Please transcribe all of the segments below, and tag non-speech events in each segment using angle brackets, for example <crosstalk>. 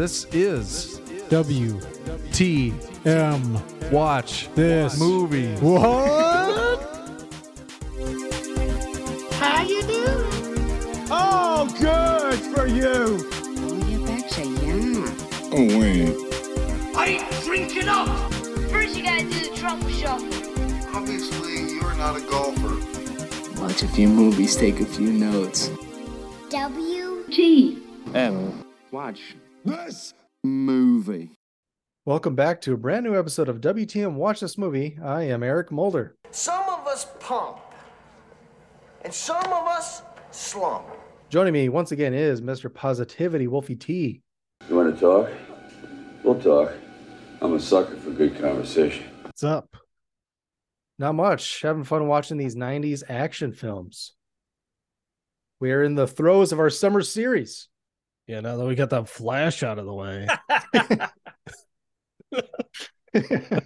This is W T M. Watch this movie. What? How you doing? Oh, good for you. Oh, your. Oh, wait. I ain't drinking up. First, you gotta do the Trump shuffle. Obviously, you're not a golfer. Watch a few movies, take a few notes. W T M. Watch. This movie. Welcome back to a brand new episode of WTM Watch This Movie. I am Eric Mulder. Some of us pump, and some of us slump. Joining me once again is Mr. Positivity Wolfie T. You want to talk? We'll talk. I'm a sucker for good conversation. What's up? Not much. Having fun watching these 90s action films. We're in the throes of our summer series. Yeah, now that we got that flash out of the way. <laughs> <laughs> I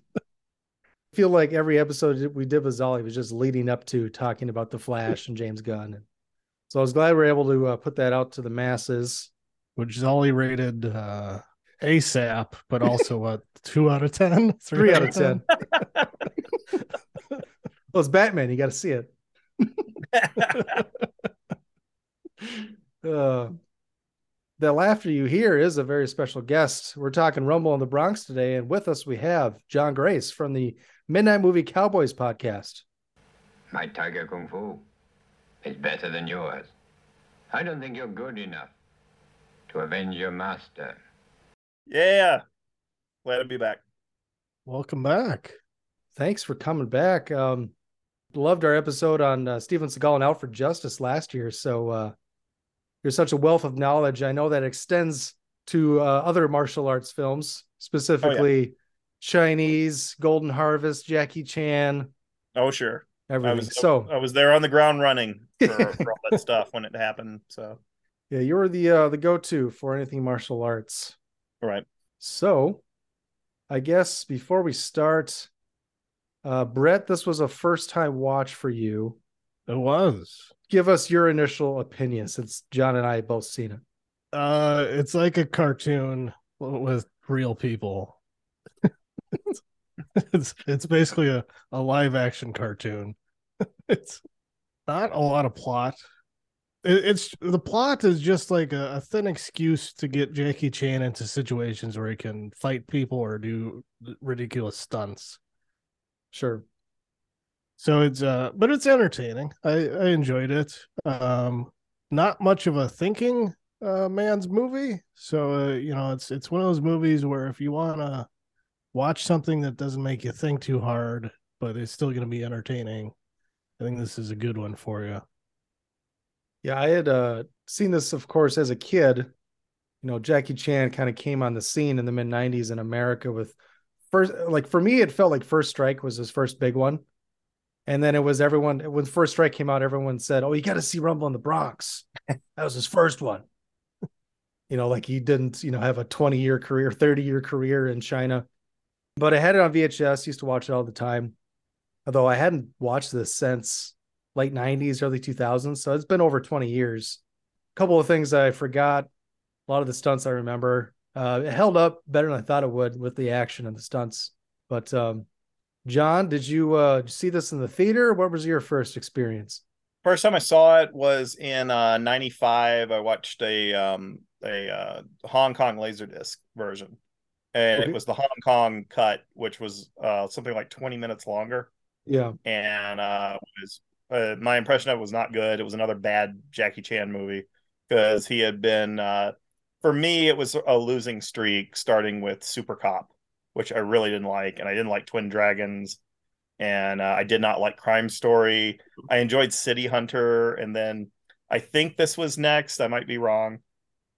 feel like every episode we did with Zolly was just leading up to talking about the Flash and James Gunn. So I was glad we are able to uh, put that out to the masses. which Zolly rated uh ASAP, but also <laughs> what two out of ten? Three out of 10. well, it's Batman. You got to see it. uh, the laughter you hear is a very special guest. We're talking Rumble in the Bronx today, and with us we have John Grace from the Midnight Movie Cowboys podcast. My tiger kung fu is better than yours. I don't think you're good enough to avenge your master. Yeah. Glad to be back. Welcome back. Thanks for coming back. Um, loved our episode on uh, Steven Seagal and Out for Justice last year. So uh, you're such a wealth of knowledge. I know that extends to uh, other martial arts films, specifically Chinese, Golden Harvest, Jackie Chan, Oh, sure. I everything. was so I was there on the ground running <laughs> for, for all that stuff when it happened. So yeah, you're the uh, the go-to for anything martial arts. right. So, I guess before we start, uh, Brett, this was a first time watch for you. It was. Give us your initial opinion since John and I both seen it. Uh it's like a cartoon with real people. <laughs> it's it's basically a, a live action cartoon. <laughs> it's not a lot of plot. It, it's the plot is just like a, a thin excuse to get Jackie Chan into situations where he can fight people or do ridiculous stunts. Sure. So it's uh but it's entertaining. I I enjoyed it. Um not much of a thinking uh man's movie. So uh, you know, it's it's one of those movies where if you want to watch something that doesn't make you think too hard, but it's still going to be entertaining, I think this is a good one for you. Yeah, I had uh, seen this, of course, as a kid. You know, Jackie Chan kind of came on the scene in the mid 90s in America with first, like for me, it felt like First Strike was his first big one. And then it was everyone, when First Strike came out, everyone said, Oh, you got to see Rumble in the Bronx. <laughs> that was his first one. You know, like he didn't, you know, have a 20 year career, 30 year career in China. But I had it on VHS, used to watch it all the time. Although I hadn't watched this since late 90s, early 2000s. So it's been over 20 years. A couple of things I forgot. A lot of the stunts I remember. Uh, it held up better than I thought it would with the action and the stunts. But um, John, did you uh, see this in the theater? What was your first experience? First time I saw it was in uh 95. I watched a um a uh Hong Kong Laserdisc version. And Okay. it was the Hong Kong cut, which was uh something like 20 minutes longer. Yeah. and uh was uh, my impression of it was not good. It was another bad Jackie Chan movie because he had been uh for me it was a losing streak starting with Super Cop, which I really didn't like, and I didn't like Twin Dragons, and uh, I did not like Crime Story. I enjoyed City Hunter, and then I think this was next. I might be wrong,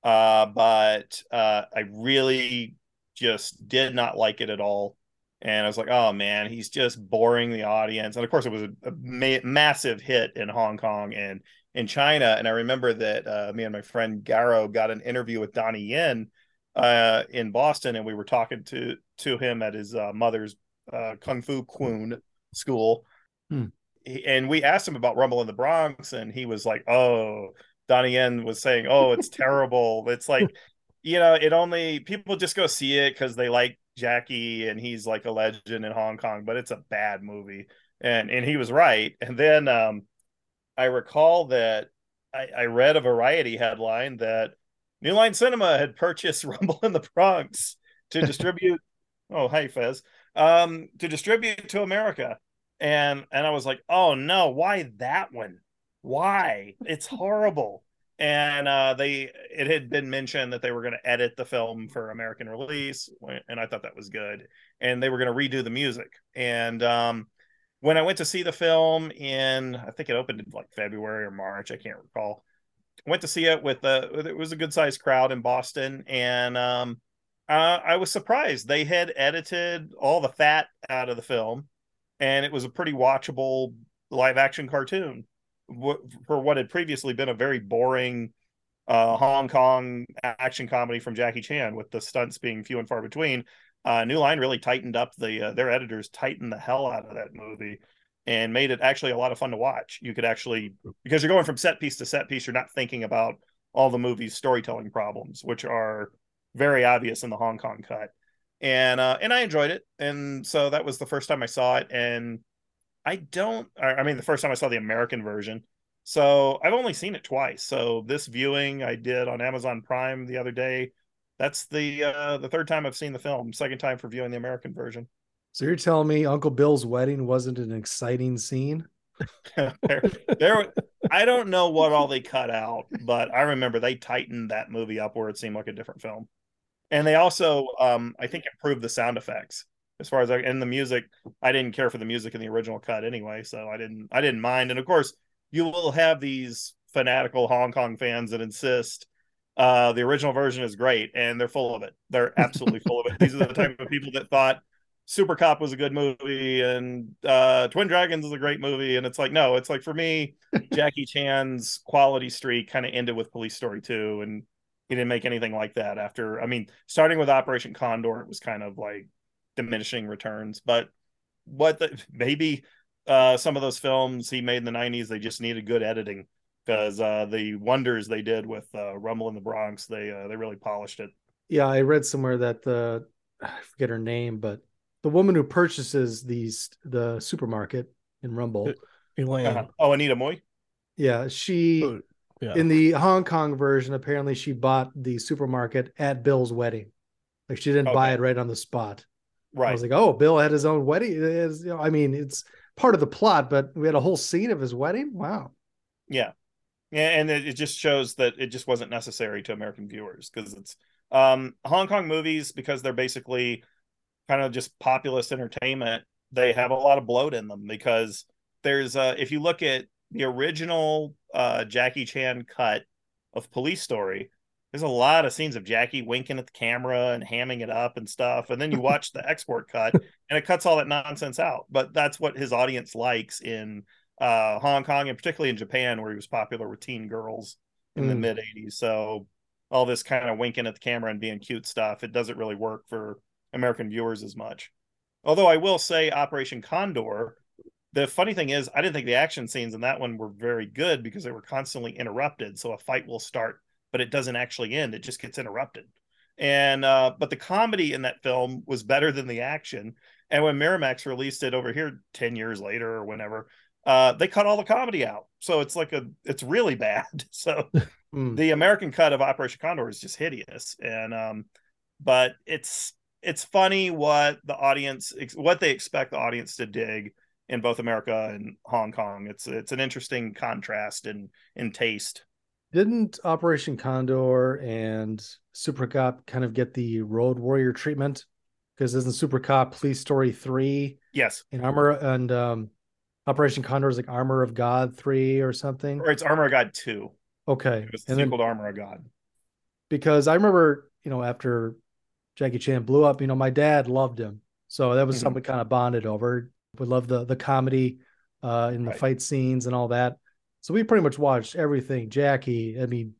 uh, but uh, I really just did not like it at all and I was like, "Oh man, he's just boring the audience." And of course, it was a, a ma- massive hit in Hong Kong and in China. And I remember that uh, me and my friend Garo got an interview with Donnie Yen uh, in Boston, and we were talking to to him at his uh, mother's uh, kung fu Kwun school. Hmm. He- And we asked him about Rumble in the Bronx, and he was like, "Oh." Donnie Yen was saying, "Oh, it's <laughs> terrible. It's like you know, it only people just go see it because they like Jackie and he's like a legend in Hong Kong, but it's a bad movie. And and he was right. And then um I recall that I, I read a variety headline that New Line Cinema had purchased <laughs> Rumble in the Bronx to <laughs> distribute. oh, hey Fez, um, to distribute to America, and and I was like, oh no, why that one? Why? It's horrible. And uh, they it had been mentioned that they were going to edit the film for American release, and I thought that was good. And they were going to redo the music. And um, when I went to see the film in, I think it opened in like February or March, I can't recall went to see it with a it was a good sized crowd in Boston, and um, uh, I was surprised they had edited all the fat out of the film, and it was a pretty watchable live action cartoon for what had previously been a very boring uh, Hong Kong action comedy from Jackie Chan, with the stunts being few and far between. Uh, New Line really tightened up the uh, their editors tightened the hell out of that movie and made it actually a lot of fun to watch. You could actually because you're going from set piece to set piece, you're not thinking about all the movie's storytelling problems, which are very obvious in the Hong Kong cut. And uh, and I enjoyed it, and so that was the first time I saw it. And I don't, I mean, the first time I saw the American version. So I've only seen it twice. So this viewing I did on Amazon Prime the other day. That's the uh, the third time I've seen the film. Second time for viewing the American version. So you're telling me Uncle Bill's wedding wasn't an exciting scene? there, <laughs> there, I don't know what all they cut out, but I remember they tightened that movie up where it seemed like a different film. And they also, um, I think, improved the sound effects as far as I and the music. I didn't care for the music in the original cut anyway, so I didn't, I didn't mind. And of course, you will have these fanatical Hong Kong fans that insist uh, the original version is great, and they're full of it. They're absolutely full of it. These are the type of people that thought Super Cop was a good movie and uh, Twin Dragons is a great movie. And it's like, no, it's like for me, <laughs> Jackie Chan's quality streak kind of ended with Police Story 2. And he didn't make anything like that after. I mean, starting with Operation Condor, it was kind of like diminishing returns. But what the, <laughs> maybe uh, some of those films he made in the 90s, they just needed good editing because uh, the wonders they did with uh, Rumble in the Bronx, they uh, they really polished it. Yeah, I read somewhere that the <sighs> I forget her name, but the woman who purchases these the supermarket in Rumble. Elaine. Uh-huh. Oh, Anita Mui. Yeah, she Oh, yeah. in the Hong Kong version. Apparently, she bought the supermarket at Bill's wedding. Like she didn't buy it right on the spot. Right. I was like, oh, Bill had his own wedding. It is- you know, I mean, it's part of the plot, but we had a whole scene of his wedding. Wow. Yeah. Yeah, and it, it just shows that it just wasn't necessary to American viewers because it's um Hong Kong movies because they're basically kind of just populist entertainment. They have a lot of bloat in them because there's uh if you look at the original uh Jackie Chan cut of Police Story, there's a lot of scenes of Jackie winking at the camera and hamming it up and stuff. And then you watch the export cut <laughs> and it cuts all that nonsense out. But that's what his audience likes in uh Hong Kong and particularly in Japan where he was popular with teen girls in the Mm. mid 80s. So all this kind of winking at the camera and being cute stuff, it doesn't really work for American viewers as much. Although I will say Operation Condor, the funny thing is I didn't think the action scenes in that one were very good because they were constantly interrupted. So a fight will start, but it doesn't actually end. It just gets interrupted. And uh, but the comedy in that film was better than the action. And when Miramax released it over here 10 years later or whenever, uh, they cut all the comedy out. So it's like a it's really bad. <laughs> So Mm. the American cut of Operation Condor is just hideous. And um, but it's it's funny what the audience what they expect the audience to dig in both America and Hong Kong. It's it's an interesting contrast in in taste. Didn't Operation Condor and Super Cop kind of get the Road Warrior treatment? Because isn't Super Cop Police Story 3 Yes, and Armor and um, Operation Condor is like Armor of God 3 or something? or it's Armor of God two. Okay. It was the And then to Armor of God. because I remember, you know, after Jackie Chan blew up, you know, my dad loved him. So that was Mhm. something kind of bonded over. We loved the the comedy uh in the Right. fight scenes and all that. So we pretty much watched everything. Jackie, I mean,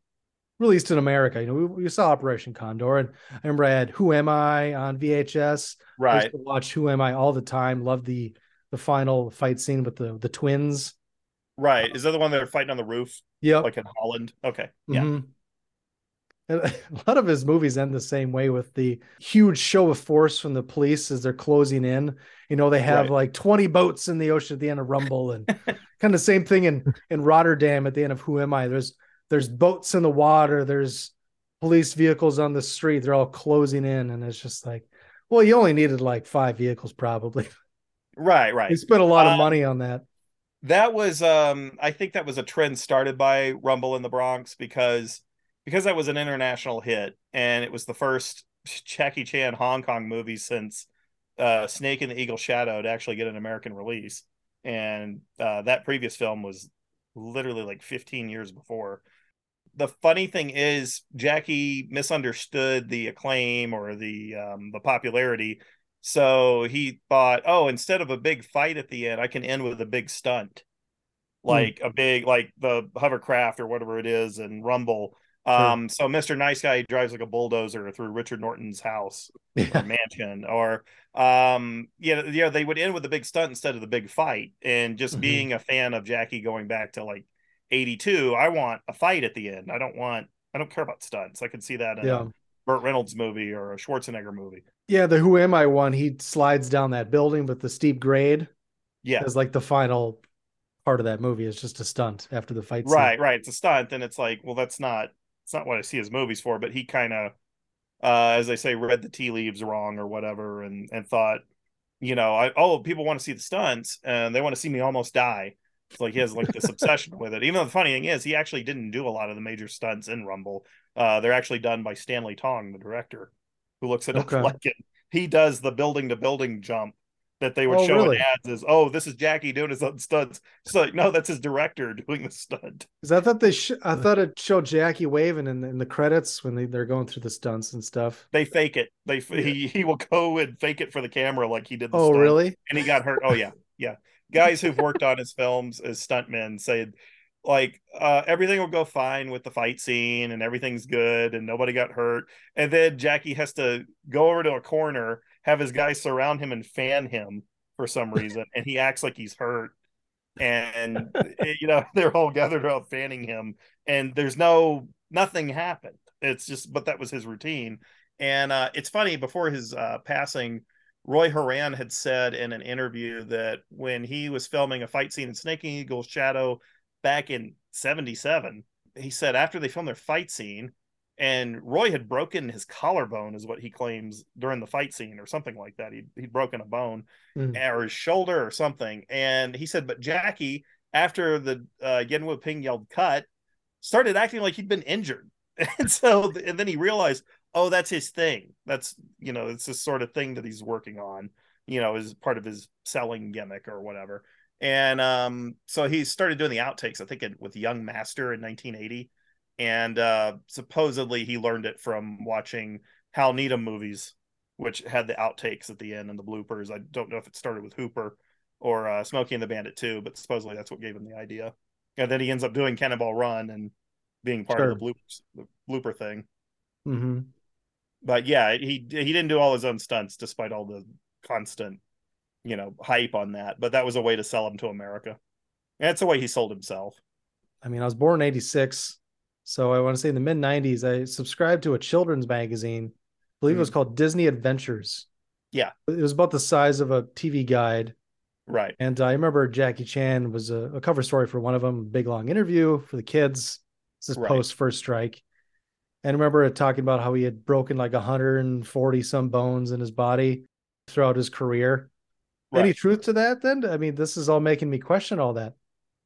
released in America. You know, we, we saw Operation Condor, and I remember I had Who Am I on VHS. I Right, used to watch Who Am I all the time. Loved the the final fight scene with the the twins. right. Is that the one that are fighting on the roof, Yeah. like in Holland? Okay, yeah. Mhm. And <laughs> a lot of his movies end the same way with the huge show of force from the police as they're closing in. You know, they have Right. like 20 boats in the ocean at the end of Rumble and kind of the same thing in in Rotterdam at the end of Who Am I? There's there's boats in the water, there's police vehicles on the street, they're all closing in and it's just like, well, you only needed like five vehicles probably. <laughs> Right, right. He spent a lot of Um, money on that. that was um i think that was a trend started by rumble in the bronx because because that was an international hit and it was the first jackie chan hong kong movie since uh snake and the eagle shadow to actually get an american release. And uh that previous film was literally like 15 years before. The funny thing is jackie misunderstood the acclaim or the um the popularity. So he thought, oh, instead of a big fight at the end, I can end with a big stunt, like a big, like the hovercraft or whatever it is, and Rumble. Um, so Mr. Nice Guy drives like a bulldozer through Richard Norton's house <laughs> or mansion, or um, yeah, yeah, they would end with a big stunt instead of the big fight. And just Mhm. being a fan of Jackie going back to like '82, I want a fight at the end. I don't want, I don't care about stunts. I could see that in Yeah. a Burt Reynolds movie or a Schwarzenegger movie. Yeah, the Who Am I one, he slides down that building with the steep grade. Yeah. As like the final part of that movie is just a stunt after the fight scene. right right it's a stunt and it's like well that's not it's not what i see his movies for but he kind of uh as they say read the tea leaves wrong or whatever and and thought you know i oh people want to see the stunts and they want to see me almost die. It's like he has like this <laughs> obsession with it. Even though the funny thing is he actually didn't do a lot of the major stunts in rumble. Uh they're actually done by stanley tong the director who looks at Okay. it like it. He does the building to building jump that they would Oh, show really? ads as oh this is jackie doing his own stunts it's like no that's his director <laughs> doing the stunt Because I thought they, sh- I thought it showed Jackie waving in, in the credits when they, they're going through the stunts and stuff. they fake it. They he he will go and fake it for the camera like he did. The Oh, stunt. really? And he got hurt. Oh yeah, yeah. Guys who've worked on his films as stuntmen say like uh, everything will go fine with the fight scene and everything's good and nobody got hurt. And then Jackie has to go over to a corner, have his guys surround him and fan him for some <laughs> reason, and he acts like he's hurt. And you know <laughs> they're all gathered around fanning him, and there's no nothing happened. It's just, but that was his routine. And uh, it's funny, before his uh, passing, Roy Horan had said in an interview that when he was filming a fight scene in Snake and Eagle's Shadow back in 77, he said after they filmed their fight scene, and Roy had broken his collarbone, is what he claims during the fight scene, or something like that. He'd, he'd broken a bone Mm. or his shoulder or something. And he said, but Jackie, after the uh, Yuen Woo-ping yelled cut, started acting like he'd been injured. <laughs> And so, and then he realized, oh, that's his thing. That's, you know, it's this sort of thing that he's working on, you know, as part of his selling gimmick or whatever. And um, so he started doing the outtakes, I think, it, with Young Master in 1980. And uh, supposedly he learned it from watching Hal Needham movies, which had the outtakes at the end and the bloopers. I don't know if it started with Hooper or uh, Smokey and the Bandit too, but supposedly that's what gave him the idea. And then he ends up doing Cannonball Run and being part of the bloopers, the blooper thing. Mm-hmm. But yeah, he he didn't do all his own stunts despite all the constant, you know, hype on that. But that was a way to sell him to America. And it's the way he sold himself. I mean, I was born in 86. So I want to say in the mid 90s, I subscribed to a children's magazine. I believe it was hmm. called Disney Adventures. Yeah. It was about the size of a TV guide. Right. And I remember Jackie Chan was a, a cover story for one of them, big long interview for the kids. This is Right. post first strike. And I remember talking about how he had broken like 140 some bones in his body throughout his career. Any truth to that then? I mean, this is all making me question all that.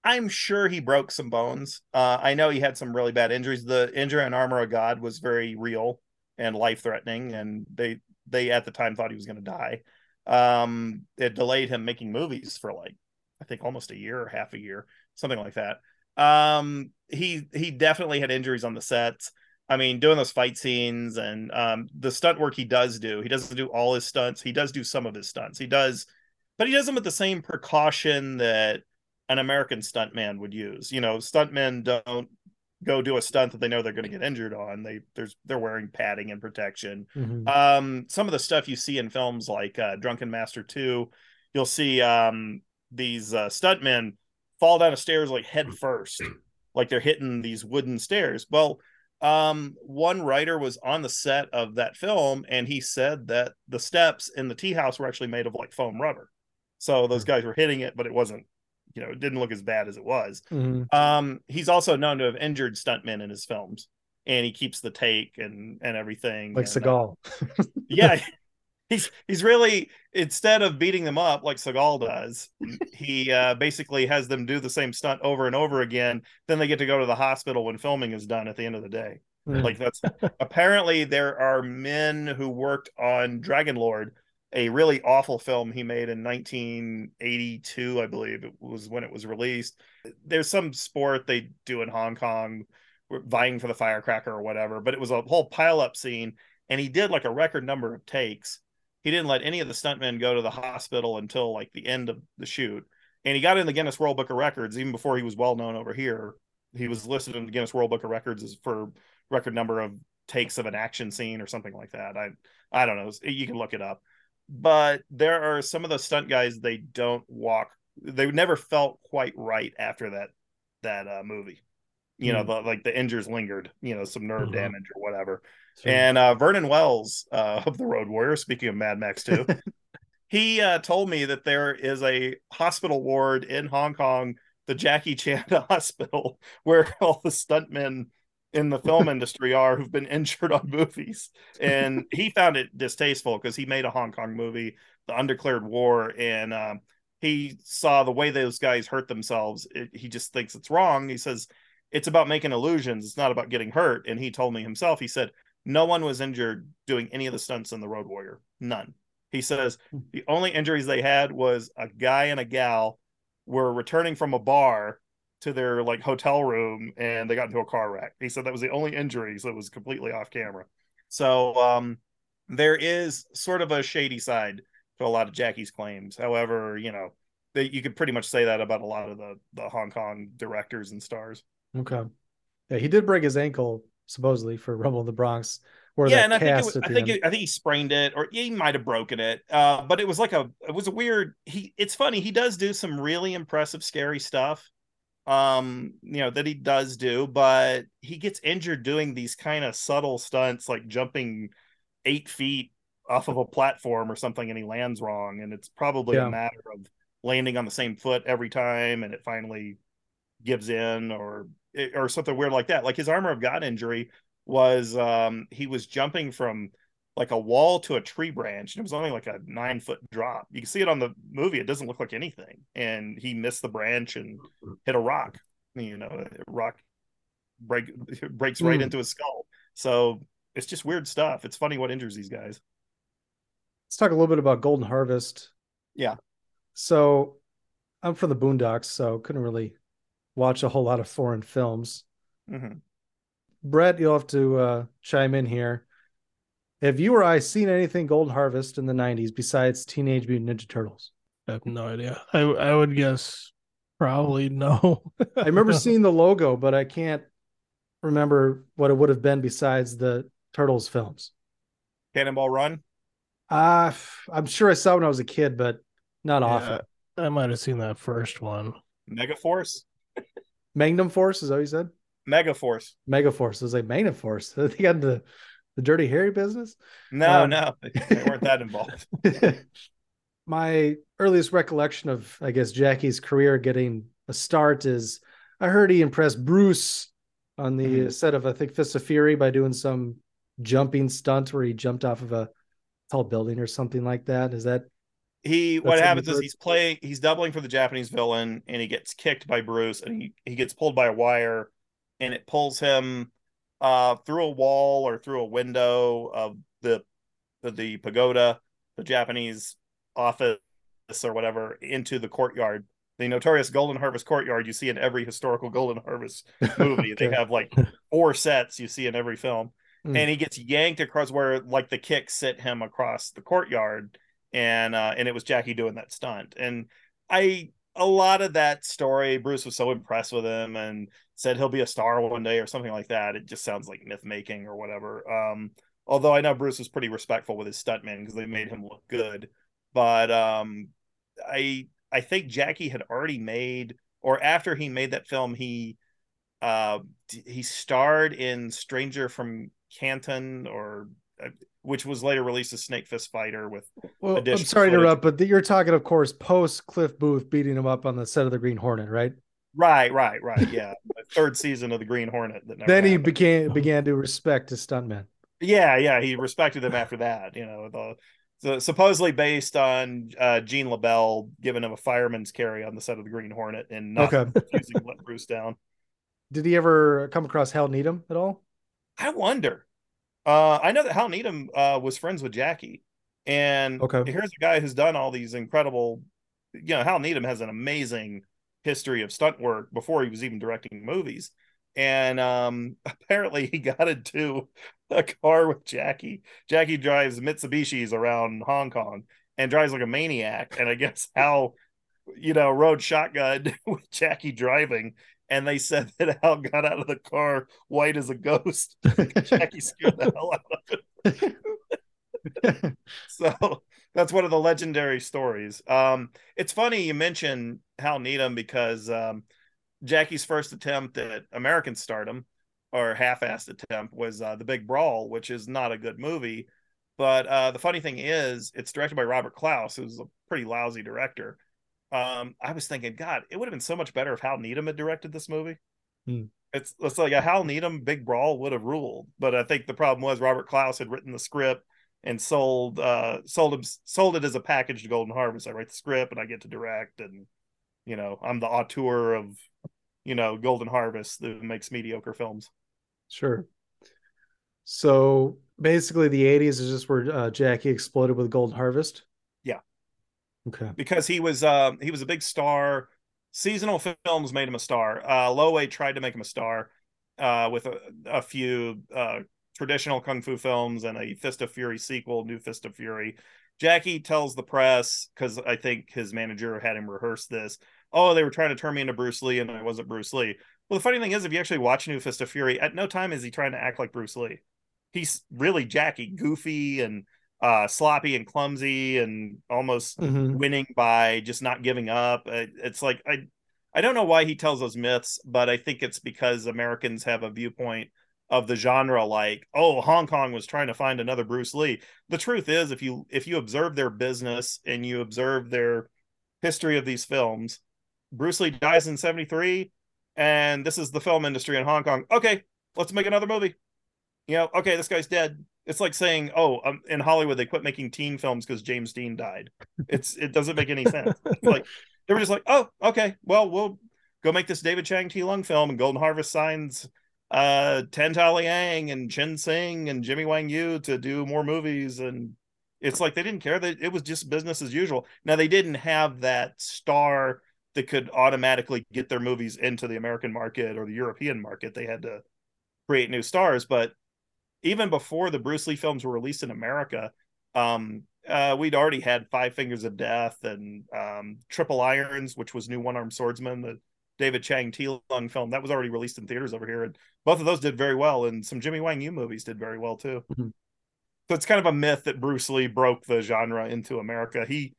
I'm sure he broke some bones. Uh, I know he had some really bad injuries. The injury on Armor of God was very real and life threatening, and they they at the time thought he was going to die. Um, it delayed him making movies for like I think almost a year or half a year, something like that. Um, he he definitely had injuries on the sets. I mean, doing those fight scenes and um, the stunt work he does do. He doesn't do all his stunts. He does do some of his stunts. He does, but he does them with the same precaution that an American stuntman would use. You know, stuntmen don't go do a stunt that they know they're going to get injured on. They there's they're wearing padding and protection. Mhm. Um, some of the stuff you see in films like uh, Drunken Master Two, you'll see um these uh, stuntmen fall down a stairs like head first, like they're hitting these wooden stairs. Well, um one writer was on the set of that film and he said that the steps in the tea house were actually made of like foam rubber so those guys were hitting it but it wasn't you know it didn't look as bad as it was Mhm. um he's also known to have injured stuntmen in his films and he keeps the take and and everything Like and, uh, <laughs> yeah he's he's really instead of beating them up like Seagal does, he uh, basically has them do the same stunt over and over again. Then they get to go to the hospital when filming is done at the end of the day. Mm. Like that's apparently there are men who worked on Dragon Lord, a really awful film he made in 1982, I believe it was when it was released. There's some sport they do in Hong Kong, vying for the firecracker or whatever, but it was a whole pile up scene, and he did like a record number of takes. He didn't let any of the stuntmen go to the hospital until like the end of the shoot, and he got in the Guinness World Book of Records even before he was well known over here. He was listed in the Guinness World Book of Records for record number of takes of an action scene or something like that. I I don't know. You can look it up. But there are some of the stunt guys they don't walk. They never felt quite right after that that uh, movie. You know, Hmm. the, like the injuries lingered. You know, some nerve Mhm. damage or whatever. Sure. And uh, Vernon Wells uh, <laughs> of the Road Warrior, speaking of Mad Max 2, <laughs> he uh, told me that there is a hospital ward in Hong Kong, the Jackie Chan <laughs> Hospital, where all the stuntmen in the film industry are who've been <laughs> injured on movies. And he found it distasteful because he made a Hong Kong movie, The Undeclared War, and um, he saw the way those guys hurt themselves. It, he just thinks it's wrong. He says, it's about making illusions. It's not about getting hurt. And he told me himself, he said, no one was injured doing any of the stunts in the Road Warrior. None. He says the only injuries they had was a guy and a gal were returning from a bar to their like hotel room and they got into a car wreck. He said that was the only injury, so it was completely off camera. So um there is sort of a shady side to a lot of Jackie's claims. However, you know, they, you could pretty much say that about a lot of the the Hong Kong directors and stars. Okay. Yeah, he did break his ankle supposedly for Rumble in the Bronx. Yeah, and I think was, I think it, I think he sprained it, or he might have broken it. Uh, but it was like a it was a weird. He it's funny. He does do some really impressive, scary stuff. Um, you know that he does do, but he gets injured doing these kind of subtle stunts, like jumping eight feet off of a platform or something, and he lands wrong. And it's probably Yeah. a matter of landing on the same foot every time, and it finally gives in, or or something weird like that. Like his armor of God injury was um he was jumping from like a wall to a tree branch and it was only like a nine foot drop you can see it on the movie it doesn't look like anything and he missed the branch and hit a rock you know rock break <laughs> breaks right Hmm. into his skull so it's just weird stuff it's funny what injures these guys Let's talk a little bit about Golden Harvest. Yeah. So I'm from the Boondocks, so couldn't really watch a whole lot of foreign films. hmm Brett, you'll have to uh, chime in here. Have you or I seen anything Gold Harvest in the 90s besides Teenage Mutant Ninja Turtles? I have no idea. I I would guess probably no. I remember <laughs> seeing the logo, but I can't remember what it would have been besides the Turtles films. cannonball run Uh, I'm sure I saw when I was a kid, but not often. I might have seen that first one. mega force Magnum Force, is that what you said? mega force Mega Force. I was like, Magnum Force. <laughs> They got into the Dirty Harry business? no Um, no they weren't that involved <laughs> my earliest recollection of, I guess, Jackie's career getting a start is I heard he impressed Bruce on the Mhm. set of, I think, Fist of Fury by doing some jumping stunt where he jumped off of a tall building or something like that. Is that he what what happens is he's playing he's doubling for the japanese villain and he gets kicked by bruce and he he gets pulled by a wire and it pulls him uh through a wall or through a window of the the, the pagoda the japanese office or whatever into the courtyard. The notorious golden harvest courtyard you see in every historical golden harvest <laughs> movie. They have like four sets you see in every film. Mm. and he gets yanked across where like the kick sent him across the courtyard. And uh and it was Jackie doing that stunt. And I a lot of that story Bruce was so impressed with him and said he'll be a star one day or something like that. It just sounds like myth making or whatever. Um although I know Bruce was pretty respectful with his stuntman because they made him look good. But um I I think Jackie had already made or after he made that film he uh, he starred in Stranger from Canton, or uh, which was later released as Snake Fist Fighter with Well, I'm sorry to interrupt, but you're talking, of course, post Cliff Booth beating him up on the set of the Green Hornet, right? Right, right, right. Yeah, <laughs> the third season of the Green Hornet. That never then he happened. became began to respect his stuntman. Yeah, yeah, he respected them after that. You know, the, the supposedly based on uh, Gene LeBell giving him a fireman's carry on the set of the Green Hornet and not Okay. <laughs> refusing to let Bruce down. Did he ever come across Hal Needham at all? I wonder. Uh, I know that Hal Needham uh, was friends with Jackie, and Okay. here's a guy who's done all these incredible. You know, Hal Needham has an amazing history of stunt work before he was even directing movies, and um, <laughs> apparently he got into a car with Jackie. Jackie drives Mitsubishis around Hong Kong and drives like a maniac, and I guess Hal, you know, rode shotgun <laughs> with Jackie driving. And they said <laughs> that Hal got out of the car white as a ghost. <laughs> Jackie scared the hell out of it. <laughs> so that's one of the legendary stories. Um, it's funny you mention Hal Needham because um, Jackie's first attempt at American stardom or half-assed attempt was uh, the Big Brawl, which is not a good movie. But uh, the funny thing is, it's directed by Robert Clouse, who's a pretty lousy director. Um, I was thinking, God, it would have been so much better if Hal Needham had directed this movie. Hmm. It's it's like a Hal Needham Big Brawl would have ruled, but I think the problem was Robert Clouse had written the script and sold uh sold him sold it as a package to Golden Harvest. I write the script and I get to direct, and you know I'm the auteur of you know Golden Harvest that makes mediocre films. Sure. So basically, the '80s is just where uh, Jackie exploded with Golden Harvest. Okay. because he was um he was a big star. Seasonal films made him a star. Uh, Lo Wei tried to make him a star uh, with a, a few uh, traditional kung fu films and a Fist of Fury sequel, New Fist of Fury. Jackie tells the press because I think his manager had him rehearse this. Oh, they were trying to turn me into Bruce Lee, and I wasn't Bruce Lee. Well, the funny thing is, if you actually watch New Fist of Fury, at no time is he trying to act like Bruce Lee. He's really Jackie, goofy and uh, sloppy and clumsy, and almost Mhm. winning by just not giving up. It's like I I don't know why he tells those myths, but I think it's because Americans have a viewpoint of the genre like, oh, Hong Kong was trying to find another Bruce Lee. The truth is if you if you observe their business and you observe their history of these films, Bruce Lee dies in 73 and this is the film industry in Hong Kong. Okay, let's make another movie. You know, okay, this guy's dead. It's like saying, "Oh, um, in Hollywood they quit making teen films because James Dean died." It's it doesn't make any sense. like <laughs> they were just like, "Oh, okay, well we'll go make this David Chiang Ti Lung film," and Golden Harvest signs uh Tan Tao-liang and Chen Sing and Jimmy Wang Yu to do more movies, and it's like they didn't care that it was just business as usual. Now they didn't have that star that could automatically get their movies into the American market or the European market. They had to create new stars, but even before the Bruce Lee films were released in America, um, uh, we'd already had Five Fingers of Death and um, Triple Irons, which was New One Armed Swordsman, the David Chiang Ti Lung film that was already released in theaters over here, and both of those did very well, and some Jimmy Wang Yu movies did very well too. Mhm. So it's kind of a myth that Bruce Lee broke the genre into America. He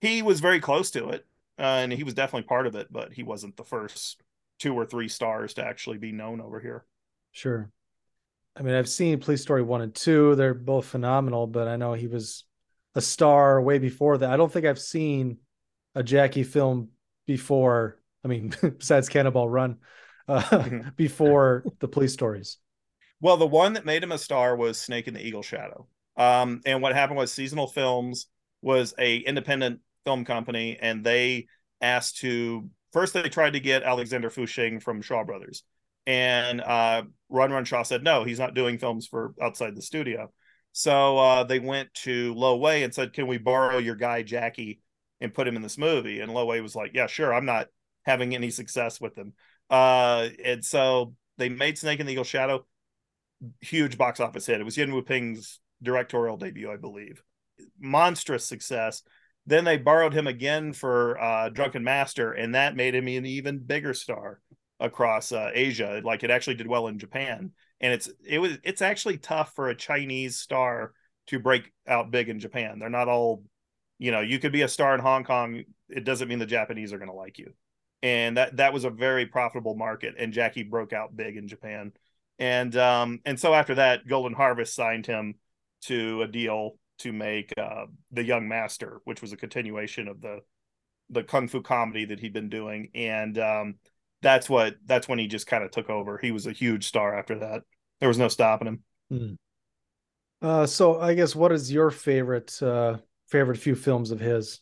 he was very close to it, uh, and he was definitely part of it, but he wasn't the first two or three stars to actually be known over here. Sure. I mean, I've seen Police Story one and two. They're both phenomenal, but I know he was a star way before that. I don't think I've seen a Jackie film before. I mean, <laughs> besides Cannonball Run, uh, Mhm. <laughs> before the police stories. Well, the one that made him a star was Snake in the Eagle Shadow. Um, and what happened was Seasonal Films was a independent film company, and they asked to first they tried to get Alexander Fu Sheng from Shaw Brothers, and uh, Run Run Shaw said no, he's not doing films for outside the studio. So uh, they went to Lo Wei and said, "Can we borrow your guy Jackie and put him in this movie?" And Lo Wei was like, "Yeah, sure. I'm not having any success with him." Uh, and so they made Snake in the Eagle Shadow huge box office hit. It was Yuen Woo-ping's directorial debut, I believe. Monstrous success. Then they borrowed him again for uh, Drunken Master, and that made him an even bigger star across uh, Asia. Like it actually did well in Japan, and it's it was it's actually tough for a Chinese star to break out big in Japan. They're not all, you know, you could be a star in Hong Kong. It doesn't mean the Japanese are going to like you. and that that was a very profitable market. And Jackie broke out big in Japan, and um, and so after that, Golden Harvest signed him to a deal to make uh, the Young Master, which was a continuation of the the kung fu comedy that he'd been doing, and um, that's what that's when he just kind of took over. He was a huge star after that. There was no stopping him. Hmm. Uh, so I guess what is your favorite uh, favorite few films of his?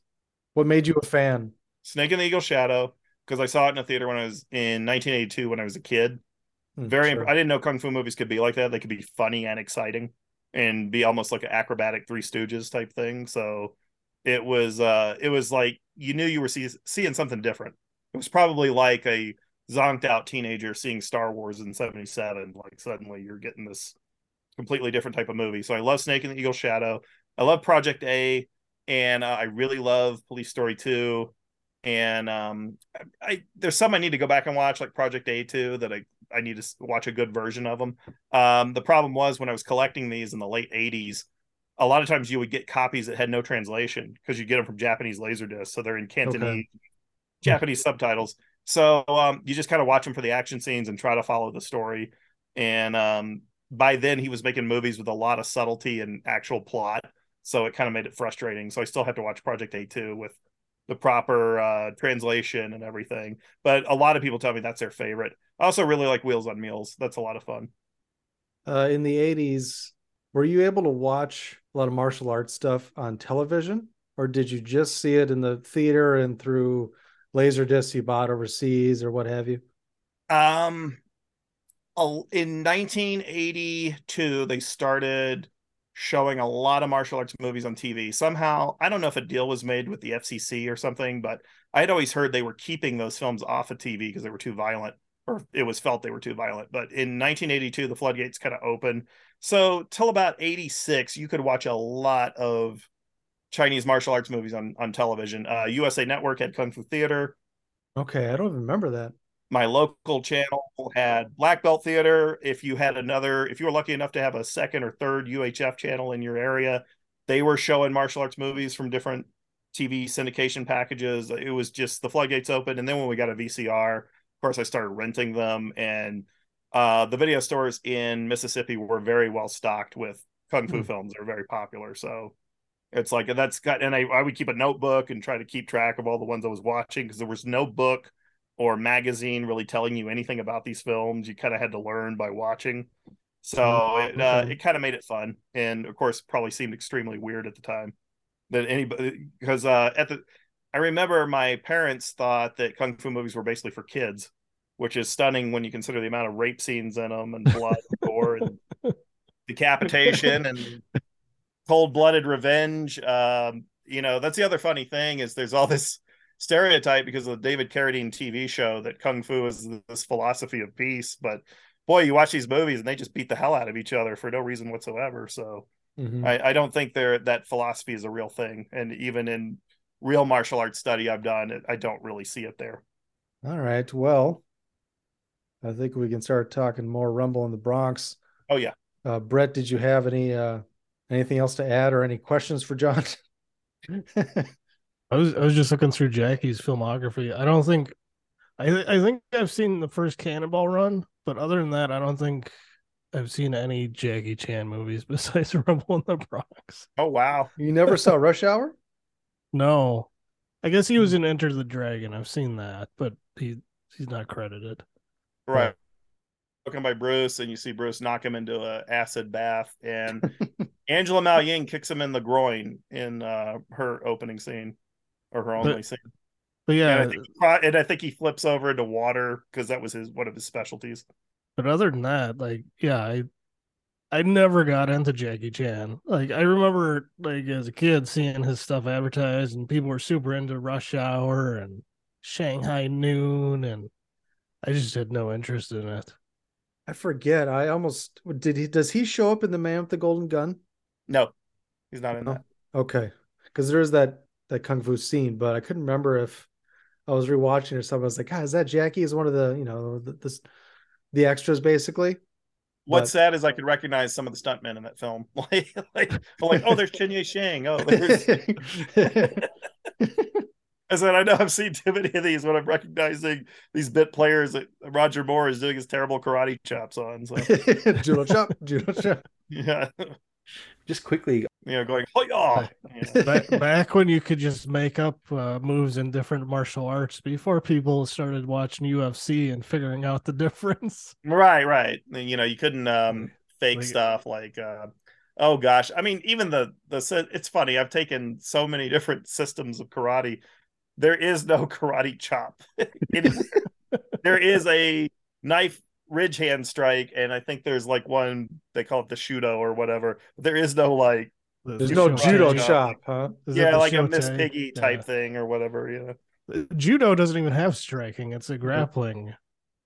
What made you a fan? Snake and the Eagle Shadow because I saw it in a theater when I was in 1982 when I was a kid. Hmm, Very, sure. I didn't know kung fu movies could be like that. They could be funny and exciting, and be almost like an acrobatic Three Stooges type thing. So it was, uh it was like you knew you were see- seeing something different. It was probably like a zonked out teenager seeing Star Wars in '77. Like suddenly you're getting this completely different type of movie. So I love Snake and the Eagle Shadow. I love Project A, and uh, I really love Police Story 2. And um, I, I there's some I need to go back and watch, like Project A 2, that I I need to watch a good version of them. Um, the problem was when I was collecting these in the late 80s, a lot of times you would get copies that had no translation because you get them from Japanese Laserdisc, so they're in Cantonese, Japanese subtitles. So um, you just kind of watch them for the action scenes and try to follow the story. And um, by then, he was making movies with a lot of subtlety and actual plot, so it kind of made it frustrating. So I still have to watch Project A two with the proper uh, translation and everything. But a lot of people tell me that's their favorite. I also really like Wheels on Meals. That's a lot of fun. Uh, in the '80s, were you able to watch a lot of martial arts stuff on television, or did you just see it in the theater and through laser discs you bought overseas or what have you? Um, in 1982, they started showing a lot of martial arts movies on TV. Somehow, I don't know if a deal was made with the FCC or something, but I had always heard they were keeping those films off of TV because they were too violent, or it was felt they were too violent. But in 1982, the floodgates kind of opened. So till about 86, you could watch a lot of Chinese martial arts movies on on television. Uh, USA Network had Kung Fu Theater Okay, I don't even remember that. my local channel had black belt theater if you had another if you were lucky enough to have a second or third uhf channel in your area they were showing martial arts movies from different tv syndication packages it was just the floodgates open and then when we got a vcr of course i started renting them and uh, the video stores in mississippi were very well stocked with kung fu Hmm. films they're very popular so it's like that's got and I, I would keep a notebook and try to keep track of all the ones i was watching because there was no book or magazine really telling you anything about these films. You kind of had to learn by watching. So Oh, it uh, it kind of made it fun, and of course, probably seemed extremely weird at the time that anybody because uh, at the I remember my parents thought that kung fu movies were basically for kids, which is stunning when you consider the amount of rape scenes in them and blood, and gore, and <laughs> decapitation and cold-blooded revenge. Um, you know, that's the other funny thing is there's all this stereotype because of the David Carradine TV show that kung fu is this philosophy of peace, but boy, you watch these movies and they just beat the hell out of each other for no reason whatsoever. So Mhm. I, I don't think there that philosophy is a real thing, and even in real martial arts study I've done, I don't really see it there. All right. Well, I think we can start talking more Rumble in the Bronx. Oh yeah. Uh, Brett, did you have any uh, anything else to add or any questions for John? I was I was just looking through Jackie's filmography. I don't think I I think I've seen the first Cannonball Run, but other than that, I don't think I've seen any Jackie Chan movies <laughs> besides Rumble in the Bronx. Oh wow. you never saw <laughs> Rush Hour? No, I guess he was hmm. in Enter the Dragon. I've seen that, but he he's not credited. Right. Looking by Bruce, and you see Bruce knock him into a acid bath, and <laughs> Angela Mao Ying kicks him in the groin in uh, her opening scene or her only But- scene. But yeah, and, I think he, and I think he flips over into water because that was his one of his specialties. but other than that, like yeah, I I never got into Jackie Chan. Like I remember like as a kid seeing his stuff advertised and people were super into Rush Hour and Shanghai Noon and I just had no interest in it. I forget. I almost did he does he show up in the Man with the Golden Gun? No, he's not in No. that. Okay. Because there is that that kung fu scene, but I couldn't remember if I was rewatching or something. I was like, God, is that Jackie? Is one of the, you know, the the, the extras basically? What's But- sad is I could recognize some of the stuntmen in that film. <laughs> like, like, like, oh, there's Chen Ye Shang. Oh, there's. I <laughs> I said, I know I've seen too many of these when I'm recognizing these bit players that Roger Moore is doing his terrible karate chops on. So <laughs> judo chop, judo chop. yeah, Just quickly, you know, going, oh yeah, back, back when you could just make up uh, moves in different martial arts before people started watching UFC and figuring out the <laughs> difference. right, right. You know, you couldn't um fake Like- stuff like, uh, oh gosh, I mean, even the the it's funny. I've taken so many different systems of karate. There is no <laughs> karate chop. there is a knife ridge hand strike, and I think there's like one they call it the shuto or whatever. There is no like There's no judo chop. chop, huh? Is it yeah, the like a Miss? Piggy type Yeah. thing or whatever. Yeah. Uh, judo doesn't even have striking; it's a grappling.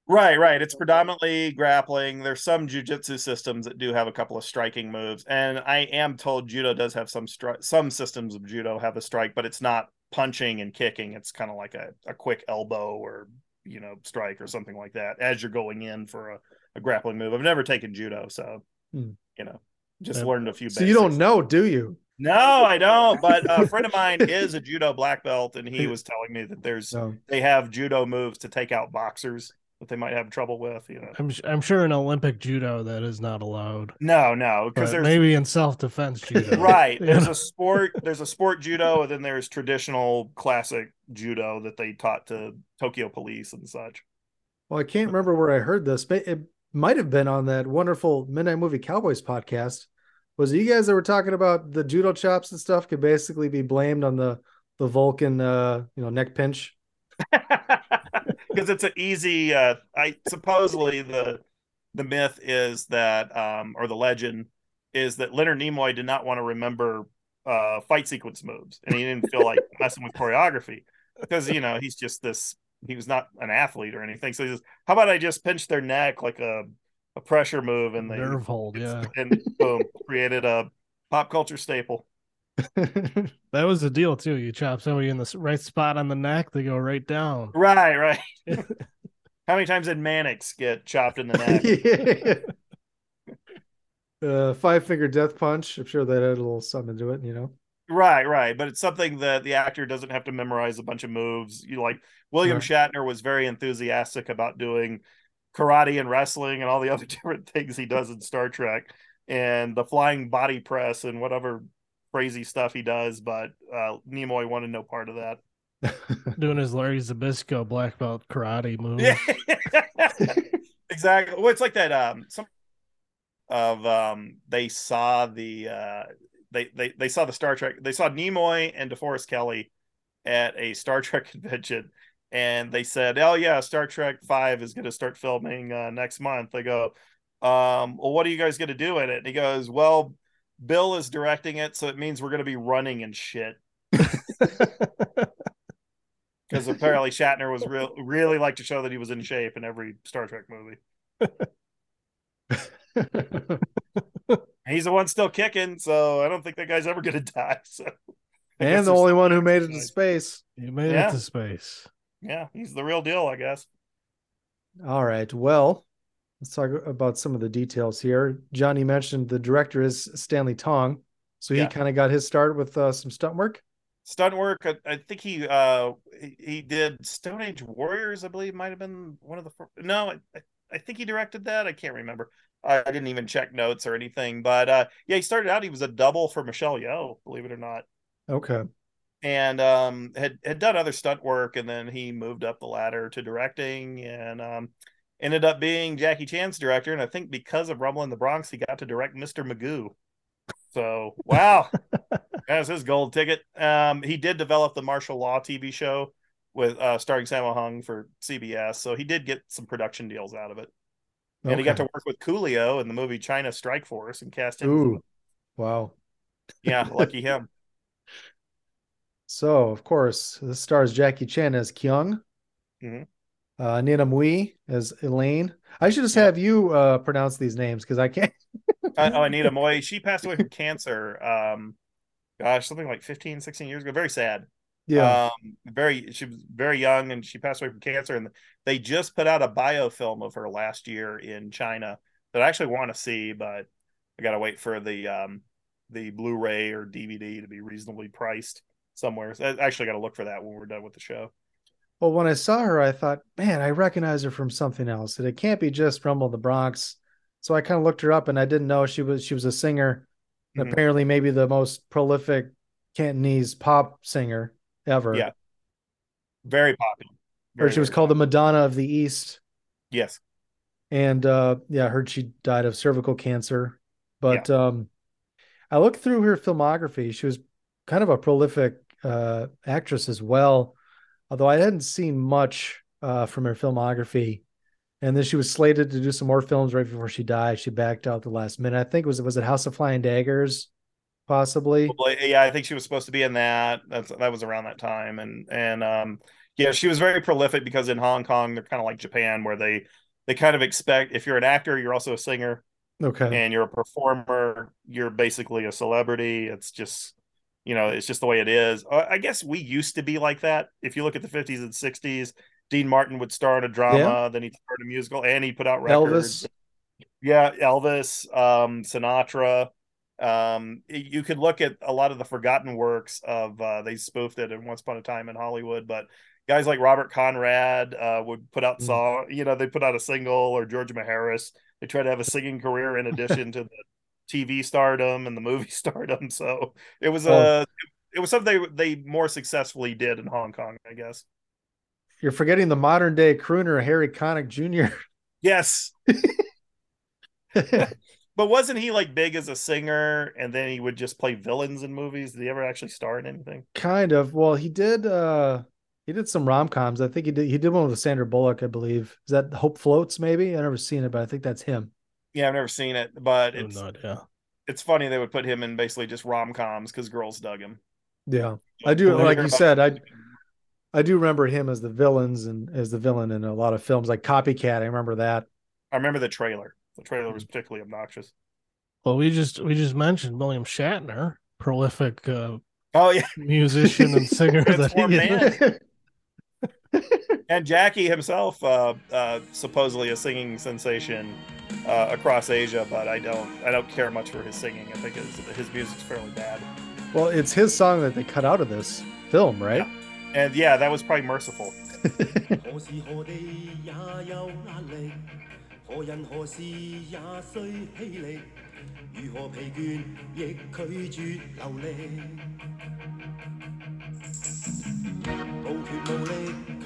Right, right. It's predominantly grappling. There's some jujitsu systems that do have a couple of striking moves, and I am told judo does have some stri- some systems of judo have a strike, but it's not punching and kicking. It's kind of like a, a quick elbow or you know strike or something like that as you're going in for a, a grappling move. I've never taken judo, so Hmm. you know, just Yeah. learned a few. So you don't know, do you? No, I don't. But a friend of mine <laughs> is a judo black belt, and he was telling me that there's No. they have judo moves to take out boxers that they might have trouble with. You know, I'm s- I'm sure in Olympic judo that is not allowed. no, no, because there's maybe in self defense <laughs> judo. right. There's know? a sport. <laughs> There's a sport judo, and then there's traditional classic judo that they taught to Tokyo police and such. Well, I can't remember where I heard this, but it might have been on that wonderful Midnight Movie Cowboys podcast. Was it you guys that were talking about the judo chops and stuff could basically be blamed on the the Vulcan uh you know neck pinch? <laughs> because it's an easy uh i supposedly the the myth is that um or the legend is that leonard nimoy did not want to remember uh fight sequence moves and he didn't feel like <laughs> messing with choreography because you know he's just this he was not an athlete or anything so he says how about i just pinch their neck like a a pressure move and they nerve hold. Yeah, and boom created a pop culture staple that was the deal too. You chop somebody in the right spot on the neck, they go right down. right right <laughs> how many times did mannix get chopped in the neck <laughs> yeah. Uh, five finger death punch. I'm sure that had a little something to it, you know. Right, right. But it's something that the actor doesn't have to memorize a bunch of moves. You like William Right. Shatner was very enthusiastic about doing karate and wrestling and all the <laughs> other different things he does in Star Trek and the flying body press and whatever crazy stuff he does. But uh, Nimoy wanted no part of that. <laughs> Doing his Larry Zbyszko black belt karate move. Yeah, <laughs> exactly. Well, it's like that. Um, some of um, they saw the uh, they they they saw the Star Trek. They saw Nimoy and DeForest Kelley at a Star Trek <laughs> convention, and they said, "Oh yeah, Star Trek Five is going to start filming uh, next month." They go, um, "Well, what are you guys going to do in it?" And he goes, "Well, Bill is directing it, so it means we're going to be running and shit." <laughs> Because apparently Shatner was real really like to show that he was in shape in every Star Trek movie. <laughs> He's the one still kicking, so I don't think that guy's ever going to die. So, I and the only one who made it to space. You made Yeah. it to space. yeah, he's the real deal, I guess. All right. Well, let's talk about some of the details here. Johnny mentioned the director is Stanley Tong. So he Yeah. kind of got his start with uh, some stunt work. Stunt work. I, I think he uh he, did Stone Age Warriors. I believe might have been one of the. No, I, I think he directed that. I can't remember. I, I didn't even check notes or anything. But uh yeah, he started out. He was a double for Michelle Yeoh, believe it or not. Okay. and um had had done other stunt work and then he moved up the ladder to directing and um ended up being Jackie Chan's director and I think because of Rumble in the Bronx he got to direct Mr. Magoo. So wow. <laughs> That's his gold ticket. Um he did develop the martial law TV show with uh starring Sammo Hung for CBS. So he did get some production deals out of it. And he got to work with Coolio in the movie China Strike Force and cast him. Ooh. Wow. Yeah, lucky him. <laughs> So, of course, this stars Jackie Chan as Keung, Mhm. Uh, Nina Mui as Elaine. I should just have you uh, pronounce these names because I can't. uh, oh, <laughs> Anita Mui. She passed away from cancer. Um, gosh, something like 15, 16 years ago. Very sad. Yeah. Um, very, she was very young and she passed away from cancer. And they just put out a biofilm of her last year in China that I actually want to see, but I got to wait for the, um, the Blu-ray or DVD to be reasonably priced. somewhere. So I actually got to look for that when we're done with the show. Well, when I saw her, I thought, man, I recognize her from something else. And it can't be just Rumble the Bronx. So I kind of looked her up, and I didn't know she was she was a singer. Mhm. apparently, maybe the most prolific Cantonese pop singer ever. Yeah. Very popular. or Very, she was called the. Madonna of the East. Yes. and uh yeah i heard she died of cervical cancer but um i looked through her filmography she was kind of a prolific uh actress as well although i hadn't seen much uh from her filmography. And then she was slated to do some more films right before she died. She backed out the last minute. I think it was was it house of flying daggers? Possibly. Probably- yeah, I think she was supposed to be in that. That's that was around that time, and and um, yeah, she was very prolific because in Hong Kong they're kind of like Japan, where they they kind of expect if you're an actor, you're also a singer, okay. And you're a performer, you're basically a celebrity. It's just you know, it's just the way it is. Uh, I guess we used to be like that. If you look at the 50s and 60s, Dean Martin would star in a drama, Yeah. then he'd start a musical, and he'd put out records. elvis Yeah, Elvis, um, Sinatra. Um, you could look at a lot of the forgotten works of uh, they spoofed it in Once Upon a Time in Hollywood, but guys like Robert Conrad uh, would put out Mm. song. You know, they put out a single or George Maharis. They try to have a singing career in addition to the TV stardom and the movie <laughs> stardom. So it was a Oh. it was something they they more successfully did in Hong Kong, I guess. you're forgetting the modern day crooner harry connick jr Yes, <laughs> But wasn't he like big as a singer and then he would just play villains in movies? Did he ever actually star in anything? Kind of. Well, he did uh he did some rom-coms. I think he did he did one with Sandra Bullock, I believe. Is that Hope Floats maybe? I've never seen it, but I think that's him. Yeah, I've never seen it, but Oh, it's no, yeah. it's funny they would put him in basically just rom coms because girls dug him. Yeah. I do like you're you about- said, I I do remember him as the villains and as the villain in a lot of films like Copycat. I remember that. I remember the trailer. The trailer Mm. was particularly obnoxious. Well, we just we just mentioned William Shatner, prolific uh, Oh yeah, musician and singer. <laughs> that Transformed Man. <laughs> and Jackie himself, uh, uh, supposedly a singing sensation uh, across Asia, but I don't I don't care much for his singing. I think his his music's fairly bad. well, it's his song that they cut out of this film, right? And yeah, that was probably merciful. <laughs> 何时何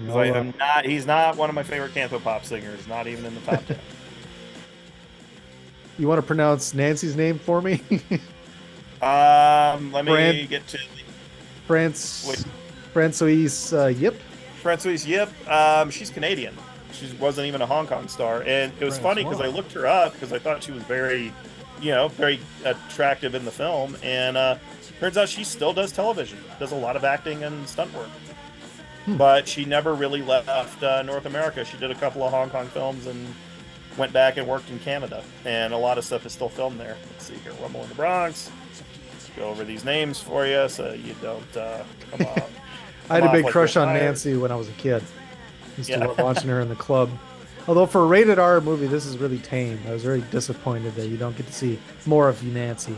No, I am not. He's not one of my favorite Cantopop singers. Not even in the top ten. <laughs> you want to pronounce Nancy's name for me? <laughs> Um, let me Fran- get to France Wait. Francoise uh, Yip. Francoise Yip. Um, she's Canadian. She wasn't even a Hong Kong star, and it was funny because I looked her up because I thought she was very, you know, very attractive in the film, and uh, turns out she still does television, does a lot of acting and stunt work. But she never really left uh, North America. She did a couple of Hong Kong films and went back and worked in Canada, and a lot of stuff is still filmed there. Let's see here, Rumble in the Bronx. Let's Go over these names for you so you don't uh, come <laughs> off. I had a big like crush on tired. Nancy when I was a kid. Used to Yeah. love watching her in the club. Although for a rated R movie, this is really tame. I was very disappointed that you don't get to see more of you, Nancy.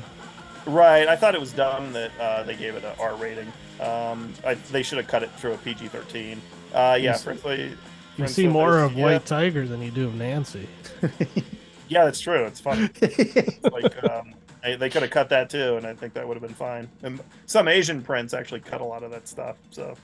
Right. I thought it was dumb that uh, they gave it an R rating. Um, I, they should have cut it through a PG thirteen. Uh, yeah, Yes. frankly, You see more Philip- of yeah, White Tiger than you do of Nancy. <laughs> Yeah, that's true. It's funny. <laughs> Like um, they, they could have cut that too, and I think that would have been fine. And some Asian prints actually cut a lot of that stuff. So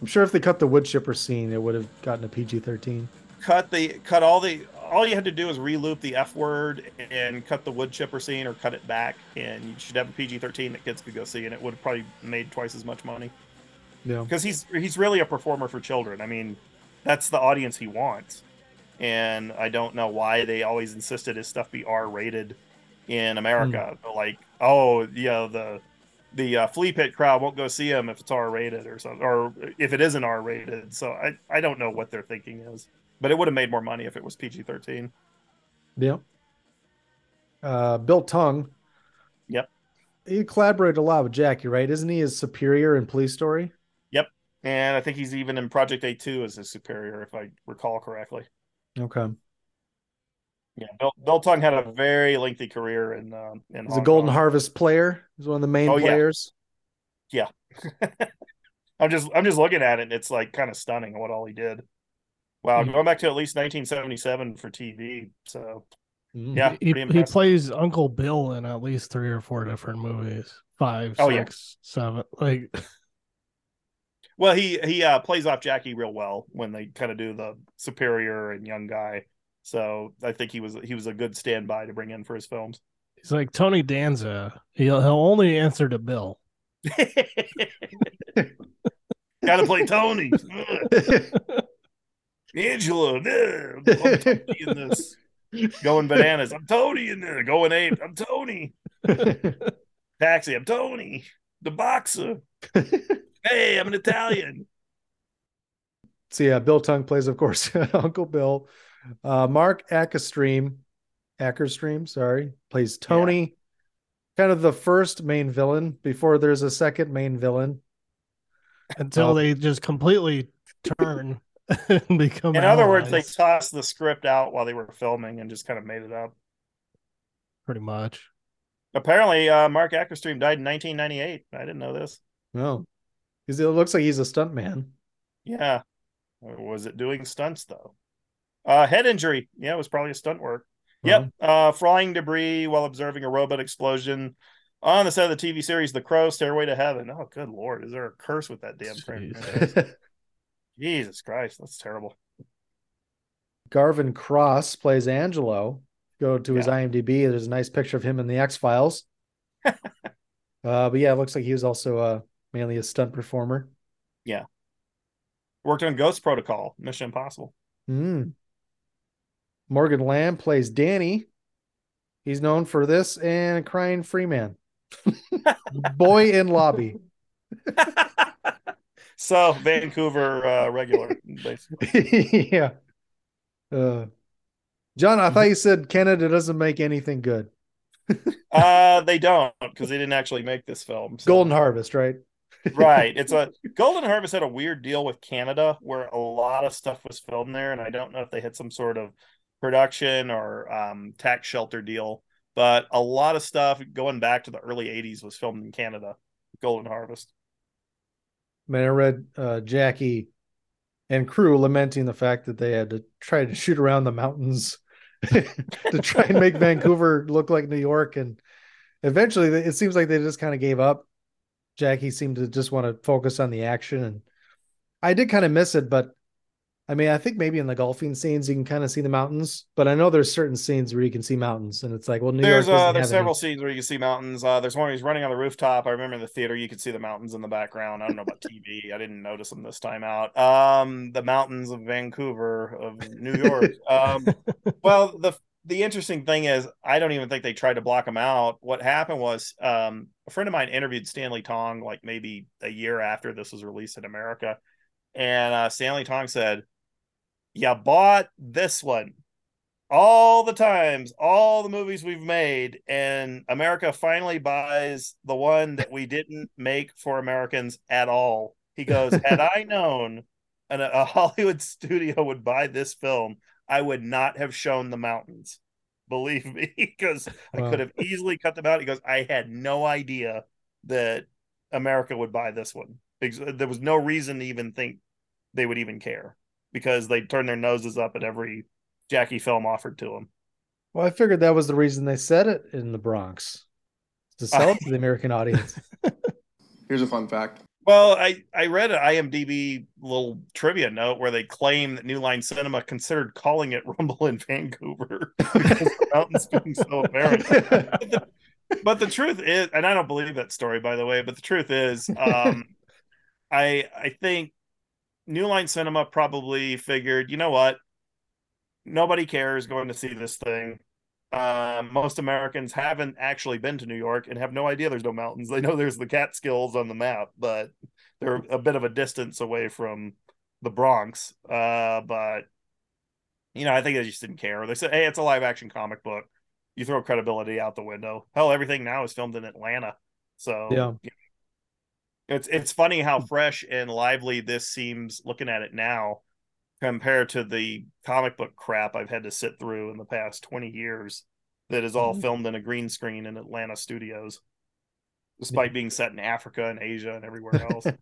I'm sure if they cut the wood chipper scene, it would have gotten a PG 13. cut the cut all the all you had to do was reloop the F word and cut the wood chipper scene or cut it back, and you should have a PG thirteen that kids could go see, and it would have probably made twice as much money. Yeah. because he's he's really a performer for children. I mean, that's the audience he wants, and I don't know why they always insisted his stuff be R rated in America. But like, oh, yeah, the the uh, flea pit crowd won't go see him if it's R rated or something, or if it isn't R rated. So I I don't know what their thinking is, but it would have made more money if it was PG thirteen. Yeah. Uh, Bill Tung. Yep. He collaborated a lot with Jackie, right? Isn't he his superior in Police Story? Yep, and I think he's even in Project A two as his superior, if I recall correctly. Okay. Yeah, Bill, Bill Tung had a very lengthy career in um, in He's a Golden Kong. Harvest player. He's one of the main Oh, yeah. players. Yeah. <laughs> I'm just I'm just looking at it and it's like kind of stunning what all he did. Wow, Mhm. going back to at least 1977 for TV. So Mm. yeah, he, he plays Uncle Bill in at least three or four different movies. Five, Oh, yeah. seven. Like <laughs> Well, he he uh, plays off Jackie real well when they kind of do the superior and young guy. So I think he was he was a good standby to bring in for his films. he's like Tony Danza. He'll he'll only answer to Bill. <laughs> Got to play Tony. <laughs> Ugh. Angela, I'm Tony in this. Going bananas. I'm Tony in there. Going ape. I'm Tony. Taxi. I'm Tony. The boxer. hey, I'm an Italian. So yeah, Bill Tung plays, of course, <laughs> Uncle Bill. Uh, Marc Akerstream, Akerstream, sorry, plays Tony. Kind of the first main villain before there's a second main villain. Until Well- they just completely turn and <laughs> become. In other words, they tossed the script out while they were filming and just kind of made it up. pretty much. Apparently, uh, Marc Akerstream died in 1998. I didn't know this. No, because it looks like he's a stunt man. Yeah. Or was it doing stunts though? Uh, head injury. Yeah, it was probably a stunt work. Yep. Uh, flying debris while observing a robot explosion on the set of the TV series The Crow Stairway to Heaven. Oh, good lord. Is there a curse with that damn franchise? <laughs> Jesus Christ. That's terrible. Garvin Cross plays Angelo. Go to his IMDb. There's a nice picture of him in the X Files. <laughs> uh, but yeah, it looks like he was also uh, mainly a stunt performer. Yeah. Worked on Ghost Protocol, Mission Impossible. Mm. Morgan Lamb plays Danny. He's known for this and Crying Freeman. <laughs> Boy in Lobby. <laughs> So Vancouver uh, regular, basically. <laughs> yeah. Uh, John, I thought you said Canada doesn't make anything good. <laughs> Uh, they don't because they didn't actually make this film. so- Golden Harvest, right? right. It's a <laughs> Golden Harvest had a weird deal with Canada where a lot of stuff was filmed there, and I don't know if they had some sort of production or um, tax shelter deal, but a lot of stuff going back to the early '80s was filmed in Canada. Golden Harvest. Man, I read uh, Jackie and crew lamenting the fact that they had to try to shoot around the mountains <laughs> to try and make Vancouver look like New York. And eventually, it seems like they just kind of gave up. Jackie seemed to just want to focus on the action. And I did kind of miss it, but I mean, I think maybe in the golfing scenes you can kind of see the mountains, but I know there's certain scenes where you can see mountains, and it's like, well, New there's York. uh, there's have any. several scenes where you can see mountains. Uh, there's one where he's running on the rooftop. I remember in the theater you could see the mountains in the background. I don't know about TV. I didn't notice them this time out. Um, the mountains of Vancouver of New York. um, well, the the interesting thing is I don't even think they tried to block them out. What happened was um, a friend of mine interviewed Stanley Tong like maybe a year after this was released in America, and uh, Stanley Tong said, "You bought this one." all the times, all the movies we've made, and America finally buys the one that we didn't make for Americans at all. He goes, Had <laughs> I known an, a Hollywood <laughs> studio would buy this film, I would not have shown the mountains. Believe me, <laughs> because I could have easily cut them out. He goes, I had no idea that America would buy this one. There was no reason to even think they would even care because they turned their noses up at every Jackie film offered to them. Well, I figured that was the reason they said it in the Bronx to sell it to the American audience. <laughs> Here's a fun fact. Well, I I read an IMDb little trivia note where they claim that New Line Cinema considered calling it Rumble in Vancouver <laughs> because the mountains being so apparent. But <laughs> the, but the truth is, and I don't believe that story by the way, but the truth is, um, I I think New Line Cinema probably figured, you know what, nobody cares going to see this thing. uh, most Americans haven't actually been to New York and have no idea there's no mountains. They know there's the Catskills on the map, but they're a bit of a distance away from the Bronx. Uh, but you know, I think they just didn't care. They said, "Hey, it's a live action comic book." You throw credibility out the window. Hell, everything now is filmed in Atlanta, so Yeah. It's it's funny how fresh and lively this seems looking at it now compared to the comic book crap I've had to sit through in the past 20 years that is all Mhm. filmed in a green screen in Atlanta studios despite being set in Africa and Asia and everywhere <laughs> else.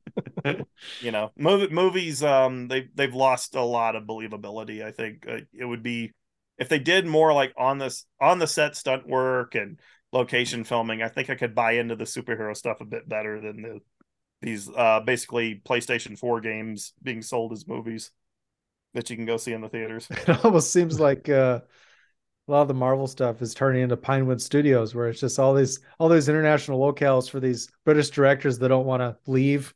you know, movie, movies um they they've lost a lot of believability. I think uh, it would be if they did more like on this on the set stunt work and location filming, I think I could buy into the superhero stuff a bit better than the these uh basically PlayStation 4 games being sold as movies that you can go see in the theaters. <laughs> It almost seems like uh, a lot of the Marvel stuff is turning into Pinewood Studios, where it's just all these all these international locales for these British directors that don't want to leave,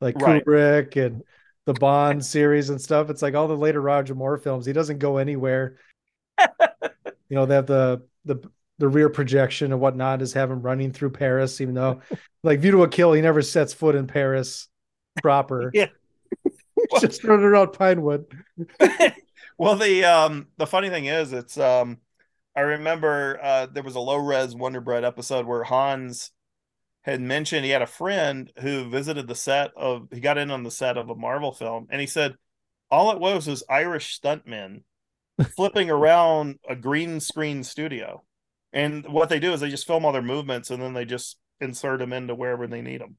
like Right. Kubrick and the Bond series and stuff. It's like all the later Roger Moore films. He doesn't go anywhere. <laughs> you know, they have the the the rear projection and whatnot is have him running through Paris, even though like View to a Kill, he never sets foot in Paris proper. <laughs> Yeah. <laughs> Just running around Pinewood. <laughs> well the um the funny thing is it's um i remember uh there was a low res wonder bread episode where hans had mentioned he had a friend who visited the set of he got in on the set of a marvel film and he said all it was was irish stuntmen flipping around a green screen studio and what they do is they just film all their movements and then they just insert them into wherever they need them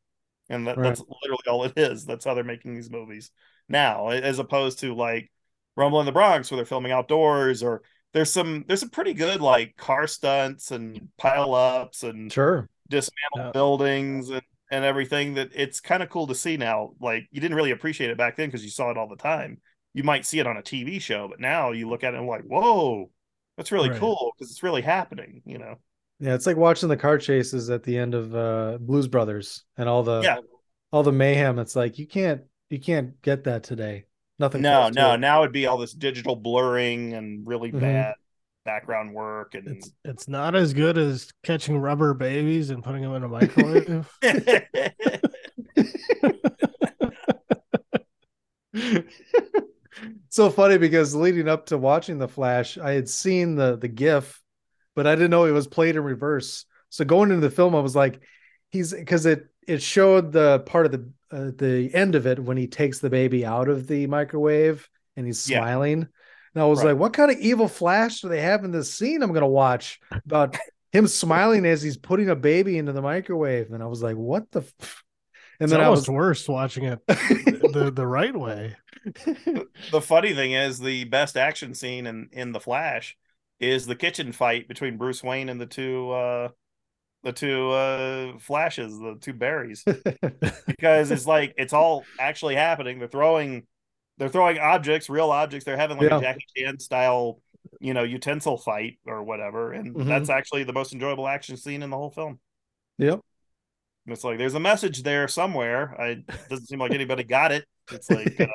and that, Right. that's literally all it is that's how they're making these movies now as opposed to like Rumble in the Bronx where they're filming outdoors or there's some there's some pretty good like car stunts and pile ups and Sure. dismantled buildings and, and everything that it's kind of cool to see now. Like you didn't really appreciate it back then because you saw it all the time. You might see it on a TV show, but now you look at it and like, whoa, that's really Right. cool because it's really happening, you know. Yeah, it's like watching the car chases at the end of uh Blues Brothers and all the Yeah. all the mayhem. It's like you can't you can't get that today. Nothing. No, no, it. now it'd be all this digital blurring and really Mhm. bad background work and It's it's not as good as catching rubber babies and putting them in a microwave. <laughs> <laughs> <laughs> so funny because leading up to watching the Flash, I had seen the the GIF, but I didn't know it was played in reverse. So going into the film, I was like, he's because it it showed the part of the uh, the end of it when he takes the baby out of the microwave and he's Yeah. smiling. And I was Right. like, what kind of evil Flash do they have in this scene? I'm gonna watch about him smiling as he's putting a baby into the microwave, and I was like, what the. F-? And it's then I almost was worse watching it <laughs> the, the right way. <laughs> the funny thing is the best action scene in in the flash is the kitchen fight between bruce wayne and the two uh the two uh flashes the two Barrys <laughs> because it's like it's all actually happening they're throwing they're throwing objects real objects they're having like Yeah. a jackie chan style you know utensil fight or whatever and Mhm. that's actually the most enjoyable action scene in the whole film Yep. And it's like there's a message there somewhere. I doesn't seem like anybody got it. It's like uh,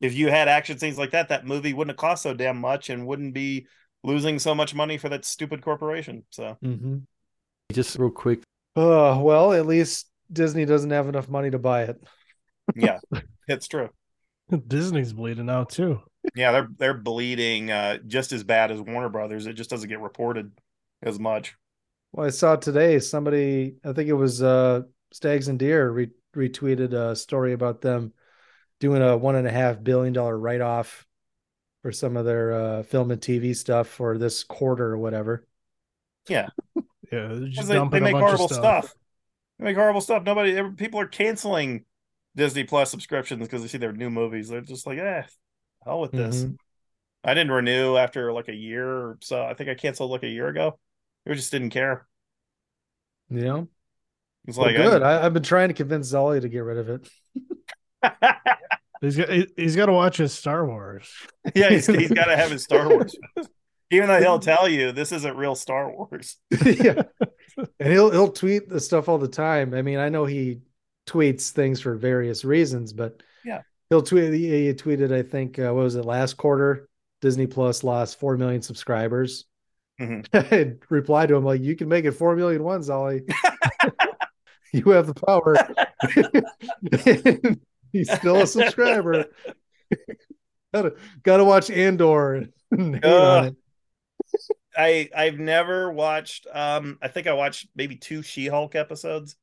if you had action scenes like that, that movie wouldn't have cost so damn much and wouldn't be losing so much money for that stupid corporation. So Mm-hmm. Just real quick, Uh, well, at least Disney doesn't have enough money to buy it. yeah, it's true. <laughs> Disney's bleeding out too. Yeah, they're they're bleeding uh, just as bad as Warner Brothers. It just doesn't get reported as much. Well, I saw today somebody, I think it was uh, Stags and Deer, re- retweeted a story about them doing a one and a half billion dollar write off for some of their uh, film and TV stuff for this quarter or whatever. Yeah, Yeah, they're just because they, dumping they a make bunch of horrible stuff. stuff. They make horrible stuff. Nobody, people are canceling Disney Plus subscriptions because they see their new movies. They're just like, eh, hell with this. Mhm. I didn't renew after like a year or so. I think I canceled like a year ago. I just didn't care. You know, It's well, like good. I, I, I've been trying to convince Zolly to get rid of it. <laughs> He's got he- he's got to watch his Star Wars. <laughs> yeah, he's, he's got to have his Star Wars. <laughs> Even though he'll tell you this isn't real Star Wars. yeah, and he'll he'll tweet the stuff all the time. I mean, I know he tweets things for various reasons, but Yeah. he'll tweet. He, he tweeted, I think, uh, what was it last quarter? Disney Plus lost four million subscribers. <laughs> Mhm. I replied to him like, "You can make it four million ones, Ollie. <laughs> you have the power." <laughs> He's still a subscriber. gotta gotta watch Andor and it. I I've never watched. Um, I think I watched maybe two She-Hulk episodes,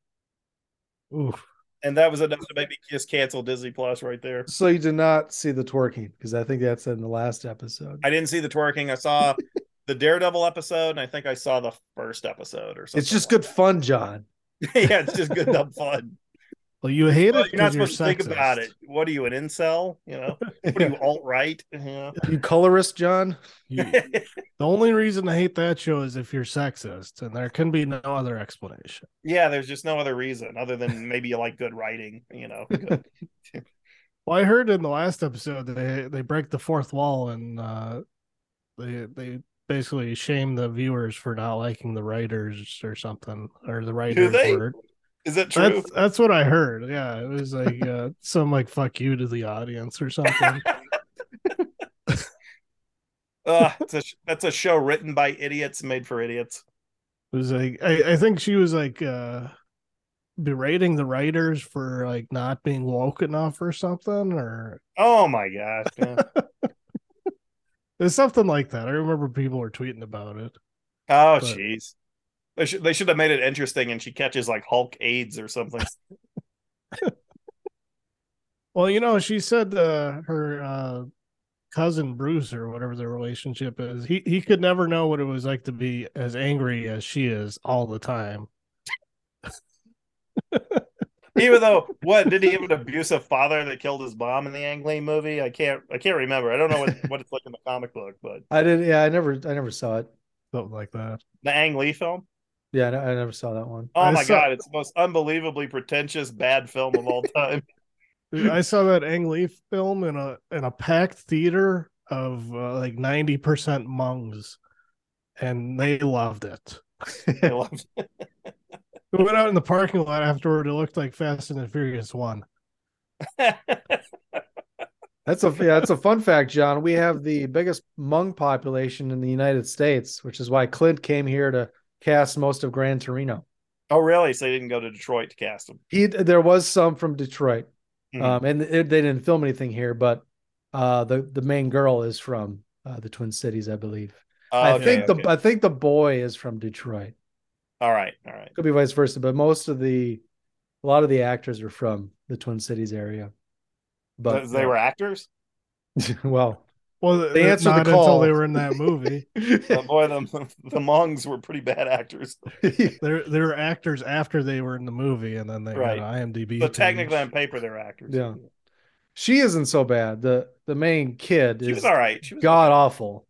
Oof. and that was enough to make me just cancel Disney Plus right there. So you did not see the twerking because I think that's in the last episode. I didn't see the twerking. I saw the Daredevil episode, and I think I saw the first episode or something. It's just good fun, John. <laughs> yeah, it's just good dumb fun. <laughs> Well, you hate Well, it you're not because you're, supposed to think about it. What are you, an incel? You know, <laughs> what are you, alt right? Yeah. You colorist, John. You- the only reason I hate that show is if you're sexist, and there can be no other explanation. yeah, there's just no other reason other than maybe you like good writing. You know, Well, I heard in the last episode they they break the fourth wall and uh, they they basically shame the viewers for not liking the writers or something, or the writers they? were. is that true? That's that's what I heard. Yeah, it was like uh, <laughs> some like "fuck you" to the audience or something. <laughs> It's a, that's a show written by idiots, made for idiots. It was like I, I think she was like uh berating the writers for like not being woke enough or something, or Oh my gosh. yeah. <laughs> there's something like that. I remember people were tweeting about it. Oh jeez. They should they should have made it interesting and she catches like Hulk AIDS or something. <laughs> Well, you know, she said uh, her uh, cousin Bruce or whatever their relationship is, he he could never know what it was like to be as angry as she is all the time. <laughs> Even though what did he have an abusive father that killed his mom in the Ang Lee movie? I can't I can't remember. I don't know what, <laughs> what it's like in the comic book, but I didn't. Yeah, I never. I never saw it. Something like that. the Ang Lee film. Yeah, I I never saw that one. Oh I my saw- god, it's the most unbelievably pretentious bad film of all time. <laughs> I saw that Ang Lee film in a in a packed theater of uh, like ninety percent Hmongs, and they loved it. I loved it. <laughs> We went out in the parking lot afterward. It looked like Fast and the Furious One. <laughs> That's a yeah, that's a fun fact, John. We have the biggest Hmong population in the United States, which is why Clint came here to cast most of Gran Torino. oh really? So they didn't go to Detroit to cast him. He there was some from Detroit, Mhm. um, and it, they didn't film anything here, but uh, the the main girl is from uh, the Twin Cities, I believe. I Okay, think okay. the I think the boy is from Detroit. All right, all right. Could be vice versa, but most of the a lot of the actors are from the Twin Cities area. But they uh, were actors. <laughs> well, Well, They th- answered the not until call. they were in that movie. <laughs> Oh, boy, the the Hmongs were pretty bad actors. <laughs> They're they're actors after they were in the movie, and then they Right. got an IMDb. But technically, on paper, they're actors. Yeah. she isn't so bad. The the main kid She is was all right. She was god awful.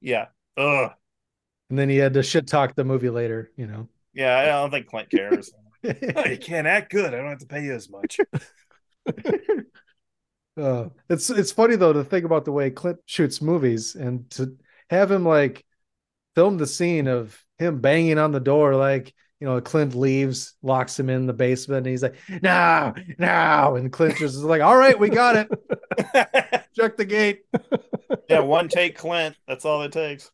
Yeah. Ugh. And then he had to shit talk the movie later, you know. Yeah, I don't think Clint cares. <laughs> Oh, you can't act good. I don't have to pay you as much. <laughs> Uh, it's it's funny though to think about the way Clint shoots movies and to have him like film the scene of him banging on the door, like you know, Clint leaves, locks him in the basement, and he's like, "No, no," and Clint just is like, "All right, we got it. <laughs> Check the gate." yeah, one take Clint. That's all it takes.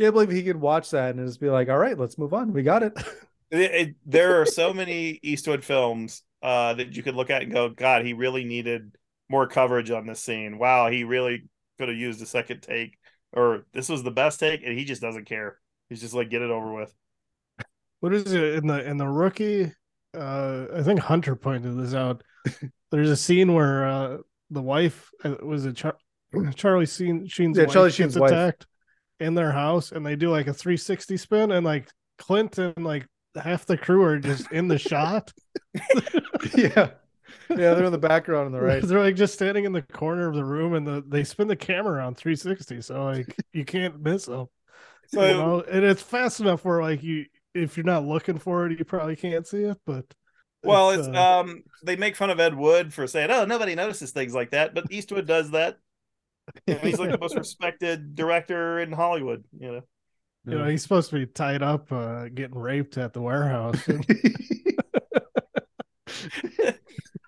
Can't believe he could watch that and just be like, "All right, let's move on. We got it." <laughs> It- it- there are so many Eastwood films uh, that you could look at and go, God, he really needed more coverage on this scene. Wow, he really could have used a second take, or this was the best take, and he just doesn't care. He's just like, get it over with. what is it in the in the rookie? Uh, I think Hunter pointed this out. <laughs> There's a scene where uh, the wife uh, was it Char- <clears throat> Charlie Sheen, Sheen's Yeah, wife Charlie gets Sheen's wife. attacked in their house, and they do like a 360 spin, and like Clint and like half the crew are just in the shot. <laughs> yeah, yeah, they're in the background on the right. <laughs> They're like just standing in the corner of the room, and the, they spin the camera on 360, so like you can't miss them. So- you know, and it's fast enough where like you, if you're not looking for it, you probably can't see it. But Well, it's uh, um, they make fun of Ed Wood for saying, "Oh, nobody notices things like that," but Eastwood does that. And he's like the most <laughs> respected director in Hollywood. You know, you know he's supposed to be tied up, uh, getting raped at the warehouse. <laughs>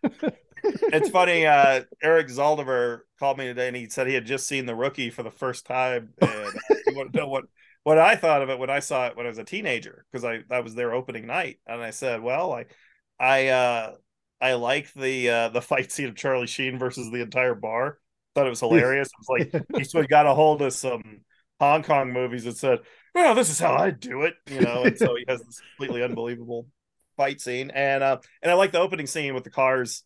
<laughs> it's funny. Uh, Eric Zaldivar called me today, and he said he had just seen The Rookie for the first time, and he wanted to know what what I thought of it when I saw it when I was a teenager because I that was their opening night, and I said, well, I I uh I like the uh the fight scene of Charlie Sheen versus the entire bar. Thought it was <laughs> hilarious. It was like he sort of got a hold of some Hong Kong movies and said, "Well, this is how I do it," you know. And so he has this completely <laughs> unbelievable fight scene, and uh, and I like the opening scene with the cars,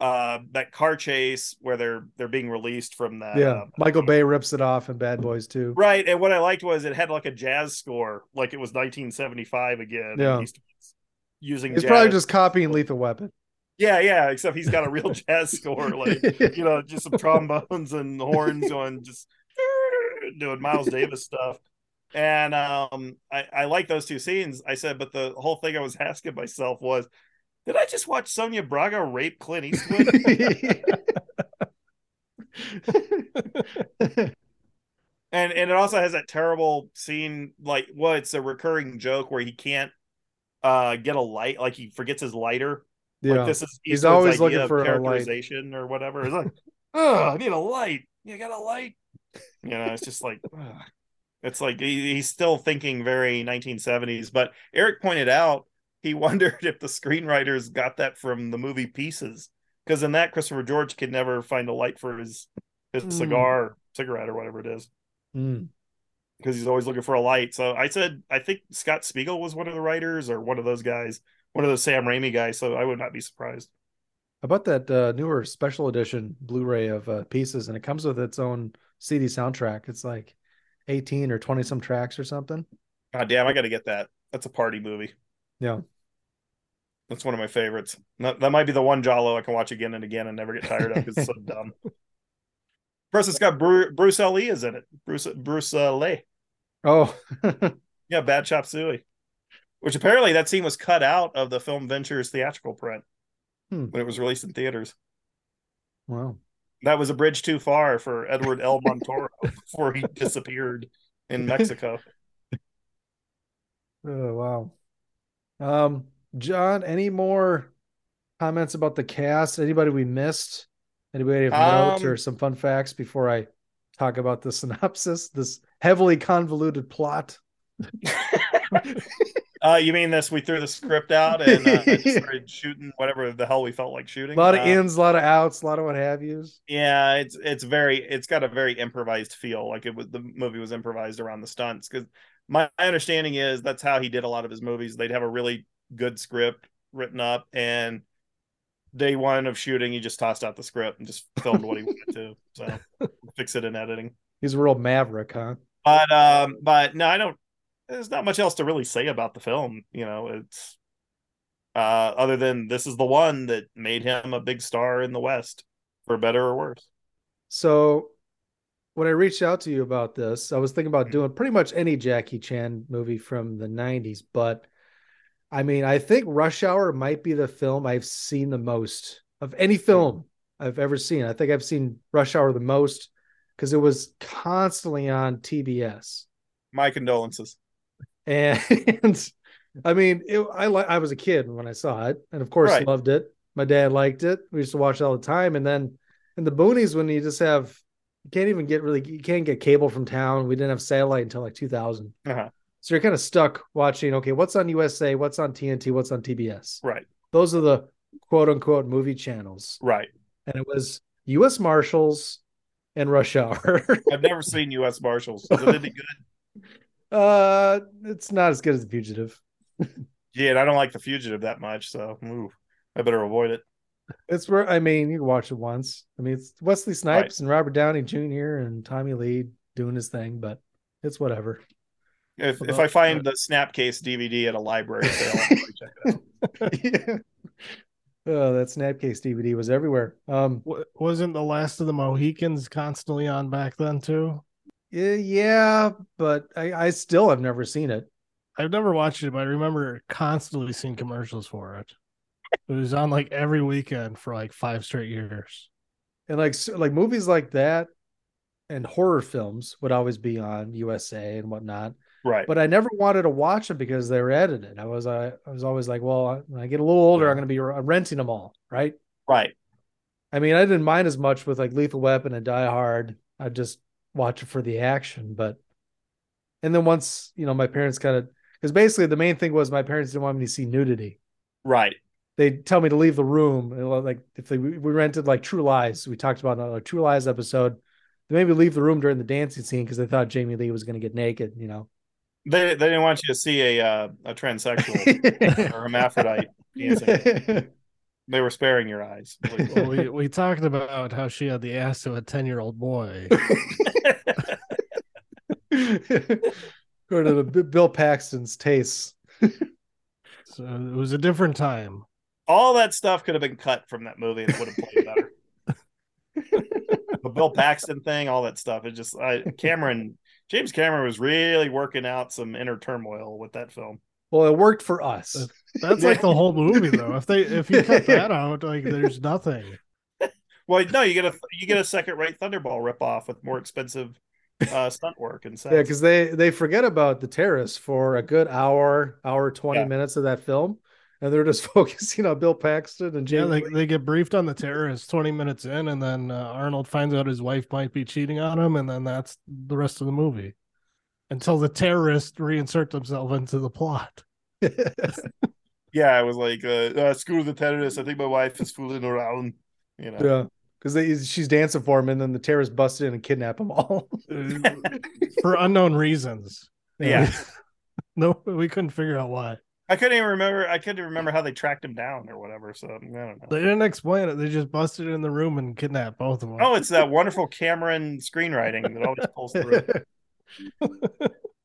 uh, that car chase where they're they're being released from that. Yeah, uh, Michael Bay rips it off in Bad Boys too. right. And what I liked was it had like a jazz score, like it was 1975 again. Yeah. using. He's jazz. probably just copying Lethal Weapon. Yeah, yeah. Except he's got a real <laughs> jazz score, like you know, just some <laughs> trombones and horns going, just <laughs> doing Miles Davis stuff. And um, I, I like those two scenes. I said, but the whole thing I was asking myself was, did I just watch Sonia Braga rape Clint Eastwood? and and it also has that terrible scene, like well, it's a recurring joke where he can't uh get a light, like he forgets his lighter. Yeah. Like this is He's always looking for a light. characterization or whatever. It's like, <laughs> oh, I need a light. You got a light? You know, it's just like <laughs> ugh. it's like he, he's still thinking very 1970s. But Eric pointed out he <laughs> wondered if the screenwriters got that from the movie Pieces, because in that Christopher George could never find a light for his his Hmm. cigar, cigarette, or whatever it is Mm. because he's always looking for a light. So I said, I think Scott Spiegel was one of the writers or one of those guys, one of those Sam Raimi guys. So I would not be surprised. About that uh, newer special edition Blu-ray of uh, Pieces, and it comes with its own CD soundtrack. It's like eighteen or twenty some tracks or something. God damn, I got to get that. That's a party movie. Yeah, That's one of my favorites. That, that might be the one giallo I can watch again and again and never get tired of because it's so <laughs> dumb. Plus, it's got Bru- Bruce Lee is in it. Bruce Bruce uh, Lee. Oh, <laughs> Yeah, Bad Chop Suey. Which apparently that scene was cut out of the film Ventures theatrical print Hmm. when it was released in theaters. wow. That was a bridge too far for Edward L. Montoro <laughs> before he disappeared in Mexico. <laughs> Oh wow. Um, John, any more comments about the cast? Anybody we missed? Anybody have notes Um, or some fun facts before I talk about the <laughs> synopsis? This heavily convoluted plot. Uh, you mean this? We threw the script out and uh, <laughs> started shooting whatever the hell we felt like shooting. A lot of Uh, ins, a lot of outs, a lot of what have yous. Yeah, it's it's very it's got a very improvised feel. Like it was the movie was improvised around the stunts because my understanding is that's how he did a lot of his movies. They'd have a really good script written up, and day one of shooting, he just tossed out the script and just filmed what he wanted to. So <laughs> fix it in editing. He's a real maverick, huh? But um, but no, I don't. There's not much else to really say about the film. You know, it's uh, other than this is the one that made him a big star in the West, for better or worse. So when I reached out to you about this, I was thinking about doing pretty much any Jackie Chan movie from the 90s, but I mean, I think Rush Hour might be the film I've seen the most of any film I've ever seen. I think I've seen Rush Hour the most because it was constantly on TBS. My condolences. <laughs> And I mean, it, I li- I was a kid when I saw it, and of course Right. loved it. My dad liked it. We used to watch it all the time. And then in the boonies, when you just have you can't even get really you can't get cable from town. We didn't have satellite until like 2000. Uh-huh. So you're kind of stuck watching, okay, what's on USA, what's on TNT, what's on TBS. Right. Those are the quote unquote movie channels. Right. And it was US Marshals and Rush Hour. I've never seen U.S. Marshals. Is it any <laughs> good? Uh it's not as good as the fugitive. <laughs> Yeah, and I don't like The Fugitive that much, so ooh, I better avoid it. It's where I mean, you can watch it once. I mean, it's Wesley Snipes and Robert Downey Jr. and Tommy Lee doing his thing, but it's whatever. If What if I find the Snapcase DVD at a library sale, I'll check it out. <laughs> Oh, that Snapcase DVD was everywhere. Um, Wa- Wasn't the Last of the Mohicans constantly on back then too? Yeah, yeah, but I, I still have never seen it. I've never watched it, but I remember constantly seeing commercials for it. It was on like every weekend for like five straight years. And like like movies like that and horror films would always be on USA and whatnot. Right. But I never wanted to watch them because they were edited. I was I, I was always like, well, when I get a little older, I'm going to be renting them all, right? Right. I mean, I didn't mind as much with like Lethal Weapon and Die Hard. I just watch it for the action, but And then once, you know, my parents kind of because basically the main thing was my parents didn't want me to see nudity. Right. They'd tell me to leave the room. And, Like if they we rented like True Lies, we talked about a True Lies episode. They made me leave the room during the dancing scene because they thought Jamie Lee was going to get naked. You know, They they didn't want you to see a uh, a transsexual <laughs> or hermaphrodite dancing. <laughs> They were sparing your eyes. <laughs> Well, we oh. we talked about how she had the ass of a ten year old boy. <laughs> <laughs> According to B- Bill Paxton's tastes. So it was a different time. All that stuff could have been cut from that movie and it would have played better. the Bill Paxton thing, all that stuff. It just I, Cameron James Cameron was really working out some inner turmoil with that film. Well, it worked for us. That's like the whole movie, though. If they if you cut that out, like there's nothing. <laughs> Well, no, you get a you get a second rate Thunderball ripoff with more expensive uh, stunt work and stuff. Yeah, because they they forget about the terrorists for a good hour, hour twenty Yeah. minutes of that film, and they're just <laughs> focusing on Bill Paxton and Yeah, they, they get briefed on the terrorists 20 minutes in, and then uh, Arnold finds out his wife might be cheating on him, and then that's the rest of the movie until the terrorists reinsert themselves into the plot. <laughs> Yeah, I was like uh, uh, screw the terrorists. I think my wife is fooling around. You know. yeah, because she's dancing for him, and then the terrorists bust in and kidnap them all. <laughs> <laughs> for unknown reasons. Yeah. no, we couldn't figure out why. I couldn't even remember. I couldn't remember how they tracked him down or whatever. So I don't know. They didn't explain it. They just busted in the room and kidnapped both of them. Oh, it's that wonderful Cameron screenwriting that always pulls through.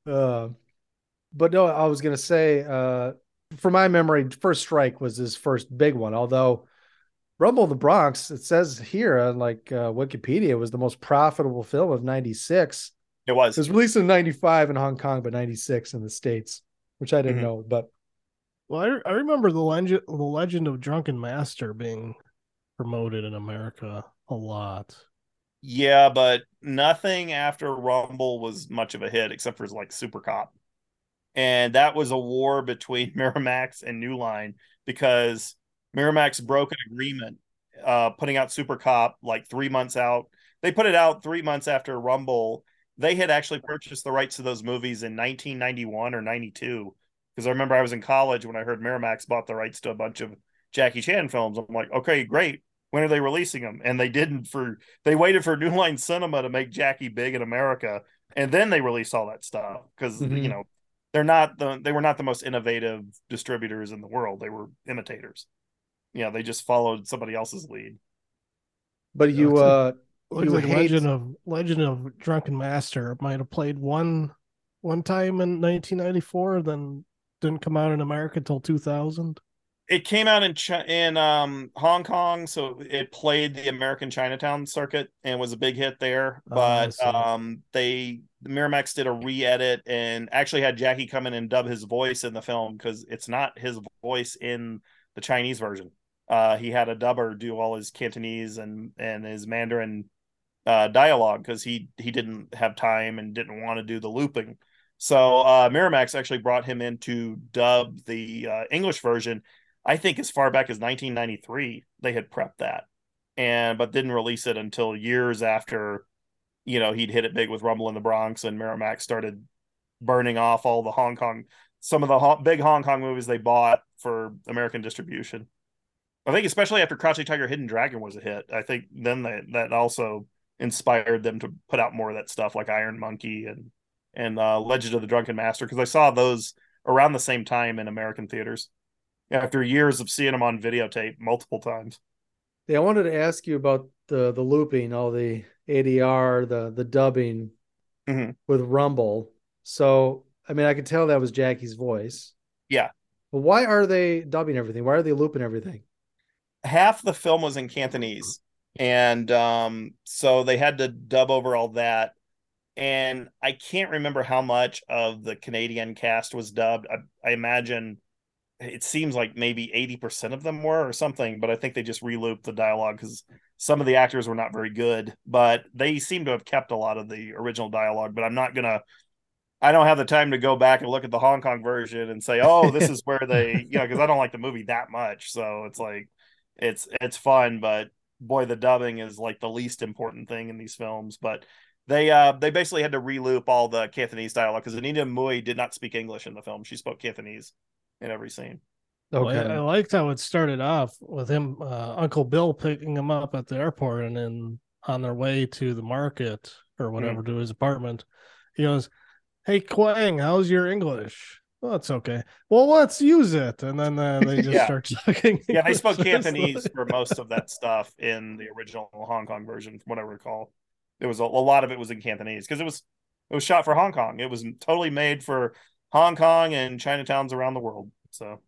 Uh, <laughs> but no, I was gonna say, uh, for my memory, First Strike was his first big one. Although Rumble in the Bronx, it says here on like uh, Wikipedia, was the most profitable film of '96. It was. It was released in '95 in Hong Kong, but '96 in the states, which I didn't Mhm. know. But Well, I, I remember the legend, the legend of Drunken Master being promoted in America a lot. Yeah, but nothing after Rumble was much of a hit except for like Super Cop. And that was a war between <laughs> Miramax and New Line because Miramax broke an agreement uh putting out Super Cop like 3 months out. They put it out 3 months after Rumble. They had actually purchased the rights to those movies in 1991 or 92 because I remember I was in college when I heard Miramax bought the rights to a bunch of Jackie Chan films. I'm like, "Okay, great. When are they releasing them?" And they didn't for they waited for <laughs> New Line Cinema to make Jackie big in America, and then they released all that stuff because Mhm. you know they're not the they were not the most innovative distributors in the world. They were imitators. You know, they just followed somebody else's lead. but you Looks uh Looks you like hate- Legend of Legend of Drunken Master might have played one one time in 1994, then didn't come out in America until 2000. It came out in Chi- in um Hong Kong, so it played the American Chinatown circuit and was a big hit there. Oh, But um, they Miramax did a re-edit and actually had Jackie come in and dub his voice in the film because it's not his voice in the Chinese version. Uh, he had a dubber do all his Cantonese and and his Mandarin uh, dialogue because he he didn't have time and didn't want to do the looping. So uh, Miramax actually brought him in to dub the uh, English version. I think as far back as 1993, they had prepped that, and but didn't release it until years after, you know, he'd hit it big with Rumble in the Bronx, and Miramax started burning off all the Hong Kong, some of the Hong, big Hong Kong movies they bought for American distribution. I think especially after Crouching Tiger, Hidden Dragon was a hit. I think then they, that also inspired them to put out more of that stuff like Iron Monkey and and uh, Legend of the Drunken Master because I saw those around the same time in American theaters after years of seeing them on videotape multiple times. Yeah, I wanted to ask you about the the looping, all the ADR, the the dubbing Mhm. with Rumble. So, I mean, I could tell that was Jackie's voice. Yeah. But why are they dubbing everything? Why are they looping everything? half the film was in Cantonese, and um, so they had to dub over all that. And I can't remember how much of the Canadian cast was dubbed. I, I imagine it seems like maybe eighty percent of them were, or something. But I think they just relooped the dialogue because some of the actors were not very good. But they seem to have kept a lot of the original dialogue. But I'm not gonna. I don't have the time to go back and look at the Hong Kong version and say, "Oh, this is where they," <laughs> you know, because I don't like the movie that much. So it's like it's it's fun, but boy, the dubbing is like the least important thing in these films. But They uh they basically had to reloop all the Cantonese dialogue because Anita Mui did not speak English in the film. She spoke Cantonese in every scene. Well, I- Okay. I, liked how it started off with him, uh, Uncle Bill picking him up at the airport, and then on their way to the market or whatever to his apartment, he goes, "Hey Keung, how's your English?" Well, it's okay. Well, let's use it, and then uh, they <laughs> just Yeah. start talking. Yeah, they spoke <laughs> Cantonese for most of that stuff in the original Hong Kong version, from what I recall. There was a, a lot of it was in Cantonese because it was it was shot for Hong Kong. It was totally made for Hong Kong and Chinatowns around the world. So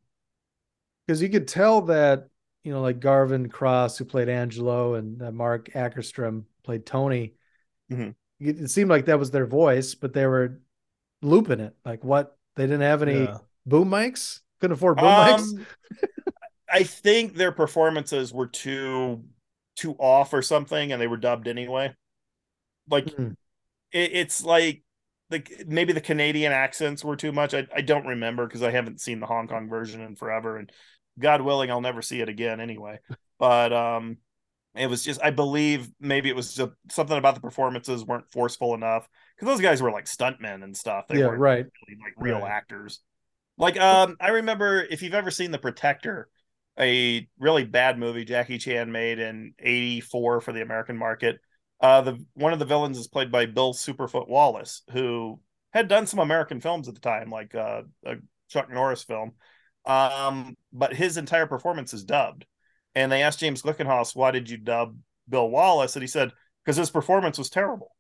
because you could tell that you know like garvin cross who played angelo and uh, marc akerstream played tony Mhm. it, it seemed like that was their voice but they were looping it like what they didn't have any Yeah. boom mics couldn't afford boom mics Um, I think their performances were too too off or something, and they were dubbed anyway. Like Hmm. it, it's like like maybe the Canadian accents were too much. I, I don't remember because I haven't seen the Hong Kong version in forever, and God willing, I'll never see it again anyway. <laughs> But um, it was just I believe maybe it was just something about the performances weren't forceful enough because those guys were like stuntmen and stuff. They yeah weren't right really like real Right. actors. Like um I remember if you've ever seen The Protector, a really bad movie Jackie Chan made in 84 for the American market. Uh the one of the villains is played by Bill Superfoot Wallace, who had done some American films at the time, like uh, a Chuck Norris film. Um, but his entire performance is dubbed. And they asked James Glickenhaus, why did you dub Bill Wallace? And he said, because his performance was terrible.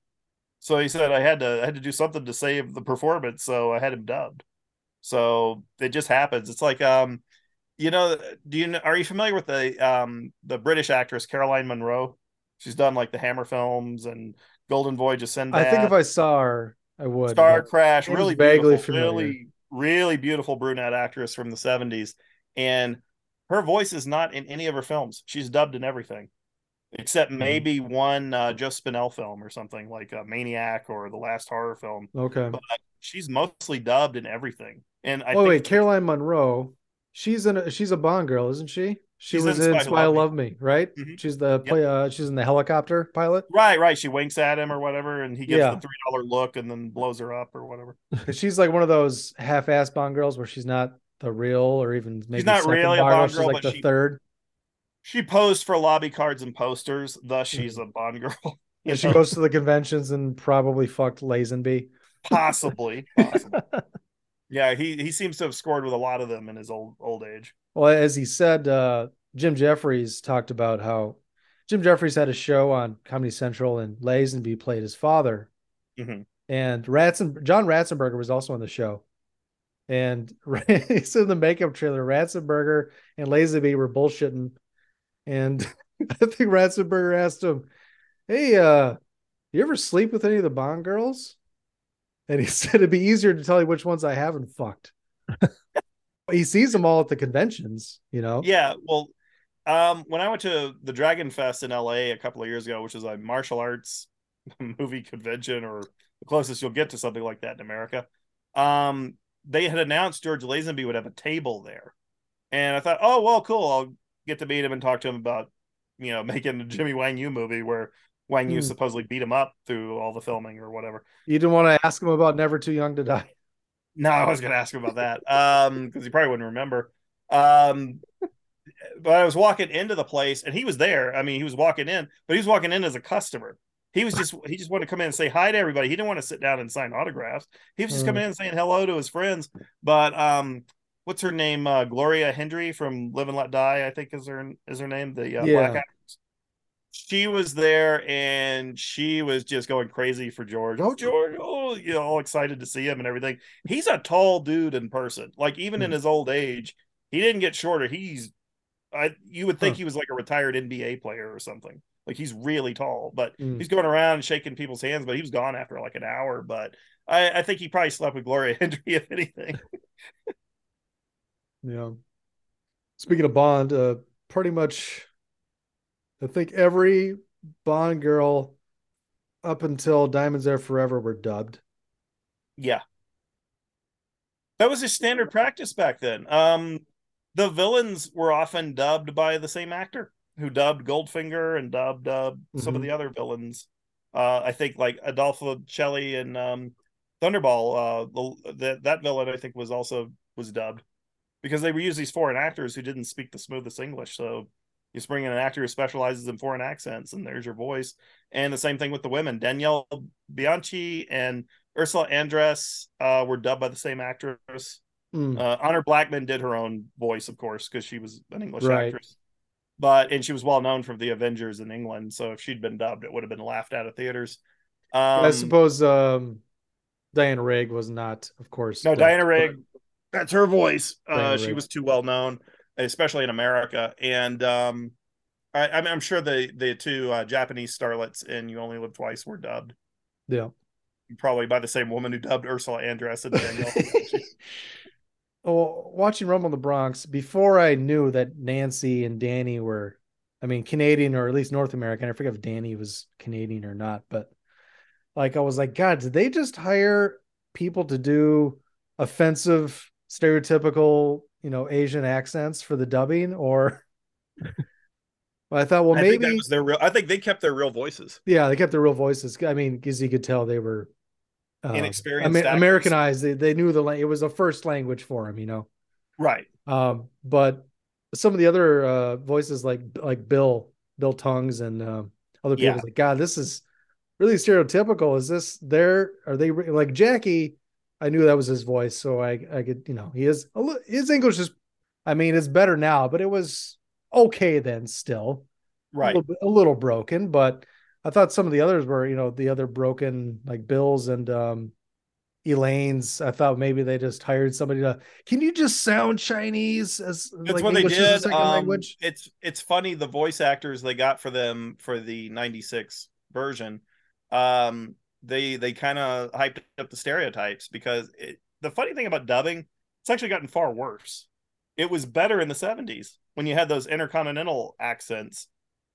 So he said I had to I had to do something to save the performance, so I had him dubbed. So it just happens. It's like um, you know, do you are you familiar with the um the British actress Caroline Munro? She's done like the Hammer films and Golden Voyage of Sinbad. i think if i saw her i would Star Crash, really vaguely familiar. really, really beautiful brunette actress from the 70s. And her voice is not in any of her films. She's dubbed in everything. Except Hmm. maybe one uh, Joe Spinell film or something like uh, Maniac or the last horror film. okay But she's mostly dubbed in everything. And I oh think wait caroline munro she's in a, she's a bond girl isn't she she She's was in Spy spy Loved love me, right Mhm. she's the play uh she's in the helicopter pilot right, right. She winks at him or whatever, and he gives Yeah. the three dollar look and then blows her up or whatever. <laughs> she's like one of those half-ass Bond girls where she's not the real or even maybe she's not really a Bond girl. She's like the she- third. She posed for lobby cards and posters, thus she's a Bond girl. <laughs> And she goes to the conventions and probably fucked Lazenby. possibly, possibly. <laughs> yeah, he he seems to have scored with a lot of them in his old old age. Well, as he said, uh, Jim Jefferies talked about how Jim Jefferies had a show on Comedy Central and Lazenby played his father. Mhm. And Ratzen John Ratzenberger was also on the show. And he <laughs> said in the makeup trailer, Ratzenberger and Lazenby were bullshitting. And <laughs> I think Ratzenberger asked him, Hey, uh, you ever sleep with any of the Bond girls? And he <laughs> said it'd be easier to tell you which ones I haven't fucked. He sees them all at the conventions, you know. Yeah, well, um, when I went to the Dragon Fest in LA a couple of years ago, which is a martial arts <laughs> movie convention or the closest you'll get to something like that in America, um, they had announced George Lazenby would have a table there, and I thought, oh well, cool. I'll get to meet him and talk to him about, you know, <laughs> making a Jimmy Wang Yu movie where Wang Yu Hmm. supposedly beat him up through all the filming or whatever. You didn't want to ask him about Never Too Young to Die. No, I was going to ask him about that um because he probably wouldn't remember. Um, but I was walking into the place and he was there. I mean, he was walking in, but he was walking in as a customer. He was just he just wanted to come in and say hi to everybody. He didn't want to sit down and sign autographs. He was just Mm. coming in and saying hello to his friends. But um, what's her name? Uh, Gloria Hendry from Live and Let Die, I think is her is her name. The uh, Yeah. black actress. She was there and she was just going crazy for George. Oh, George! Oh, you know, all excited to see him and everything. He's a tall dude in person. Like even in Mhm. his old age, he didn't get shorter. He's I you would think Huh. he was like a retired NBA player or something. Like he's really tall, but Mm. he's going around shaking people's hands. But he was gone after like an hour. But I, I think he probably slept with Gloria <laughs> Hendry, if anything. Yeah. Speaking of Bond, uh, pretty much, I think every Bond girl up until Diamonds Are Forever were dubbed. Yeah. That was just standard practice back then. Um the villains were often dubbed by the same actor who dubbed Goldfinger and dubbed uh, some of Mhm. the other villains. Uh, I think like Adolfo Celi and um, Thunderball, uh, the, that villain I think was also was dubbed because they reuse these foreign actors who didn't speak the smoothest English. So you just bring in an actor who specializes in foreign accents, and there's your voice. And the same thing with the women. Danielle Bianchi and Ursula Andress uh, were dubbed by the same actress. Mm. Uh, Honor Blackman did her own voice, of course, because she was an English Right. actress. But and she was well known from the Avengers in England. So if she'd been dubbed, it would have been laughed at at theaters. Um, I suppose um, Diana Rigg was not, of course. No, Diana Rigg. That's her voice. Uh, she was too well known, especially in America. And um, I, I mean, I'm sure the the two uh, Japanese starlets in "You Only Live Twice" were dubbed Yeah. probably by the same woman who dubbed Ursula Andress and Danielle. <laughs> Well, watching Rumble in the Bronx, before I knew that Nancy and Danny were, I mean, Canadian or at least North American. I forget if Danny was Canadian or not, but like I was like, God, did they just hire people to do offensive, stereotypical, you know, Asian accents for the dubbing? Or <laughs> I thought, well, I maybe that was their real. I think they kept their real voices. Yeah, they kept their real voices. I mean, because you could tell they were um, Inexperienced Amer- Americanized. They they knew the la- it was a first language for them, you know. Right. Um, but some of the other uh, voices, like like Bill Bill Tung's and um, other people, Yeah. like God, this is really stereotypical. Is this there? Are they like Jackie? I knew that was his voice, so I I could you know he is his English is, I mean, it's better now, but it was okay then still Right. a little, a little broken, but I thought some of the others were, you know, the other broken like Bill's and um Elaine's. I thought maybe they just hired somebody to. Can you just sound Chinese as That's like what English they as a did. second Um, language? It's it's funny the voice actors they got for them for the '96 version. Um, they they kind of hyped up the stereotypes because it, the funny thing about dubbing, it's actually gotten far worse. It was better in the '70s when you had those intercontinental accents,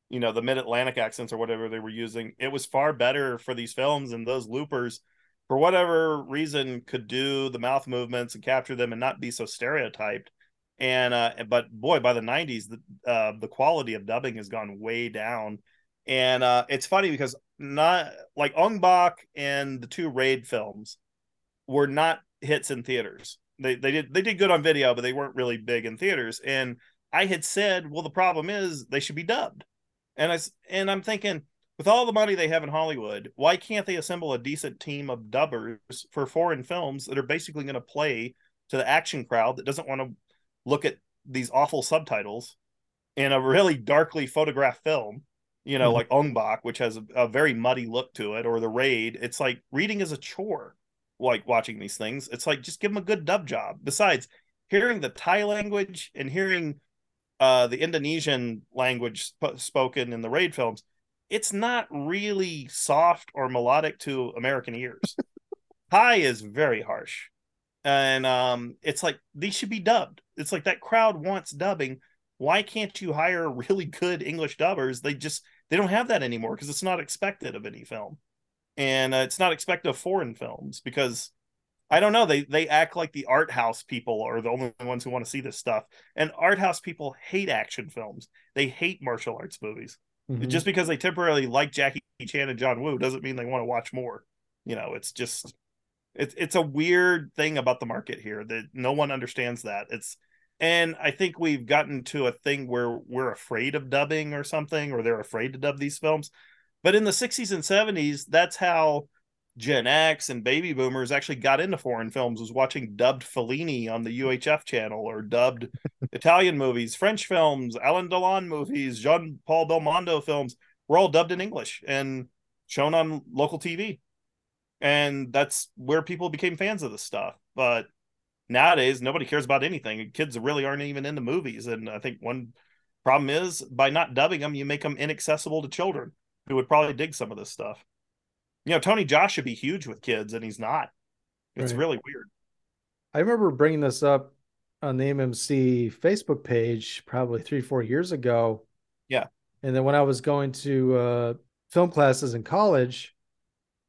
you know, the Mid Atlantic accents or whatever they were using. It was far better for these films and those loopers for whatever reason could do the mouth movements and capture them and not be so stereotyped and uh but boy by the 90s the uh the quality of dubbing has gone way down and uh it's funny because not like Ong Bak and the two raid films were not hits in theaters. They they did they did good on video but they weren't really big in theaters. And i had said well the problem is they should be dubbed. And i and i'm thinking with all the money they have in hollywood why can't they assemble a decent team of dubbers for foreign films that are basically going to play to the action crowd that doesn't want to look at these awful subtitles in a really darkly photographed film, you know, Mhm. like Ong Bak, which has a, a very muddy look to it, or The Raid. It's like reading is a chore, like watching these things. It's like just give them a good dub job. Besides, hearing the Thai language and hearing uh, the Indonesian language sp- spoken in the Raid films, it's not really soft or melodic to American ears. <laughs> Thai is very harsh and um it's like these should be dubbed it's like that crowd wants dubbing why can't you hire <laughs> really good english dubbers they just they don't have that anymore because it's not expected of any film. And uh, it's not expected of foreign films because i don't know they they act like the art house people are the only ones who want to see this stuff. And art house people hate action films. They hate martial arts movies. Mhm. just because they temporarily like jackie chan and john woo doesn't mean they want to watch more. You know it's just it's it's a weird thing about the market here that no one understands that. It's and i think we've gotten to a thing where we're afraid of dubbing or something or they're afraid to dub these films. But in the 60s and 70s that's how gen x and baby boomers actually got into foreign films was watching dubbed fellini on the uhf channel or dubbed <laughs> italian movies french films alain delon movies jean paul belmondo films were all dubbed in english and shown on local tv and that's where people became fans of the stuff. But nowadays nobody cares about anything kids really aren't even into movies and i think one problem is by not dubbing them you make them inaccessible to children who would probably dig some of this stuff you know tony jaa should be huge with kids and he's not it's Right. really weird I remember bringing this up on the MMC Facebook page probably three, four years ago. Yeah. And then when I was going to uh, film classes in college,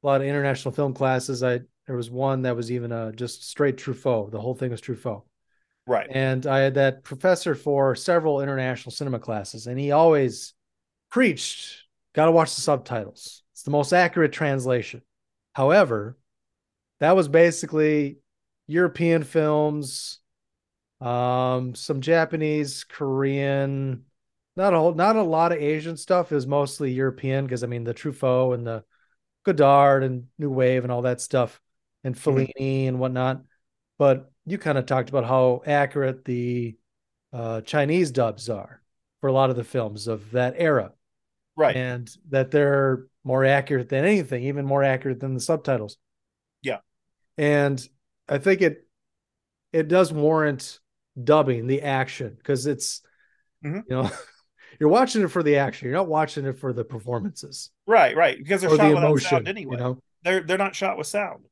a lot of international film classes, I there was one that was even uh, just straight Truffaut. The whole thing was Truffaut. right And I had that professor for several international cinema classes, and he always preached, got to watch the subtitles. It's the most accurate translation. However, that was basically European films, um, some Japanese, Korean, not a whole, not a lot of Asian stuff. It was mostly European because I mean the Truffaut and the Godard and New Wave and all that stuff, and Fellini and whatnot. But you kind of talked about how accurate the uh, Chinese dubs are for a lot of the films of that era, Right. and that they're more accurate than anything, even more accurate than the subtitles. Yeah. And I think it it does warrant dubbing the action because it's Mhm. you know <laughs> you're watching it for the action. You're not watching it for the performances Right, right. Because they're shot the without emotion. sound anyway. You know, They're they're not shot with sound.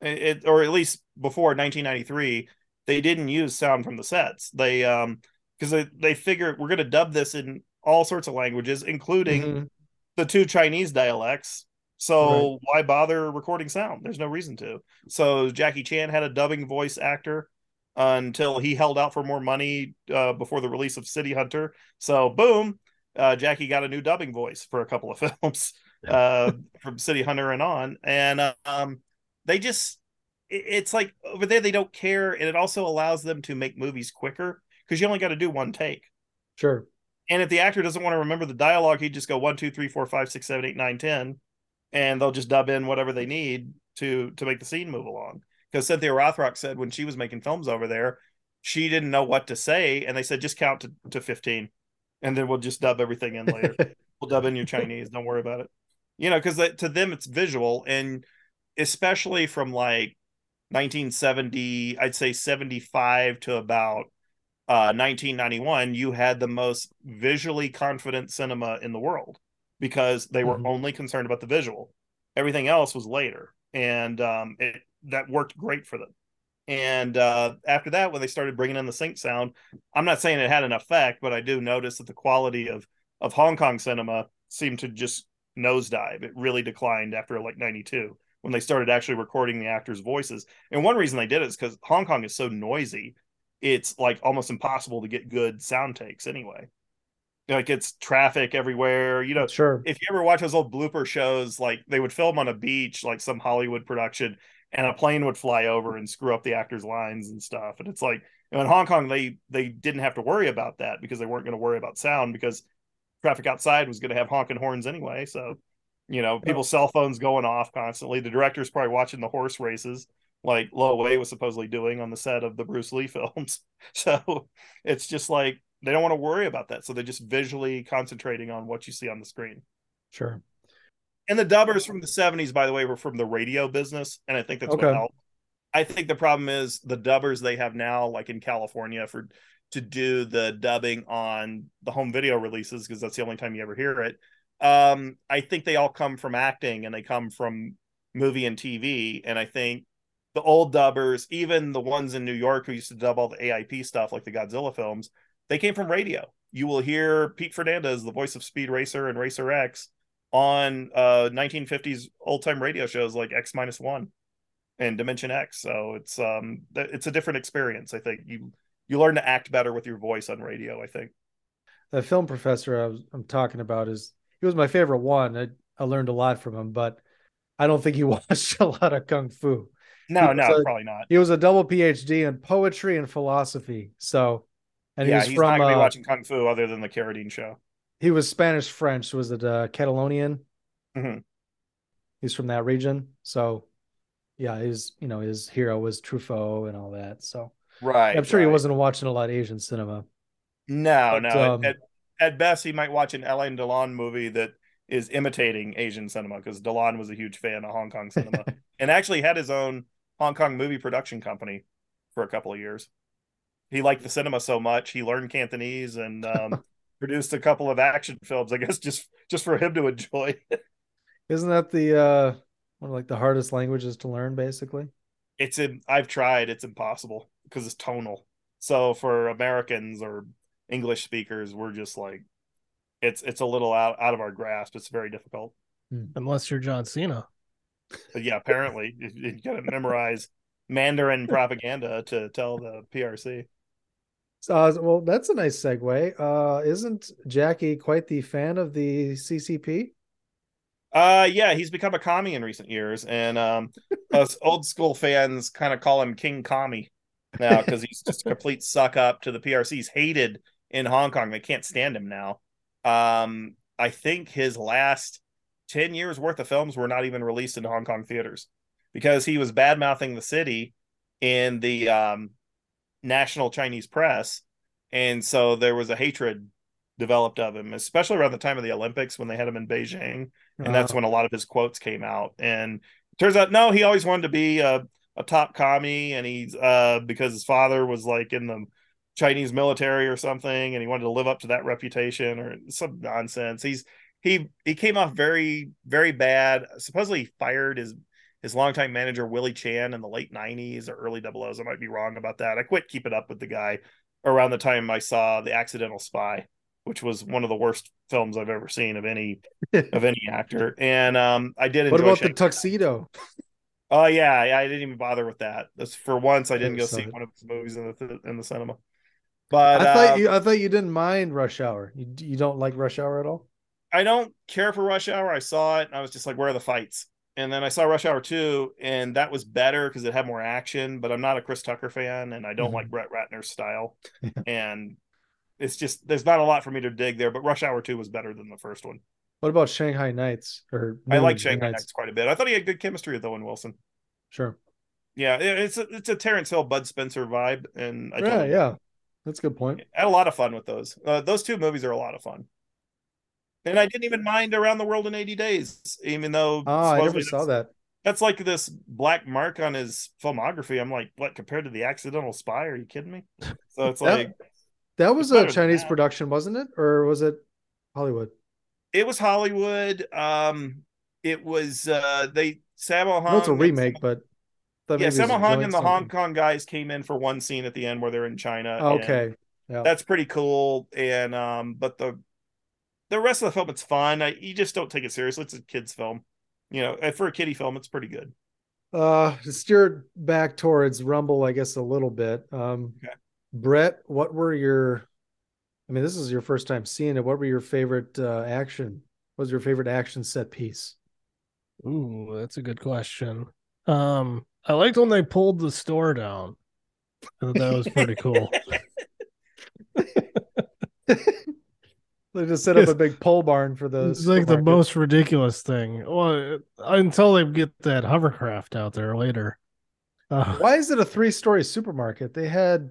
It, or at least before 1993, they didn't use sound from the sets. They um because they they figure we're gonna dub this in all sorts of languages, including Mhm. the two Chinese dialects. So why bother recording sound? There's no reason to. So Jackie Chan had a dubbing voice actor until he held out for more money uh, before the release of City Hunter. So boom, uh, Jackie got a new dubbing voice for a couple of <laughs> films uh, from City Hunter and on, and um, they just it's like over there they don't care, and it also allows them to make movies quicker because you only got to do one take. sure. And if the actor doesn't want to remember the dialogue, he'd just go one, two, three, four, five, six, seven, eight, nine, ten, and they'll just dub in whatever they need to to make the scene move along. Because Cynthia Rothrock said when she was making films over there, she didn't know what to say, and they said just count to, to fifteen, and then we'll just dub everything in later. <laughs> we'll dub in your Chinese. Don't worry about it. You know, because to them it's visual, and especially from like 1970, I'd say 75 to about uh, 1991, you had the most visually confident cinema in the world because they were Mhm. only concerned about the visual. Everything else was later, and um, it that worked great for them. And uh, after that, when they started bringing in the sync sound, I'm not saying it had an effect, but I do notice that the quality of of Hong Kong cinema seemed to just nosedive. It really declined after like 92 when they started actually recording the actors' voices. And one reason they did it is because Hong Kong is so noisy, it's like almost impossible to get good sound takes anyway. Like it's traffic everywhere. You know, Sure. if you ever watch those old blooper shows, like they would film on a beach, like some Hollywood production, and a plane would fly over and screw up the actors' lines and stuff. And it's like you know, in Hong Kong, they they didn't have to worry about that because they weren't going to worry about sound because traffic outside was going to have honking horns anyway. So, you know, people's cell phones going off constantly. The director's probably watching the horse races like Lo Wei was supposedly doing on the set of the Bruce Lee <laughs> films. So it's just like they don't want to worry about that. So they're just visually concentrating on what you see on the screen. Sure. And the dubbers from the 70s, by the way, were from the radio business. And I think that's Okay. what helped. I think the problem is the dubbers they have now, like in California, for to do the dubbing on the home video releases, because that's the only time you ever hear it. Um, I think they all come from acting and they come from movie and TV. And I think the old dubbers, even the ones in New York who used to dub all the AIP stuff, like the Godzilla films, they came from radio. You will hear Pete Fernandez, the voice of Speed Racer and Racer X, on uh 1950s old time radio shows like X minus one and Dimension X. So it's um it's a different experience. I think you you learn to act better with your voice on radio. I think. The film professor I was, I'm talking about is he was my favorite one. I, I learned a lot from him, but I don't think he <laughs> watched a lot of kung fu. No, no, a- probably not. He was a double PhD in poetry and philosophy. So, and he yeah, was he's from not gonna be uh, watching kung fu other than the Carradine show. he was Spanish French. Was it uh, Catalonian? Mhm. He's from that region. So, yeah, his you know his hero was Truffaut and all that. So, Right. I'm sure he wasn't watching a lot of Asian cinema. No, But, no. Um, at, at best, he might watch an Alain Delon movie that is imitating Asian cinema because Delon was a huge fan of Hong Kong <laughs> cinema and actually had his own Hong Kong movie production company for a couple of years. He liked the cinema so much he learned Cantonese and um, <laughs> produced a couple of action films. I guess just just for him to enjoy. <laughs> Isn't that the uh, one of like the hardest languages to learn, basically? it's in I've tried, it's impossible because it's tonal. So for Americans or English speakers, we're just like it's it's a little out, out of our grasp. It's very difficult. Unless you're John Cena. But yeah, apparently <laughs> you, you gotta memorize Mandarin propaganda to tell the PRC. So, uh, well, that's a nice segue. Uh, isn't Jackie quite the fan of the CCP? Uh, yeah, he's become a commie in recent years, and um, <laughs> us old school fans kind of call him King Commie now because he's just a complete suck up to the PRC. He's hated in Hong Kong; they can't stand him now. Um, I think his last ten years worth of films were not even released in Hong Kong theaters because he was bad mouthing the city in the um, national Chinese press, and so there was a hatred developed of him, especially around the time of the Olympics when they had him in Beijing, and that's Uh, when a lot of his quotes came out. And it turns out, no, he always wanted to be a, a top commie, and he's uh because his father was like in the Chinese military or something, and he wanted to live up to that reputation or some nonsense. He's he he came off very very bad. Supposedly he fired his his longtime manager Willie Chan in the late '90s or early double O's. I might be wrong about that. I quit keeping up with the guy around the time I saw The Accidental Spy, which was one of the worst films I've ever seen of any <laughs> of any actor. And um, I did. What about the tuxedo? Oh yeah, yeah, I didn't even bother with that. That's for once I didn't go see it. one of his movies in the in the cinema. But I thought uh, you I thought you didn't mind Rush Hour. You you don't like Rush Hour at all? I don't care for Rush Hour. I saw it and I was just like, where are the fights? And then I saw Rush Hour 2, and that was better because it had more action, but I'm not a Chris Tucker fan and I don't Mhm. like Brett Ratner's style. <laughs> and it's just there's not a lot for me to dig there, but Rush Hour 2 was better than the first one. What about Shanghai Nights? Or I like Shanghai Nights quite a bit. I thought he had good chemistry with Owen Wilson. Sure. Yeah, it's a, it's a Terence Hill, Bud Spencer vibe, and I Yeah, yeah. That's a good point. I had a lot of fun with those. Uh, those two movies are a lot of fun. And I didn't even mind Around the World in 80 Days, even though Oh, I never saw that. That's like this black mark on his filmography. I'm like, what compared to the Accidental Spy? Are you kidding me? So it's <laughs> That- like That was a Chinese production, wasn't it? Or was it Hollywood? it was Hollywood. Um, it was uh they Sammo Hung. Know it's a remake, but yeah, maybe it Sammo Hung and the Hong. Kong guys came in for one scene at the end where they're in China. Okay. Yeah. that's pretty cool and um but the the rest of the film it's fun I, you just don't take it seriously it's a kids film you know for a kiddie film it's pretty good Uh to steer it back towards Rumble, I guess a little bit. Um Okay. Brett, what were your I mean, this is your first time seeing it. What were your favorite uh action? What was your favorite action set piece? Ooh, that's a good question. Um, I liked when they pulled the store down. That was pretty cool. <laughs> They just set up a big pole barn for the It's like the supermarket. most ridiculous thing. Well, until they get that hovercraft out there later. Uh, Why is it a three-story supermarket? They had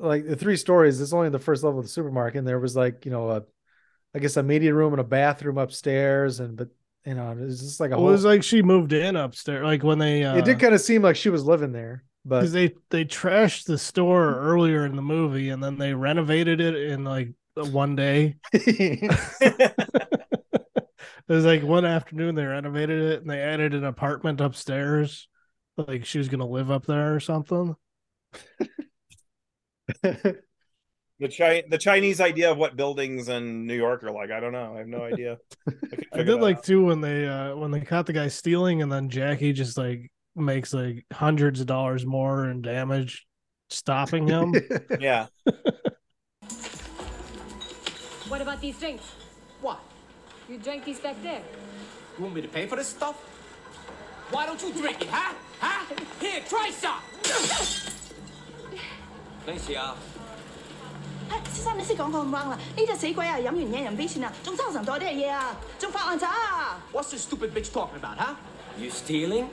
like the three stories. It's only the first level of the supermarket, and there was like you know a, I guess a media room and a bathroom upstairs, and but you know it was just like a it whole. was like she moved in upstairs, like when they. Uh, it did kind of seem like she was living there, but because they they trashed the store earlier in the movie, and then they renovated it in like one day. <laughs> <laughs> It was like one afternoon they renovated it and they added an apartment upstairs. Like she was gonna live up there or something. <laughs> the Chi- the chinese idea of what buildings in new york are like i don't know i have no <laughs> idea I, I did like out. too when they uh when they caught the guy stealing and then Jackie just like makes like hundreds of dollars more in damage stopping him. <laughs> yeah <laughs> What about these drinks? What? You drank these back there. You want me to pay for this stuff? Why don't you drink it, huh? Huh? Here, try some. Thanks, yeah. 哎，先生，你识讲讲讲啦！呢只死鬼啊，饮完嘢又唔俾钱啊，仲争成袋啲嘢啊，仲发烂渣啊！ What's this stupid bitch talking about, huh? You stealing?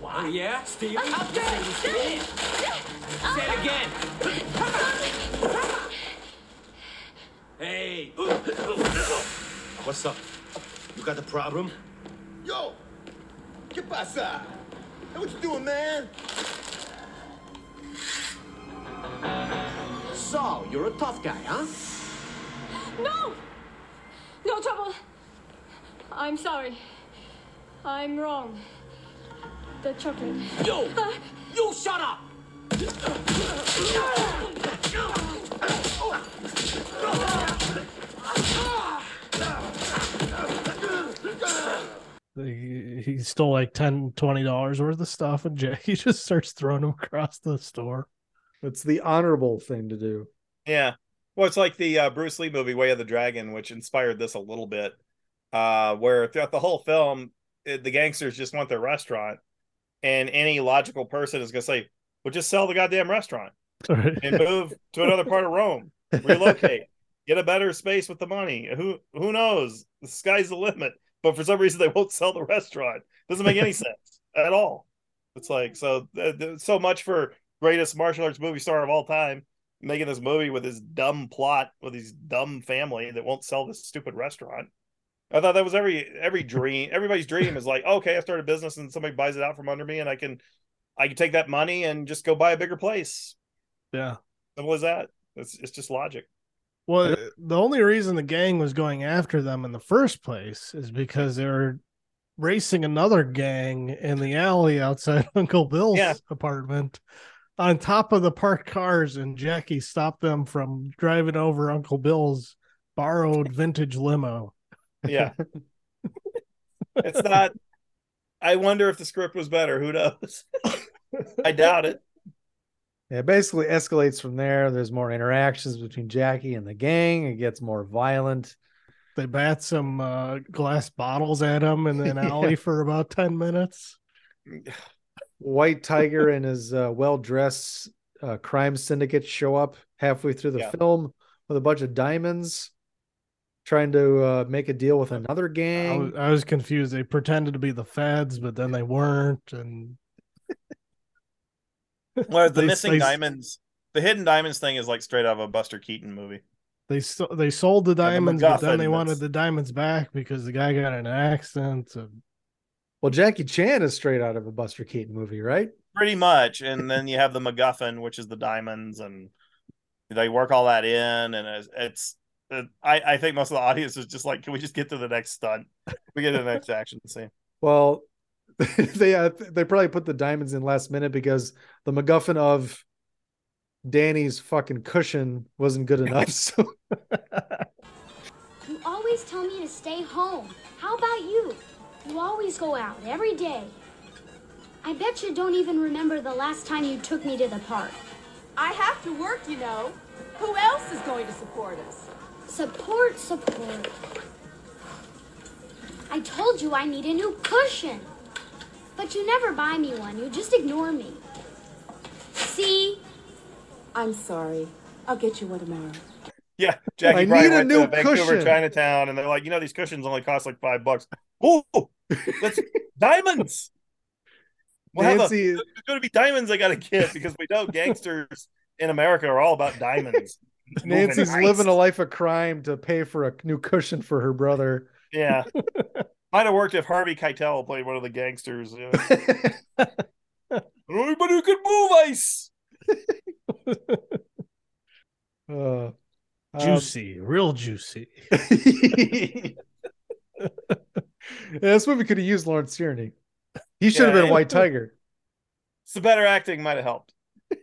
What? Oh, yeah? Stealing? I'm You say you stealing? Say it again. Hey. What's up? You got the problem? Yo! ¿Qué pasa? Hey, what you doing, man? So, you're a tough guy, huh? No! No trouble. I'm sorry. I'm wrong. The chocolate. You! You shut up! he, he stole like 10 20 dollars worth of stuff and Jackie <laughs> just starts throwing him across the store. It's the honorable thing to do. Yeah. Well, it's like the uh, Bruce Lee movie Way of the Dragon, which inspired this a little bit. uh, where throughout the whole film, it, the gangsters just want their restaurant, and any logical person is going to say, "Well, just sell the goddamn restaurant and move to another part of Rome, relocate, get a better space with the money. Who who knows? The sky's the limit." But for some reason, they won't sell the restaurant. Doesn't make any <laughs> sense at all. It's like so so much for greatest martial arts movie star of all time making this movie with his dumb plot with his dumb family that won't sell this stupid restaurant. I thought that was every every dream. Everybody's dream is like, okay, I start a business and somebody buys it out from under me, and I can I can take that money and just go buy a bigger place. Yeah. Simple as that. It's it's just logic. Well, the only reason the gang was going after them in the first place is because they were racing another gang in the alley outside <laughs> Uncle Bill's Yeah. apartment on top of the parked cars, and Jackie stopped them from driving over Uncle Bill's borrowed vintage limo. Yeah. <laughs> it's not I wonder if the script was better. Who knows? I doubt it. Yeah, it basically escalates from there. There's more interactions between Jackie and the gang. It gets more violent. They bat some uh, glass bottles at him in an alley for about 10 minutes. <laughs> White Tiger <laughs> and his uh, well-dressed uh, crime syndicate show up halfway through the Yeah. film with a bunch of diamonds, trying to uh, make a deal with another I gang. was, I was confused. They pretended to be the feds, but then they weren't. And <laughs> Well, the They- missing they- diamonds, the hidden diamonds thing is like straight out of a Buster Keaton movie. they so, they sold the the diamonds, but then they wanted the diamonds back because the guy got an accident. and- Well, Jackie Chan is straight out of a Buster Keaton movie, right? Pretty much. And then you have the MacGuffin, which is the diamonds, and they work all that in. And it's, it's it, I, I think most of the audience is just like, can we just get to the next stunt? We get to the next action scene. Well, <laughs> they uh, they probably put the diamonds in last minute because the MacGuffin of Danny's fucking cushion wasn't good enough. <laughs> So You always tell me to stay home. How about you? You always go out every day. I bet you don't even remember the last time you took me to the park. I have to work, you know. Who else is going to support us? Support, support. I told you I need a new cushion. But you never buy me one. You just ignore me. See? I'm sorry. I'll get you one tomorrow. Yeah, <laughs> Jackie I a went new to Vancouver cushion. Chinatown, and they're like, you know, these cushions only cost like five bucks. Oh, that's <laughs> diamonds. Well, Nancy, there's going to be diamonds I got to get because we know <laughs> gangsters in America are all about diamonds. Nancy's Moving living a life of crime to pay for a new cushion for her brother. Yeah. Might have worked if Harvey Keitel played one of the gangsters. Yeah. Anybody who can move ice. Uh, um, Juicy, real juicy. <laughs> <laughs> yeah, this movie could have used Lawrence Tierney. He should have Yeah, been White Tiger. Some better acting might have helped. <laughs>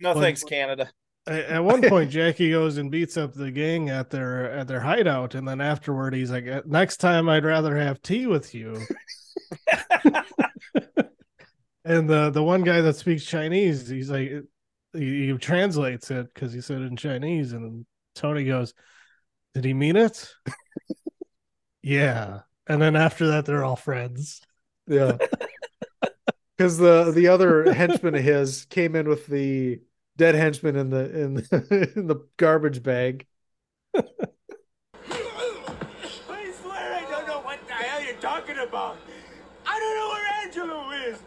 No thanks, Canada. At at one point, Jackie goes and beats up the gang at their at their hideout, and then afterward, he's like, "Uh, "Next time, I'd rather have tea with you." and the the one guy that speaks Chinese, he's like, he, he translates it because he said it in Chinese, and Tony goes, "Did he mean it?" <laughs> yeah. And then after that, they're all friends. Yeah. <laughs> Because the the other henchman of his came in with the dead henchman in the in the, <laughs> in the garbage bag. I swear I don't know what the hell you're talking about. I don't know where Angelo is.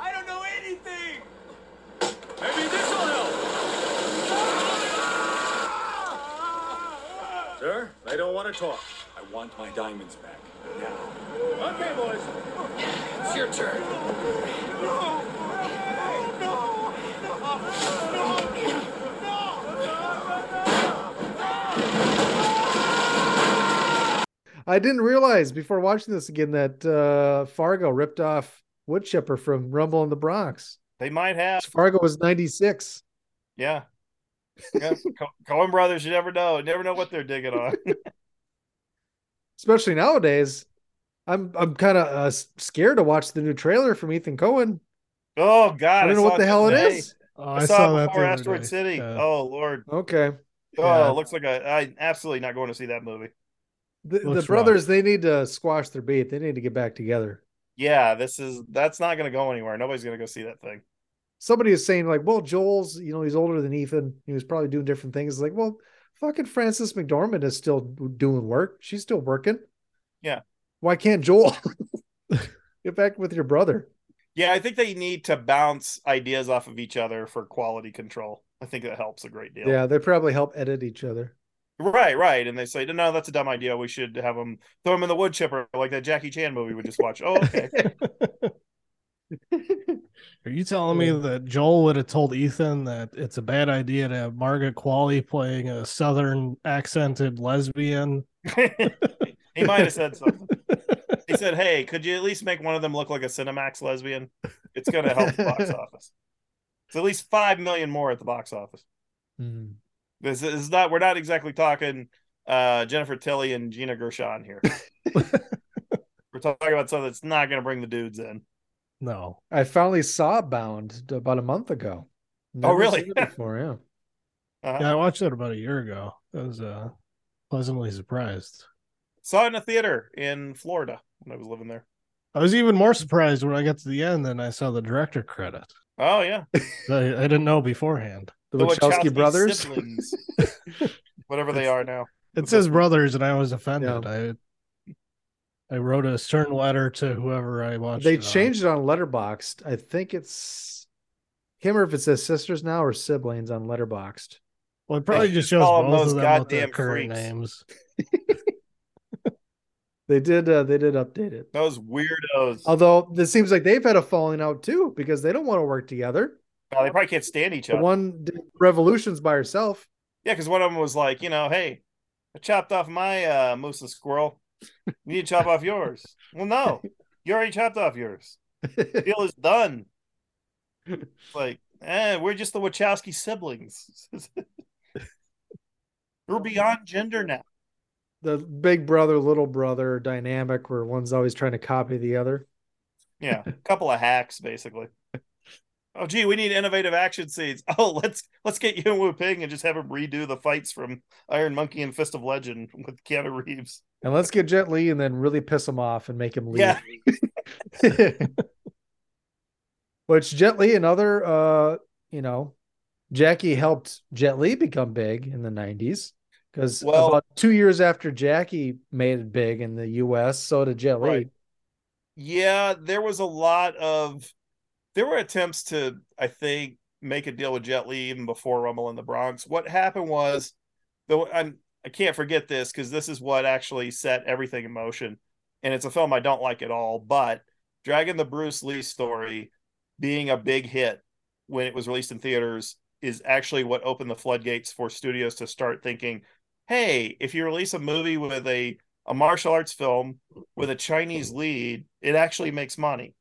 I don't know anything. Maybe this will help. Sir, I don't want to talk. I want my diamonds back. Now. Okay, boys. It's your turn. No! No! No! no. I didn't realize before watching this again that uh, Fargo ripped off Wood Chipper from Rumble in the Bronx. They might have. Fargo was 96. Yeah. yeah. <laughs> Co- Coen brothers, you never know. You never know what they're digging on. <laughs> Especially nowadays. I'm I'm kind of uh, scared to watch the new trailer from Ethan Coen. oh God. I don't know what the hell it today. is. Oh, I, I saw, saw it that before the Asteroid day. City. Yeah. Oh Lord. Okay. Oh, Yeah. it looks like a I absolutely not going to see that movie. The, the Looks brothers, they need to squash their beat. They need to get back together. Yeah, this is that's not going to go anywhere. Nobody's going to go see that thing. Somebody is saying like, "Well, Joel's, you know, he's older than Ethan. He was probably doing different things." It's like, well, fucking Frances McDormand is still doing work. She's still working. Yeah. Why can't Joel <laughs> get back with your brother? Yeah, I think they need to bounce ideas off of each other for quality control. I think that helps a great deal. Yeah, they probably help edit each other. Right, right. And they say, no, that's a dumb idea. We should have them throw them in the wood chipper like that Jackie Chan movie we just watched. Oh, okay. <laughs> <laughs> Are you telling me that Joel would have told Ethan that it's a bad idea to have Margaret Qualley playing a southern accented lesbian? <laughs> he might have said something. <laughs> He said, "Hey, could you at least make one of them look like a Cinemax lesbian? It's going to help the box office. It's at least five million more at the box office. Mhm. This is not. We're not exactly talking uh, Jennifer Tilly and Gina Gershon here. we're talking about something that's not going to bring the dudes in. No. I finally saw Bound about a month ago. Oh, really? <laughs> Before, yeah. Uh-huh. Yeah, I watched it about a year ago. I was uh, pleasantly surprised. Saw it in a theater in Florida when I was living there. I was even more surprised when I got to the end and I saw the director credit. Oh yeah, <laughs> I, I didn't know beforehand. The Wachowski brothers? <laughs> whatever they are now. It says brothers, and I was offended. I I wrote a stern letter to whoever I watched. They it on. changed it on Letterboxd. I think it's can't remember if it says sisters now or siblings on Letterboxd. Well, it probably Hey, just <laughs> shows call 'em both those of them with their goddamn current names. <laughs> They did uh, they did update it. Those weirdos. Although it seems like they've had a falling out too because they don't want to work together. No, they probably can't stand each The other. one did Revolutions by herself. Yeah, because one of them was like, you know, hey, I chopped off my uh, moose and squirrel. You need to chop off yours. Well, no, you already chopped off yours. <laughs> Deal is done. It's like, eh, we're just the Wachowski siblings. <laughs> we're beyond gender now. The big brother, little brother dynamic where one's always trying to copy the other. Yeah, a couple of hacks basically. <laughs> Oh, gee, we need innovative action scenes. <laughs> Oh, let's let's get Yuen Woo-ping and just have him redo the fights from Iron Monkey and Fist of Legend <laughs> with Keanu Reeves. And let's get Jet Li and then really piss him off and make him leave. Yeah. <laughs> Which Jet Li and other uh, you know, Jackie helped Jet Li become big in the 90s. Because Well- about two years after Jackie made it big in the US, so did Jet Li. Right. Yeah, there was a lot of there were attempts to, I think, make a deal with Jet Li even before Rumble in the Bronx. What happened was though I'm I can't forget this because this is what actually set everything in motion. And it's a film I don't like at all, but Dragon the Bruce Lee story being a big hit when it was released in theaters is actually what opened the floodgates for studios to start thinking, hey, if you release a movie with a a martial arts film with a Chinese lead, it actually makes money.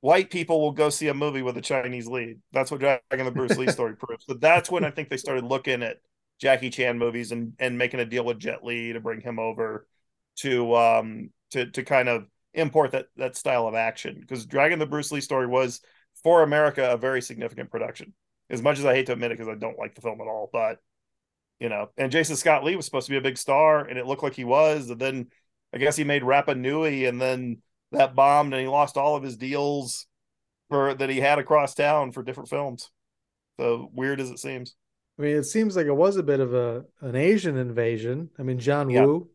White people will go see a movie with a Chinese lead. That's what Dragon the Bruce Lee <laughs> story proves. But that's when I think they started looking at Jackie Chan movies and and making a deal with Jet Li to bring him over to um to to kind of import that that style of action because Dragon the Bruce Lee story was for America a very significant production. As much as I hate to admit it because I don't like the film at all, but you know, and Jason Scott Lee was supposed to be a big star, and it looked like he was. And then I guess he made Rapa Nui, and then that bombed, and he lost all of his deals for that he had across town for different films. So weird as it seems. I mean, it seems like it was a bit of a an Asian invasion. I mean, John Yeah. Woo,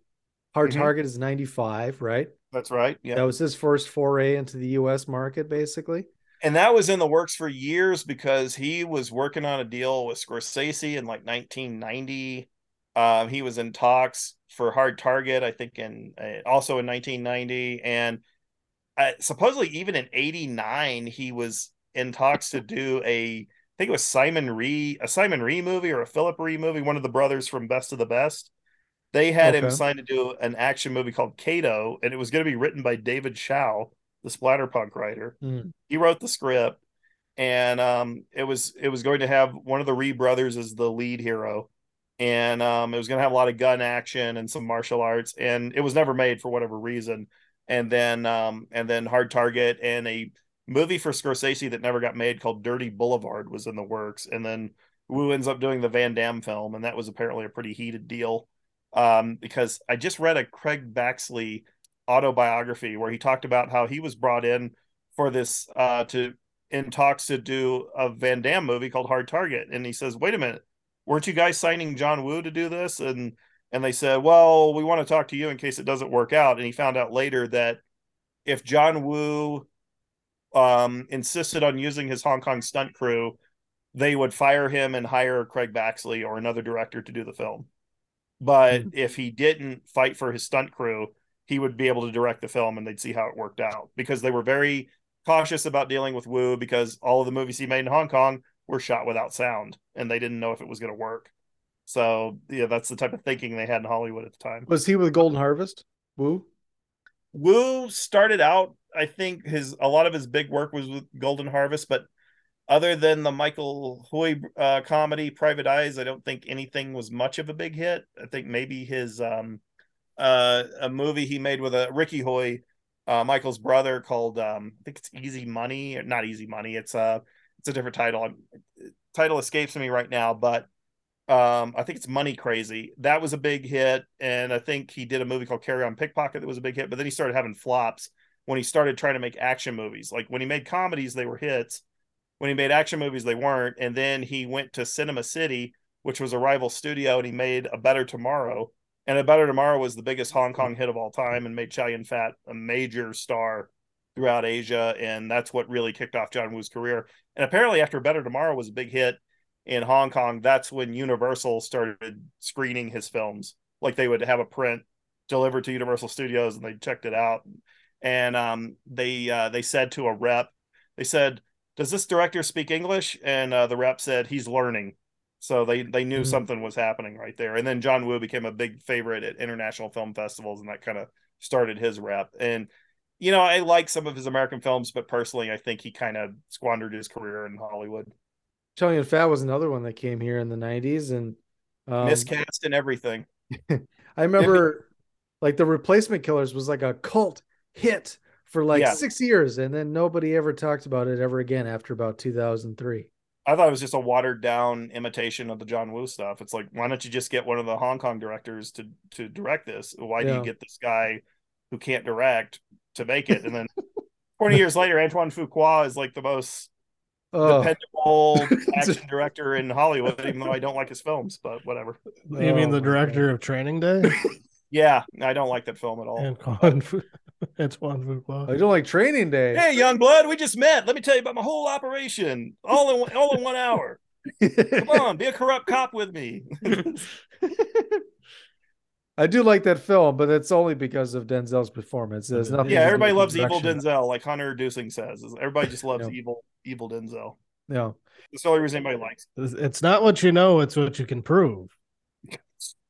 Hard Mhm. Target is 95, right? That's right. Yeah. That was his first foray into the US market, basically. and that was in the works for years because he was working on a deal with Scorsese in like 1990. Um, he was in talks for Hard Target, I think, in uh, also in 1990, and uh, supposedly even in '89 he was in talks to do a, I think it was Simon Rhee, a Simon Rhee movie or a Phillip Rhee movie, one of the brothers from Best of the Best. They had him signed to do an action movie called Kato, and it was going to be written by David Schow, the splatterpunk writer Mm. he wrote the script and um it was it was going to have one of the Rhee brothers as the lead hero and um it was going to have a lot of gun action and some martial arts and it was never made for whatever reason and then um and then hard target and a movie for Scorsese that never got made called Dirty Boulevard was in the works. And then Woo ends up doing the Van Damme film and that was apparently a pretty heated deal. Um, because I just read a Craig Baxley autobiography where he talked about how he was brought in for this uh, to in talks to do a Van Damme movie called Hard Target, and he says, "Wait a minute, weren't you guys signing John Woo to do this?" and and they said, "Well, we want to talk to you in case it doesn't work out." And he found out later that if John Woo um, insisted on using his Hong Kong stunt crew, they would fire him and hire Craig Baxley or another director to do the film. But <laughs> if he didn't fight for his stunt crew, he would be able to direct the film and they'd see how it worked out because they were very cautious about dealing with Woo because all of the movies he made in Hong Kong were shot without sound and they didn't know if it was going to work. So, yeah, that's the type of thinking they had in Hollywood at the time. Was he with Golden Harvest? Woo? Wu started out, I think his a lot of his big work was with Golden Harvest, but other than the Michael Hui uh, comedy Private Eyes, I don't think anything was much of a big hit. I think maybe his um uh a movie he made with a Ricky Hui, uh Michael's brother called um I think it's Easy Money, or not Easy Money. It's a it's a different title. Title escapes me right now, but um I think it's Money Crazy. That was a big hit and I think he did a movie called Carry On Pickpocket that was a big hit, but then he started having flops when he started trying to make action movies. Like when he made comedies they were hits. When he made action movies they weren't and then he went to Cinema City, which was a rival studio and he made A Better Tomorrow. And A Better Tomorrow was the biggest Hong Kong hit of all time and made Chow Yun Fat a major star throughout Asia. And that's what really kicked off John Woo's career. And apparently, after Better Tomorrow was a big hit, in Hong Kong, that's when Universal started screening his films. Like they would have a print delivered to Universal Studios and they checked it out. And um, they uh, they said to a rep, they said, "Does this director speak English?" And uh, the rep said, "He's learning." So they they knew Mhm. something was happening right there. And then John Woo became a big favorite at international film festivals, and that kind of started his rep. And you know, I like some of his American films, but personally, I think he kind of squandered his career in Hollywood. Yun Fat was another one that came here in the 90s and um, Miscast and everything. <laughs> I remember like the replacement killers was like a cult hit for like Yeah. six years and then nobody ever talked about it ever again after about 2003. I thought it was just a watered down imitation of the John Woo stuff. It's like, why don't you just get one of the Hong Kong directors to to direct this? Why do Yeah. you get this guy who can't direct to make it? And then 20 years later, Antoine Fuqua is like the most Oh. dependable <laughs> action director in Hollywood, even though I don't like his films, but whatever. You mean Oh, the director of Training Day? <laughs> Yeah, I don't like that film at all. Antoine Fu- <laughs> Antoine Fuqua. I don't like Training Day. Hey, young blood, we just met. Let me tell you about my whole operation, all in one, all in one hour. Come on, be a corrupt cop with me. I do like that film, but it's only because of Denzel's performance. There's nothing. yeah, everybody loves evil. Denzel, like Hunter Dusing says. Everybody just loves Yeah. evil, evil Denzel. Yeah. That's the only reason anybody likes. It's it's not what you know, it's what you can prove.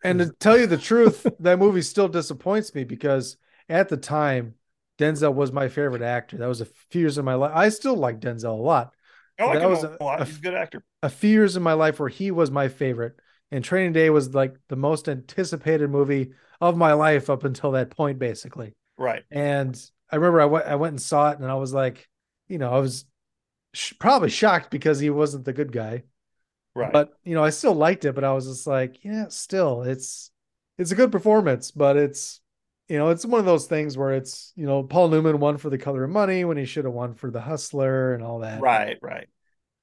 And to tell you the truth, <laughs> that movie still disappoints me because at the time, Denzel was my favorite actor. That was a few years in my life. I still like Denzel a lot. Oh, I like That him was a lot. He's a good actor. a few years in my life where he was my favorite. And Training Day was like the most anticipated movie of my life up until that point, basically. Right. And I remember I went I went and saw it, and I was like, you know, I was sh- probably shocked because he wasn't the good guy. Right. But you know, I still liked it, but I was just like, yeah, still, it's it's a good performance, but it's you know, it's one of those things where it's you know, Paul Newman won for the color of money when he should have won for the hustler and all that. Right, right.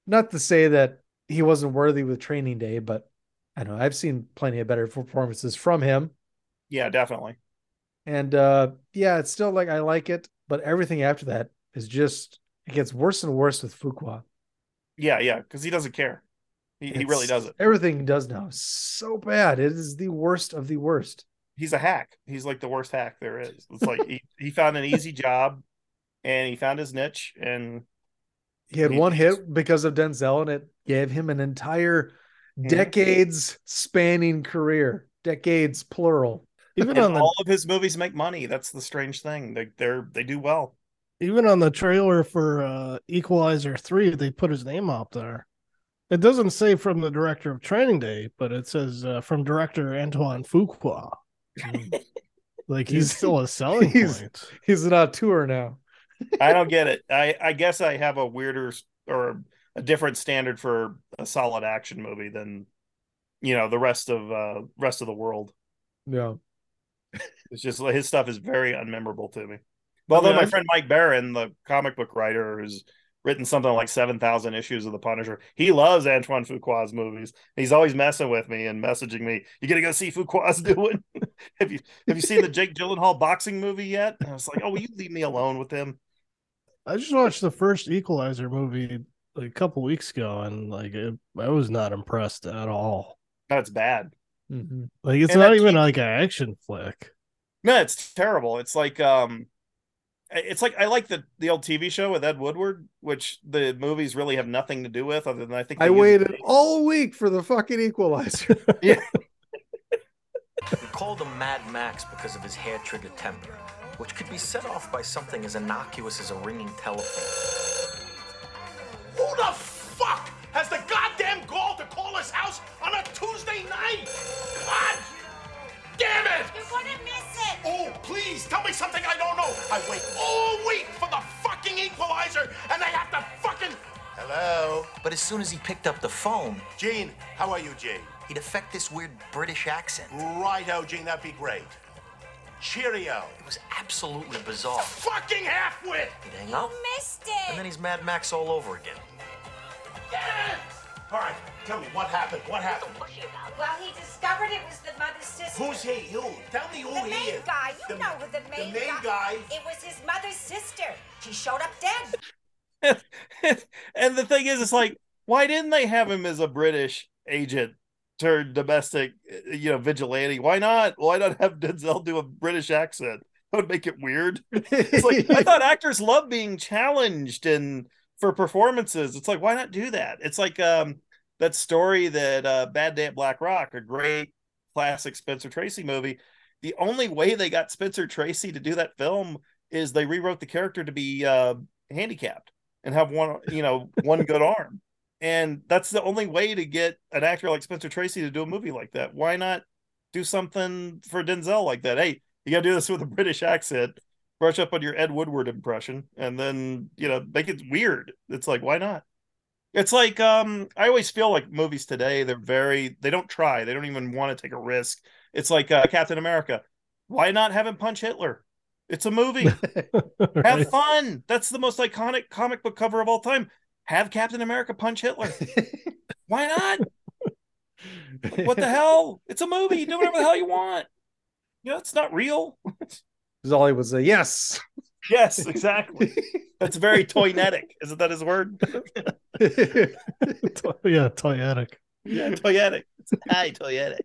Not to say that he wasn't worthy with training day, but I know. I've seen plenty of better performances from him. Yeah, definitely. And uh yeah, it's still like I like it, but everything after that is just it gets worse and worse with Fuqua. Yeah, yeah, because he doesn't care. He, he really doesn't. Everything he does now is so bad. It is the worst of the worst. He's a hack. He's like the worst hack there is. It's like he, <laughs> he found an easy job and he found his niche and He had He- one hit because of Denzel, and it gave him an entire decades spanning career. Decades plural. Even and on the all of his movies make money. That's the strange thing. They they're they do well. even on the trailer for uh Equalizer 3, they put his name up there. It doesn't say from the director of Training Day, but it says uh, from director Antoine Fuqua. like <laughs> he's still a selling he's, point. He's an auteur now. I don't get it. I I guess I have a weirder or a different standard for a solid action movie than you know the rest of uh rest of the world. Yeah. <laughs> It's just his stuff is very unmemorable to me. But although mean, my friend Mike Baron, the comic book writer, who's written something like seven thousand issues of the Punisher, he loves Antoine Fuqua's movies. He's always messing with me and messaging me. You gonna go see Fuqua's <laughs> doing? have you have you seen the Jake Gyllenhaal boxing movie yet? And I was like, oh, will you leave me alone with him? I just watched the first Equalizer movie a couple weeks ago, and like it, I was not impressed at all. That's bad. Mm-hmm. Like it's And not even TV like an action flick. No, it's terrible. It's like um it's like I like the the old TV show with Ed Woodward, which the movies really have nothing to do with other than I think I they use- waited all week for the fucking equalizer. <laughs> <laughs> Yeah. We called him Mad Max because of his hair trigger temper, which could be set off by something as innocuous as a ringing telephone. Who the fuck has the goddamn gall to call his house on a Tuesday night? God damn it! You're gonna miss it! Oh, please tell me something I don't know. I wait all week for the fucking equalizer, and I have to fucking. Hello? But as soon as he picked up the phone, Gene, how are you, Gene? he'd affect this weird British accent. Righto, Gene, that'd be great. Cheerio. It was absolutely bizarre. Fucking halfwit! He'd hang up, Missed it! and then he's Mad Max all over again. All right, tell me what happened. What happened? Well, he discovered it was the mother's sister. Who's he? Who? Tell me who the he main guy. You The- know who the main, the main guy. It was his mother's sister. She showed up dead. <laughs> and the thing is, it's like, why didn't they have him as a British agent turned domestic, you know, vigilante? Why not? Why not have Denzel do a British accent? That would make it weird. It's like I thought <laughs> actors love being challenged and for performances. It's like why not do that? It's like um that story that uh Bad Day at Black Rock, a great classic Spencer Tracy movie. The only way they got Spencer Tracy to do that film is they rewrote the character to be uh handicapped and have one, you know, one good <laughs> arm. And that's the only way to get an actor like Spencer Tracy to do a movie like that. Why not do something for Denzel like that? Hey, you got to do this with a British accent, brush up on your Ed Woodward impression, and then, you know, make it weird. It's like, why not? It's like, um, I always feel like movies today, they're very, they don't try, they don't even want to take a risk. It's like uh, Captain America. Why not have him punch Hitler? It's a movie. <laughs> Have fun. That's the most iconic comic book cover of all time. Have Captain America punch Hitler. <laughs> Why not? What the hell? It's a movie. Do whatever the hell you want. You know, it's not real. Is all he would say. Yes. Yes, exactly. That's very <laughs> toyetic. Isn't that his word? <laughs> yeah, toyetic. Yeah, toyetic. It's hi, toyetic.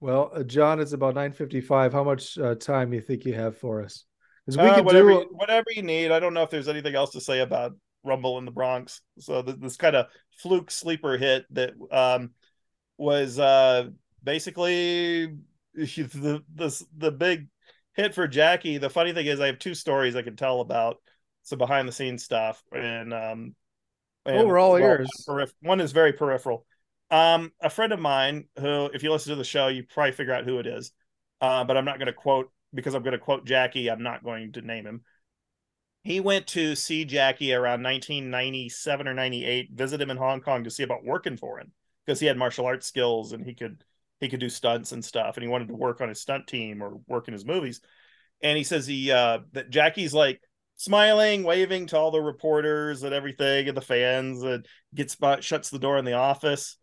Well, uh, John, it's about nine fifty-five. How much uh, time do you think you have for us? Because we Uh, could whatever, do. you, whatever you need. I don't know if there's anything else to say about Rumble in the Bronx. So th- this kind of fluke sleeper hit that um, was uh, basically <laughs> the the the big hit for Jackie. The funny thing is, I have two stories I can tell about some behind the scenes stuff, and um, Oh, we're all well, ears. perif- one is very peripheral. Um, a friend of mine who, if you listen to the show, you probably figure out who it is. Uh, but I'm not going to quote because I'm going to quote Jackie. I'm not going to name him. He went to see Jackie around 1997 or 98, visit him in Hong Kong to see about working for him because he had martial arts skills and he could he could do stunts and stuff, and he wanted to work on his stunt team or work in his movies. And he says he uh, that Jackie's like smiling, waving to all the reporters and everything and the fans, and gets shuts the door in the office.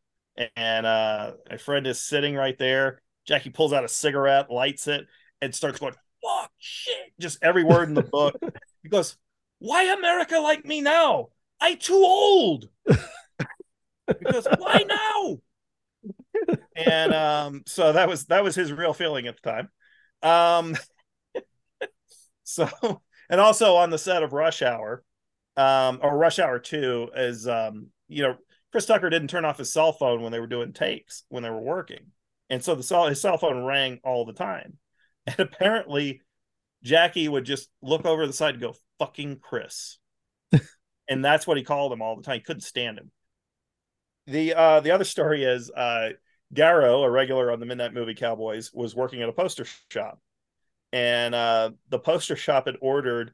And uh, my friend is sitting right there. Jackie pulls out a cigarette, lights it, and starts going, "Fuck, shit!" Just every word in the book. <laughs> he goes, "Why America like me now? I too old." because "Why now?" and um, so that was that was his real feeling at the time. Um, <laughs> so and also on the set of Rush Hour, um, or Rush Hour Two, is um, you know, Chris Tucker didn't turn off his cell phone when they were doing takes when they were working, and so the cell his cell phone rang all the time, and apparently Jackie would just look over the side and go, "Fucking Chris," <laughs> and that's what he called him all the time. He couldn't stand him. The uh, the other story is uh, Garrow, a regular on the Midnight Movie Cowboys, was working at a poster shop, and uh, the poster shop had ordered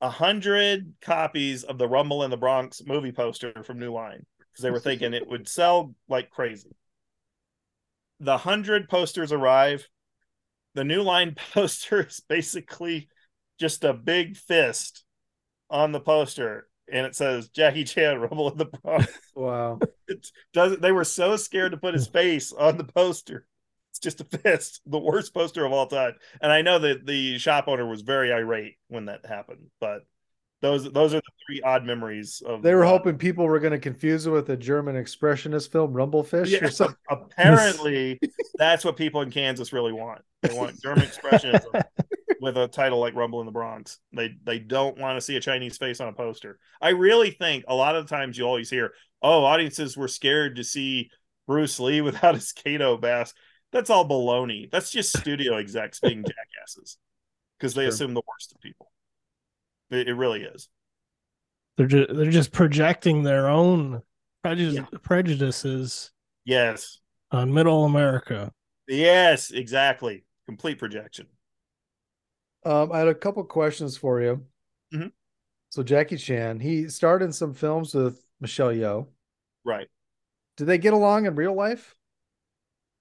a hundred copies of the Rumble in the Bronx movie poster from New Line because they were thinking it would sell like crazy. the hundred posters arrive. The new line <laughs> poster is basically just a big fist on the poster, and it says Jackie Chan <laughs> Rumble in the Bronx. Wow. <laughs> It does they were so scared to put his face on the poster. It's just a fist, the worst poster of all time. And I know that the shop owner was very irate when that happened, but those those are the three odd memories of They were uh, hoping people were going to confuse it with a German expressionist film, Rumblefish, Yeah, or something. <laughs> apparently that's what people in Kansas really want. They want German expressionism <laughs> with a title like Rumble in the Bronx. They they don't want to see a Chinese face on a poster. I really think a lot of the times you always hear, "Oh, audiences were scared to see Bruce Lee <laughs> without his Kato mask." That's all baloney. That's just studio execs being jackasses because they Sure. assume the worst of people. It, it really is. They're just they're just projecting their own prejudice, prejudices Yes. on Middle America. Yes, exactly. Complete projection. Um, I had a couple questions for you. Mhm. So Jackie Chan, he starred in some films with Michelle Yeoh. Right. Did they get along in real life?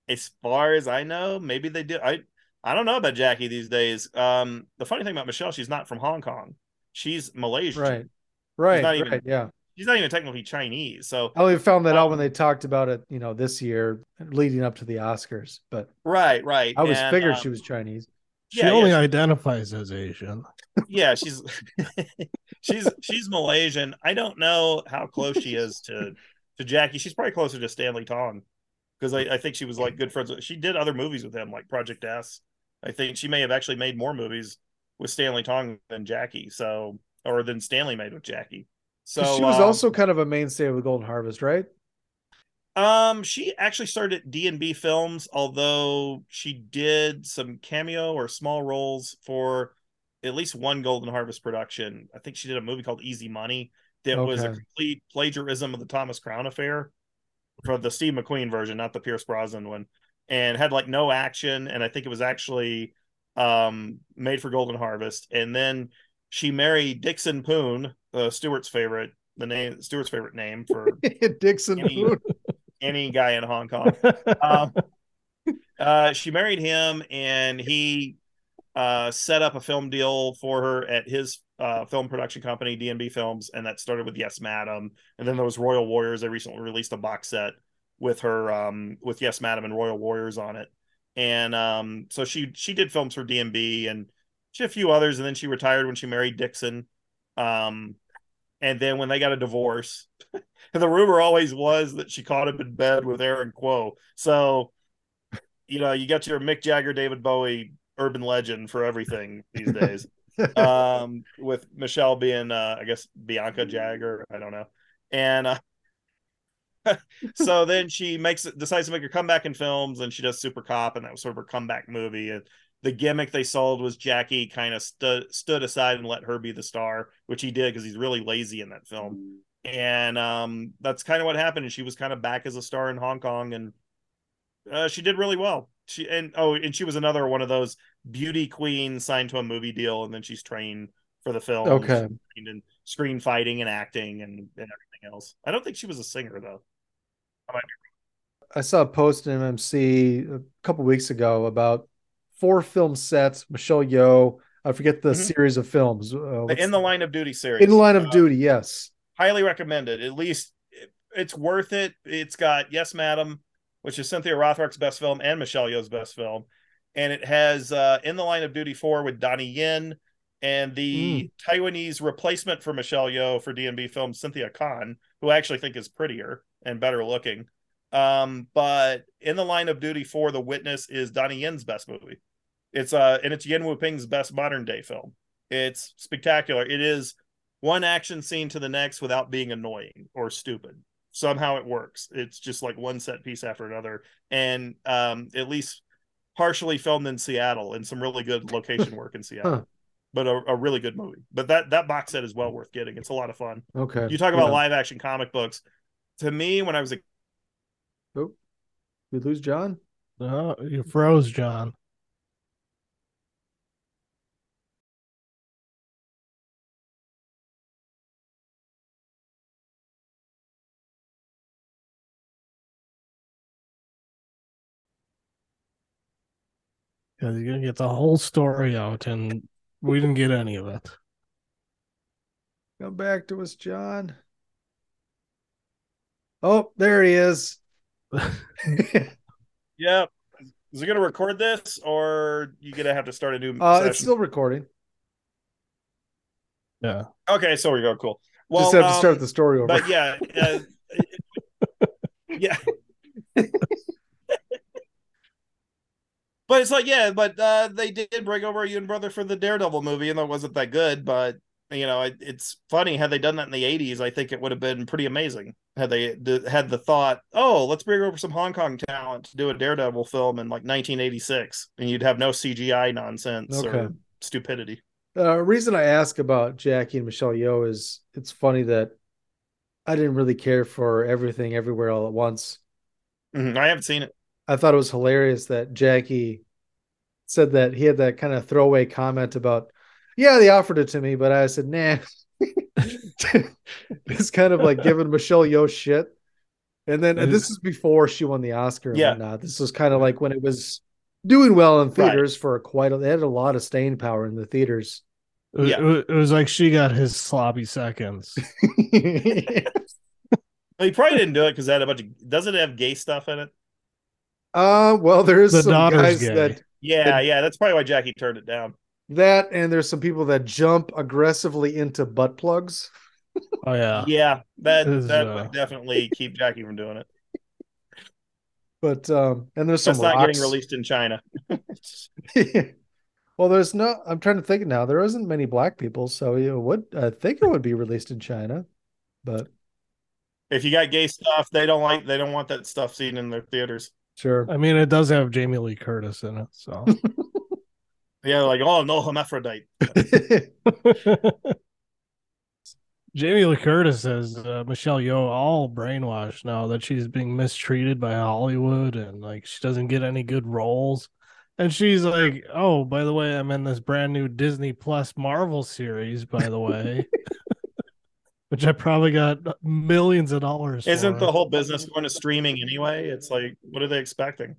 as far as I know, maybe they did. I I don't know about Jackie these days. Um, the funny thing about Michelle, she's not from Hong Kong. She's Malaysian. Right. Right. not right. even- yeah. She's not even technically Chinese. So I only found that out Um, when they talked about it, you know, this year leading up to the Oscars. But right, right. I always And, figured um, she was Chinese. She Yeah, only yeah, identifies as Asian. yeah, she's <laughs> she's she's Malaysian. I don't know how close she is to to Jackie. She's probably closer to Stanley Tong because I, I think she was like good friends. with- She did other movies with him, like Project S. I think she may have actually made more movies with Stanley Tong than Jackie. So or than Stanley made with Jackie. So she was um, also kind of a mainstay of the Golden Harvest, right? Um, she actually started at D and B Films, although she did some cameo or small roles for at least one Golden Harvest production. I think she did a movie called Easy Money that was a complete plagiarism of the Thomas Crown Affair for the Steve McQueen version, not the Pierce Brosnan one, and had like no action. And I think it was actually um made for Golden Harvest. And then she married Dickson Poon, uh, Stewart's favorite, the name Stewart's favorite name for <laughs> Dickson any, Poon. any guy in Hong Kong. <laughs> Um, uh, she married him, and he uh, set up a film deal for her at his uh, film production company, DNB Films, and that started with Yes, Madam. And then there was Royal Warriors. They recently released a box set with her, um, with Yes, Madam and Royal Warriors on it. And um, so she she did films for DMB and she a few others, and then she retired when she married Dickson. Um, and then when they got a divorce, and <laughs> the rumor always was that she caught him in bed with Aaron Kwok. So, you know, you got your Mick Jagger, David Bowie urban legend for everything these days. <laughs> um, with Michelle being, uh, I guess, Bianca Jagger. I don't know. And uh, <laughs> so then she makes it, decides to make her comeback in films, and she does Super Cop, and that was sort of her comeback movie. And the gimmick they sold was Jackie kind of stood stood aside and let her be the star, which he did because he's really lazy in that film. And um, that's kind of what happened. And she was kind of back as a star in Hong Kong, and uh, she did really well. She and oh, and she was another one of those beauty queens signed to a movie deal, and then she's trained for the film. Okay. and screen fighting and acting and, and everything else. I don't think she was a singer though. I might be I saw a post in MMC a couple weeks ago about four film sets. Michelle Yeoh. I forget the Mhm. series of films. Uh, in the line of duty series. in the line of Uh, duty. Yes. highly recommended. At least it- it's worth it. It's got Yes, Madam, which is Cynthia Rothrock's best film and Michelle Yeoh's best film, and it has uh, In the Line of Duty four with Donnie Yen and the Taiwanese replacement for Michelle Yeoh for DNB film Cynthia Khan, who I actually think is prettier and better looking. Um, but In the Line of Duty for The Witness is Donnie Yen's best movie. It's uh and it's Yuen Woo-ping's best modern day film. It's spectacular. It is one action scene to the next without being annoying or stupid. Somehow it works. It's just like one set piece after another, and um, at least partially filmed in Seattle and some really good location work in Seattle. Huh. But a, a really good movie. But that that box set is well worth getting. It's a lot of fun. Okay. You talk about Yeah. live action comic books. To me, when I was a Oh, we lose John. Uh, you froze, John. Because you're gonna get the whole story out, and we didn't get any of it. Come back to us, John. Oh, there he is. <laughs> Yep. Is it going to record this, or you gonna have to start a new? Uh, session? it's still recording. Yeah. okay. So we go. Cool. Well, Just have to um, start the story over. But yeah, uh, <laughs> yeah. <laughs> but it's like yeah, but uh, they did bring over a Yuen brother for the Daredevil movie, and that wasn't that good. But you know, it, it's funny had they done that in the '80s, I think it would have been pretty amazing. Had they d- had the thought, oh, let's bring over some Hong Kong talent to do a Daredevil film in like 1986, and you'd have no CGI nonsense Okay. or stupidity. Uh, reason I ask about Jackie and Michelle Yeoh is it's funny that I didn't really care for everything everywhere all at once. Mhm, I haven't seen it. I thought it was hilarious that Jackie said that he had that kind of throwaway comment about, yeah, they offered it to me, but I said, nah. <laughs> it's kind of like giving Michelle Yeoh shit. And then and this is before she won the Oscar and Yeah. whatnot. This was kind of like when it was doing well in Right. theaters for quite a they had a lot of staying power in the theaters. It, was- Yeah. it was- like she got his sloppy seconds. <laughs> He probably didn't do it because it had a bunch of. Does it have gay stuff in it? Uh well there is The some daughter's guys gay. that Yeah, yeah. That's probably why Jackie turned it down. That and there's some people that jump aggressively into butt plugs. Oh yeah. <laughs> Yeah, that that uh, would definitely keep Jackie from doing it. But um and there's some That's not rocks. getting released in China. <laughs> well, there's no. I'm trying to think now. There isn't many black people, so you would. I think it would be released in China, but If you got gay stuff, they don't like. They don't want that stuff seen in their theaters. sure. I mean, it does have Jamie Lee Curtis in it, so <laughs> Yeah, like oh no, hermaphrodite. <laughs> Jamie Lee Curtis has uh, Michelle Yeoh all brainwashed now that she's being mistreated by Hollywood and like she doesn't get any good roles. And she's like, "Oh, by the way, I'm in this brand new Disney Plus Marvel series, by the way." <laughs> Which I probably got millions of dollars Isn't for. the whole business going to streaming anyway? It's like, what are they expecting?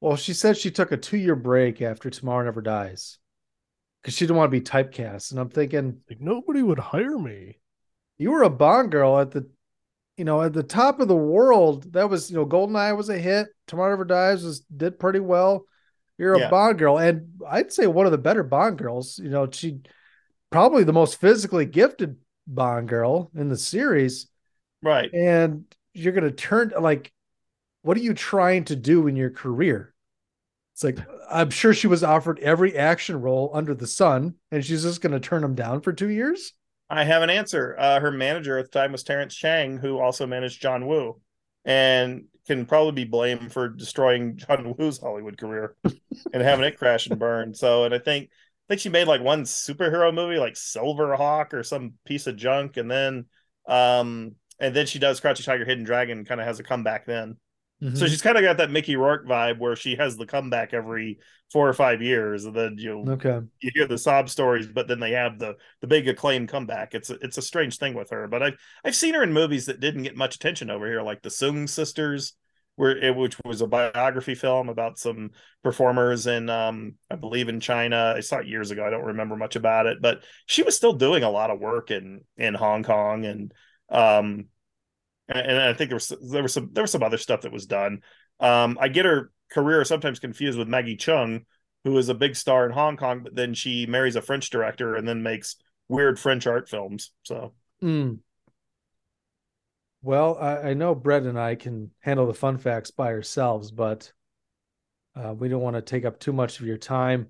Well, she said she took a two year break after Tomorrow Never Dies because she didn't want to be typecast. And I'm thinking, like nobody would hire me. you were a Bond girl at the, you know, at the top of the world. That was, you know, Goldeneye was a hit. Tomorrow Never Dies was did pretty well. You're a Yeah. Bond girl, and I'd say one of the better Bond girls. You know, she probably the most physically gifted Bond girl in the series. Right. And you're gonna turn like, what are you trying to do in your career? It's like I'm sure she was offered every action role under the sun, and she's just gonna turn them down for two years. I have an answer. Uh, her manager at the time was Terence Chang, who also managed John Woo, and can probably be blamed for destroying John Woo's Hollywood career <laughs> and having it crash and burn. So, and I think I think she made like one superhero movie, like Silver Hawk or some piece of junk, and then um and then she does Crouching Tiger, Hidden Dragon, kind of has a comeback then. So Mhm. she's kind of got that Mickey Rourke vibe where she has the comeback every four or five years, and then you okay. you hear the sob stories, but then they have the the big acclaim comeback. It's a, it's a strange thing with her, but I've I've seen her in movies that didn't get much attention over here, like the Soong Sisters, where it, which was a biography film about some performers in um I believe in China. I saw it years ago. I don't remember much about it, but she was still doing a lot of work in in Hong Kong and um and, and I think there was there was some there was some other stuff that was done. Um, I get her career sometimes confused with Maggie Cheung, who is a big star in Hong Kong, but then she marries a French director and then makes weird French art films. So Mm. Well, I, I know Brett and I can handle the fun facts by ourselves, but uh, we don't want to take up too much of your time.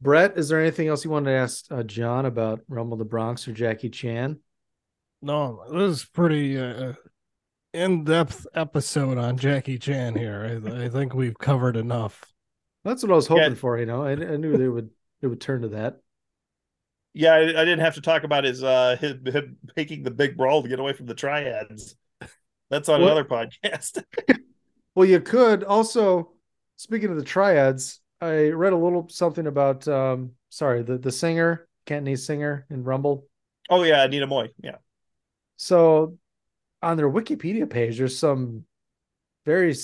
Brett, is there anything else you want to ask uh, John about Rumble the Bronx or Jackie Chan? No, this is pretty uh, in-depth episode on Jackie Chan here. I, I think we've covered enough. That's what I was hoping Yeah. for. You know, I, I knew they would they would turn to that. yeah, I, I didn't have to talk about his uh his, him taking the big brawl to get away from the triads. That's on What? another podcast. <laughs> Well, you could also. Speaking of the triads, I read a little something about. um Sorry, the the singer, Cantonese singer in Rumble. oh yeah, Anita Mui. Yeah. So on their Wikipedia page, there's some very,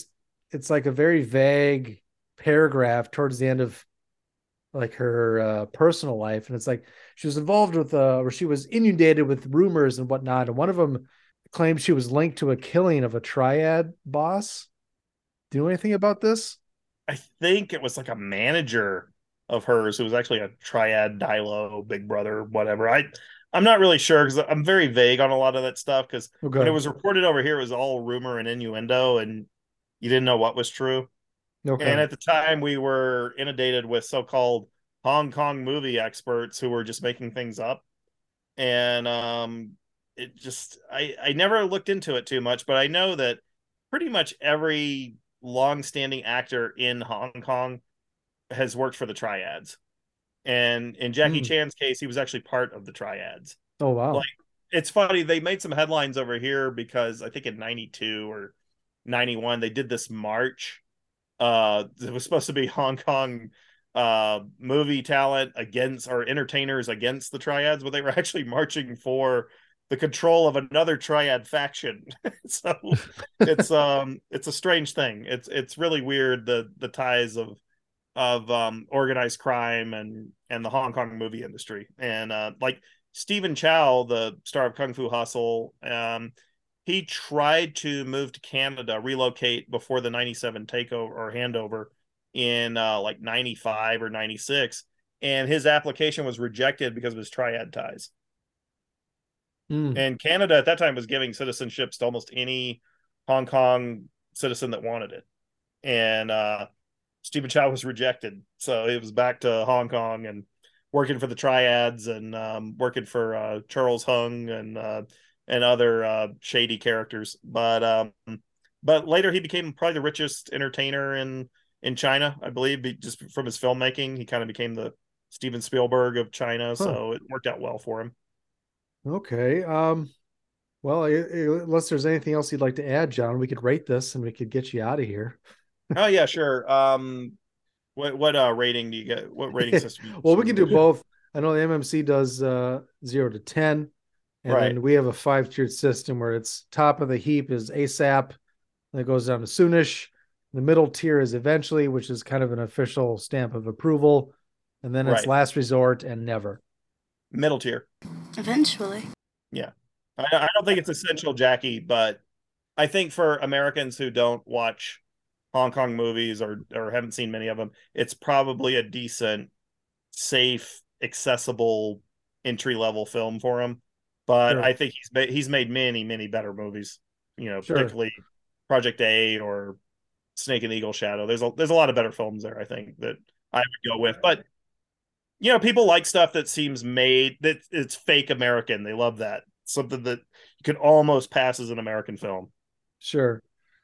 it's like a very vague paragraph towards the end of like her uh, personal life, and it's like she was involved with uh, or she was inundated with rumors and whatnot, and one of them claimed she was linked to a killing of a triad boss. Do you know anything about this? I think it was like a manager of hers who was actually a triad Dilo, Big Brother, whatever. I I'm not really sure because I'm very vague on a lot of that stuff because Okay. when it was reported over here, it was all rumor and innuendo, and you didn't know what was true. Okay. And at the time, we were inundated with so-called Hong Kong movie experts who were just making things up, and um, it just I I never looked into it too much, but I know that pretty much every long-standing actor in Hong Kong has worked for the Triads, and in Jackie Hmm. Chan's case, he was actually part of the Triads. oh wow. Like it's funny they made some headlines over here because I think in 92 or 91 they did this march uh it was supposed to be Hong Kong uh movie talent against or entertainers against the triads but they were <laughs> actually marching for the control of another triad faction <laughs> so it's <laughs> um it's a strange thing it's it's really weird the the ties of of um organized crime and and the Hong Kong movie industry and uh like Stephen Chow the star of Kung Fu Hustle um he tried to move to Canada, relocate before the 97 takeover or handover in uh, like 95 or 96. And his application was rejected because of his triad ties. Hmm. And Canada at that time was giving citizenships to almost any Hong Kong citizen that wanted it. And uh, Stephen Chow was rejected. So it was back to Hong Kong and working for the triads and um, working for uh, Charles Heung and uh, and other uh, shady characters. But um, but later he became probably the richest entertainer in in China, I believe, just from his filmmaking. He kind of became the Steven Spielberg of China, so it worked out well for him. Okay. Um, well, I, I- unless there's anything else you'd like to add, John, we could rate this and we could get you out of here. Oh yeah, sure. Um, what what uh rating do you get? What rating <laughs> system? well, we can do both. I know the MMC does uh, zero to ten, and Right. then we have a five tiered system where it's top of the heap is ASAP, then it goes down to soonish. The middle tier is eventually, which is kind of an official stamp of approval, and then it's last resort and never. middle tier. Eventually. Yeah. I, I don't think it's essential, Jackie, but I think for Americans who don't watch Hong Kong movies or or haven't seen many of them, it's probably a decent, safe, accessible entry level film for him. But Sure. I think he's made, he's made many many better movies. You know, Sure. particularly Project A or Snake and Eagle Shadow. There's a there's a lot of better films there. I think that I would go with, but you know, people like stuff that seems made that it's fake American. They love that something that you could almost pass as an American film Sure.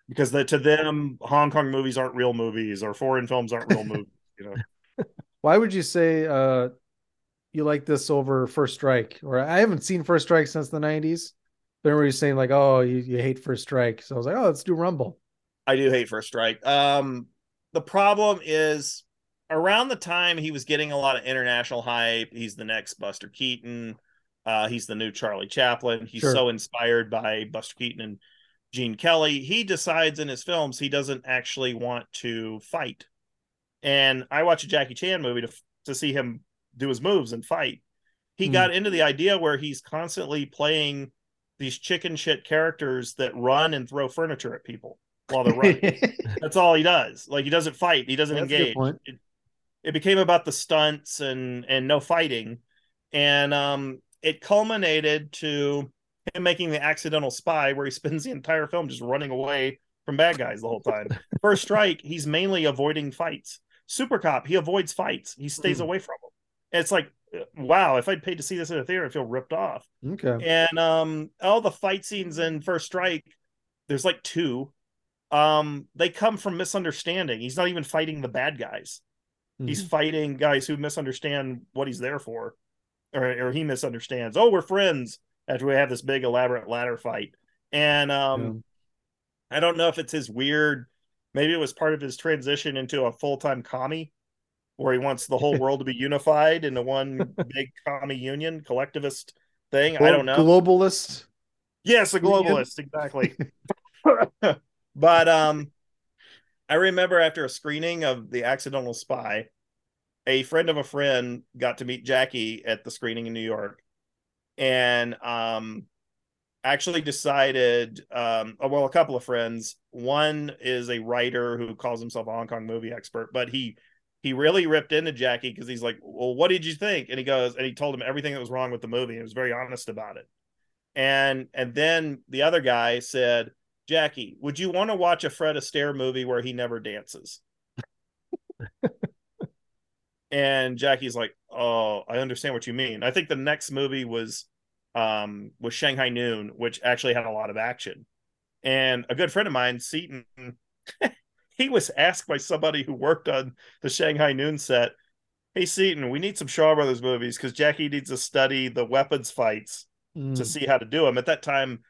Because the, to them, Hong Kong movies aren't real movies or foreign films aren't real movies. You know, <laughs> Why would you say uh, you like this over First Strike? Or I haven't seen First Strike since the '90s. But were you saying like, oh, you, you hate First Strike? So I was like, oh, let's do Rumble. I do hate First Strike. Um, the problem is around the time he was getting a lot of international hype. He's the next Buster Keaton. Uh, he's the new Charlie Chaplin. He's Sure. so inspired by Buster Keaton and Gene Kelly. He decides in his films he doesn't actually want to fight. And I watch a Jackie Chan movie to to see him do his moves and fight. He Hmm. got into the idea where he's constantly playing these chicken shit characters that run and throw furniture at people while they're running. <laughs> That's all he does. Like he doesn't fight. He doesn't That's engage. It, it became about the stunts and and no fighting, and um, it culminated to him making the accidental spy, where he spends the entire film just running away from bad guys the whole time. <laughs> First strike, he's mainly avoiding fights. Super cop, he avoids fights. He stays Hmm. away from them. And it's like, wow, if I'd paid to see this in a theater, I feel ripped off. Okay. And um all the fight scenes in First Strike, there's like two. Um, they come from misunderstanding. He's not even fighting the bad guys. He's fighting guys who misunderstand what he's there for. Or or he misunderstands. Oh, we're friends after we have this big elaborate ladder fight. And um I don't know if it's his weird maybe it was part of his transition into a full-time commie where he wants the whole <laughs> world to be unified into one big commie union collectivist thing. I don't know. Globalist. Yes, a globalist, exactly. <laughs> but um I remember after a screening of The Accidental Spy, a friend of a friend got to meet Jackie at the screening in New York, and um, actually decided. Um, oh, well, a couple of friends. One is a writer who calls himself a Hong Kong movie expert, but he he really ripped into Jackie because he's like, "Well, what did you think?" And he goes, and he told him everything that was wrong with the movie. He was very honest about it. And and then the other guy said, "Jackie, would you want to watch a Fred Astaire movie where he never dances?" And Jackie's like, "Oh, I understand what you mean." I think the next movie was um was Shanghai Noon, which actually had a lot of action. And a good friend of mine, Seaton, <laughs> he was asked by somebody who worked on the Shanghai Noon set, "Hey Seaton, we need some Shaw Brothers movies because Jackie needs to study the weapons fights to Mm. see how to do them." At that time,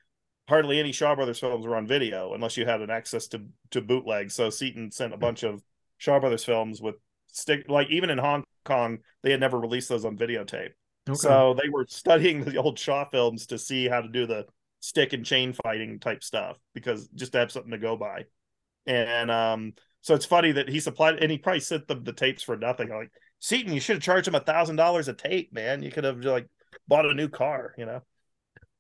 hardly any Shaw Brothers films were on video unless you had an access to to bootleg. So Seaton sent a bunch of Shaw Brothers films with stick like even in Hong Kong, they had never released those on videotape. Okay. So they were studying <laughs> the old Shaw films to see how to do the stick and chain fighting type stuff because just to have something to go by. And um, so it's funny that he supplied and he probably sent them the tapes for nothing. Like Seaton, you should have charged him a thousand dollars a tape, man. You could have like bought a new car, you know.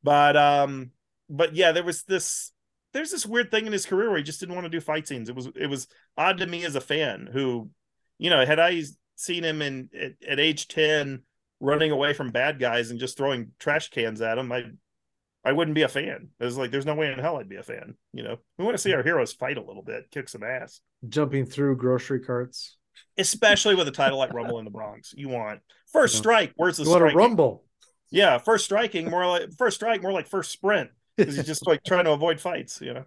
But um, but yeah, there was this there's this weird thing in his career where he just didn't want to do fight scenes. It was it was odd to me as a fan who, you know, had I seen him in at, at age 10 running away from bad guys and just throwing trash cans at them, I I wouldn't be a fan. It was like there's no way in hell I'd be a fan. You know, we want to see hmm. our heroes fight a little bit, kick some ass, Jumping through grocery carts. especially with a title like Rumble in the Bronx. You want first Yeah. strike. Where's the You want to striking? rumble. Yeah, first striking more like first strike more like first sprint because he's just like trying to avoid fights. You know.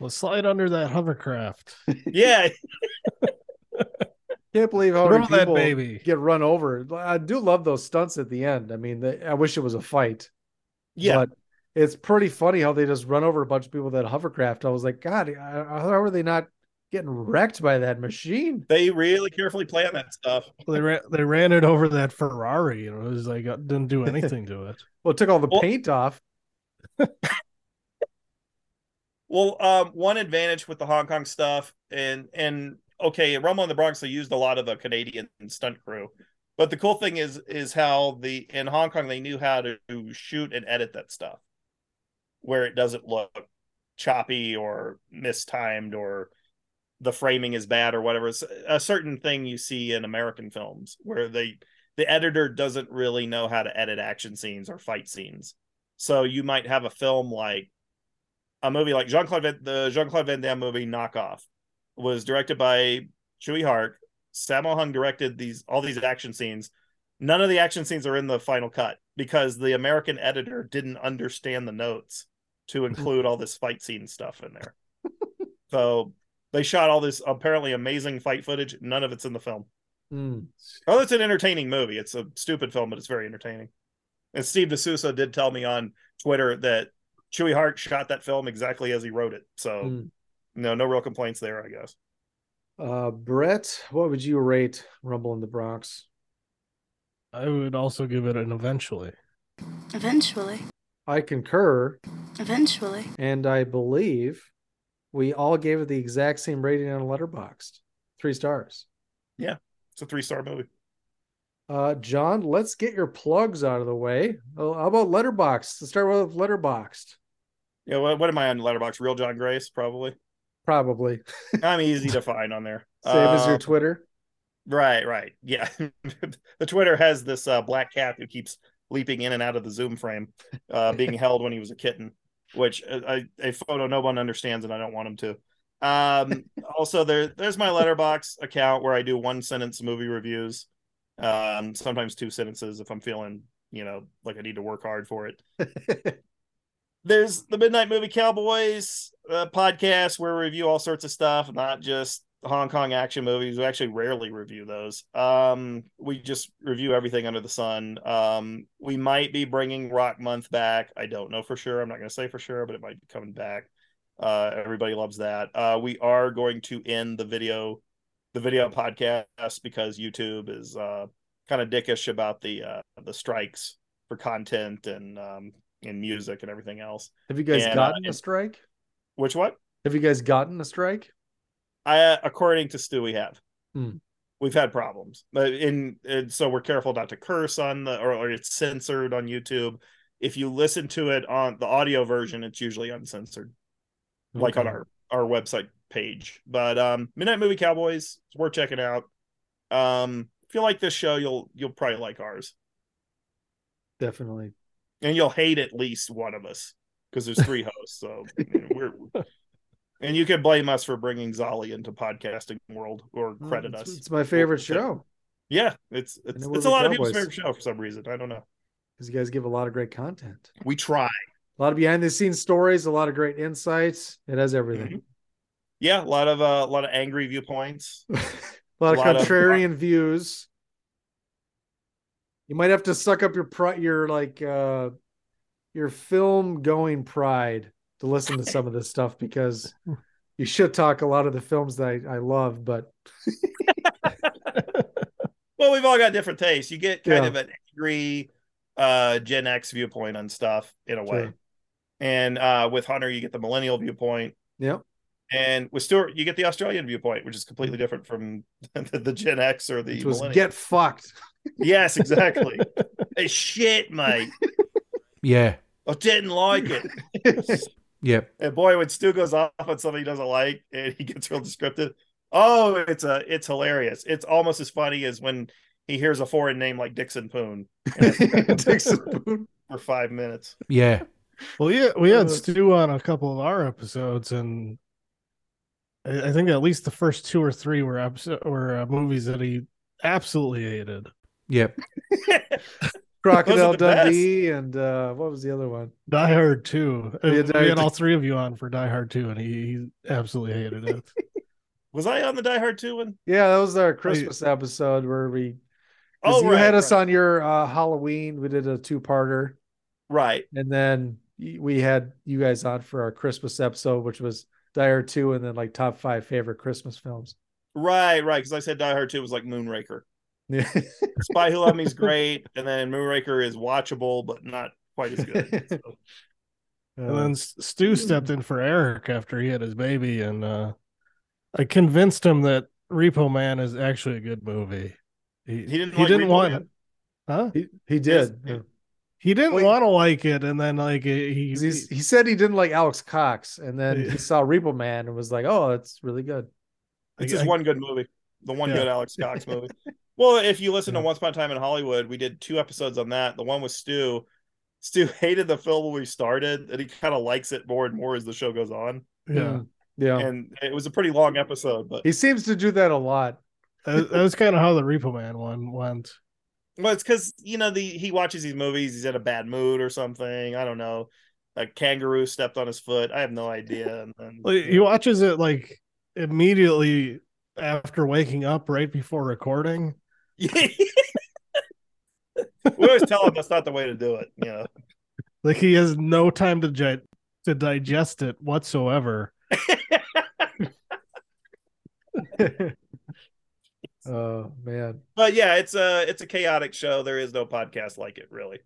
Well, slide under that hovercraft. Yeah, <laughs> Can't believe how Throw many that people baby. get run over. I do love those stunts at the end. I mean, they, I wish it was a fight. Yeah. But it's pretty funny how they just run over a bunch of people that hovercraft. I was like, God, how are they not getting wrecked by that machine? they really carefully plan that stuff. They ran they ran it over that Ferrari, and it was like uh, didn't do anything to it. <laughs> Well, it took all the Well- paint off. <laughs> Well, um, one advantage with the Hong Kong stuff, and and okay, Rumble in the Bronx, they used a lot of the Canadian stunt crew, but the cool thing is is how the in Hong Kong they knew how to shoot and edit that stuff, where it doesn't look choppy or mistimed or the framing is bad or whatever. It's a certain thing you see in American films where they the editor doesn't really know how to edit action scenes or fight scenes. So you might have a film like a movie like Jean Claude the Jean Claude Van Damme movie Knockoff was directed by Tsui Hark. Sammo Hung directed these all these action scenes. None of the action scenes are in the final cut because the American editor didn't understand the notes to <laughs> include all this fight scene stuff in there. so they shot all this apparently amazing fight footage. None of it's in the film. Mm. Oh, it's an entertaining movie. It's a stupid film, but it's very entertaining. And Steve de Souza did tell me on Twitter that Tsui Hark shot that film exactly as he wrote it. So Mm. No, no real complaints there, I guess. Uh, Brett, what would you rate Rumble in the Bronx? I would also give it an eventually. Eventually. I concur, Eventually. and I believe we all gave it the exact same rating on Letterboxd, three stars. Yeah, it's a three star movie. Uh, John, let's get your plugs out of the way. Oh, how about Letterboxd? Let's start with Letterboxd. Yeah, what, what am I on Letterboxd? Real John Grace, probably. Probably I'm <laughs> easy to find on there. same as your Um, Twitter. Right, right. Yeah. <laughs> the Twitter has this uh, black cat who keeps leaping in and out of the Zoom frame, uh, being <laughs> held when he was a kitten, which uh, I, a photo no one understands and I don't want him to. Um, also, there there's my Letterboxd account where I do one sentence movie reviews, um, sometimes two sentences if I'm feeling, you know, like I need to work hard for it. There's the Midnight Movie Cowboys uh, podcast where we review all sorts of stuff, not just Hong Kong action movies. We actually rarely review those. Um, we just review everything under the sun. Um, we might be bringing Rock Month back. I don't know for sure. I'm not going to say for sure, but it might be coming back. Uh, everybody loves that. Uh, we are going to end the video, the video podcast because YouTube is uh, kind of dickish about the uh, the strikes for content and um, and music and everything else. Have you guys and, uh, gotten a strike? Which what? Have you guys gotten a strike? I, according to Stu, we have. Hmm. We've had problems, but in and so we're careful not to curse on the or, or it's censored on YouTube. If you listen to it on the audio version, it's usually uncensored, like on our our website page. But um, Midnight Movie Cowboys, it's worth checking out. Um, if you like this show, you'll you'll probably like ours, Definitely. And you'll hate at least one of us because there's three hosts. So we're <laughs> and you can blame us for bringing Zolly into podcasting world or credit it's, us. It's my favorite We'll- show Yeah, it's it's, it's a lot the of people's favorite show for some reason. I don't know. because you guys give a lot of great content. We try. A lot of behind the scenes stories, a lot of great insights. It has everything. Yeah, a lot of uh, a lot of angry viewpoints. <laughs> A lot of lot of- contrarian views. You might have to suck up your pri- your like uh your film going pride to listen to some of this stuff because you should talk a lot of the films that I, I love, but <laughs> Well, we've all got different tastes. You get kind Yeah. of an angry uh Gen X viewpoint on stuff in a way. Sure. And uh with Hunter you get the millennial viewpoint. Yep. And with Stuart you get the Australian viewpoint, which is completely different from <laughs> the, the Gen X or the Which was millennial. get fucked. Yes, exactly. <laughs> hey shit, mate. Yeah. I didn't like it. <laughs> Yep. And boy, when Stu goes off on something he doesn't like and he gets real descriptive, oh, it's a it's hilarious. It's almost as funny as when he hears a foreign name like Dickson Poon. <laughs> Dickson Poon. for five minutes. Yeah. Well, yeah, we had Uh, Stu on a couple of our episodes, and I I think at least the first two or three were episode were uh, movies that he absolutely hated. Yep. <laughs> Crocodile the best. Dundee and uh what was the other one? Die Hard Two. Yeah, we had all three of you on for Die Hard Two, and he, he absolutely hated it. <laughs> Was I on the Die Hard 2 one? Yeah, that was our Christmas episode where we. Oh, you right, had us right. on your uh Halloween. We did a two-parter. Right. And then we had you guys on for our Christmas episode, which was Die Hard 2 and then like top five favorite Christmas films. Right, right. Because I said Die Hard 2 was like Moonraker. Yeah. Spy Who Loved Me is great, and then Moonraker is watchable, but not quite as good. <laughs> So, And then Stu stepped in for Eric after he had his baby, and uh, I convinced him that Repo Man is actually a good movie. He, He didn't He like didn't Repo want Man? it. Huh? He, he did. Yes. He didn't Wait. want to like it, and then like he he, he said he didn't like Alex Cox, and then he saw Repo Man and was like, "Oh, it's really good." It's I- just I- one good movie. The one Yeah. good Alex Cox <laughs> movie. Well, if you listen to Once Upon a Time in Hollywood, we did two episodes on that. The one with Stu. Stu <laughs> hated the film when we started, and he kind of likes it more and more as the show goes on. yeah. Mm, yeah. And it was a pretty long episode, but He seems to do that a lot. That, that was kind of how the Repo Man one went. well, it's because you know the he watches these movies, he's in a bad mood or something. I don't know. A kangaroo stepped on his foot. I have no idea. And then Like, he watches it like immediately after waking up, right before recording. <laughs> we always tell him that's not the way to do it. You know. Like he has no time to gi- to digest it whatsoever. <laughs> <laughs> Oh man. But yeah, it's a it's a chaotic show. There is no podcast like it, really.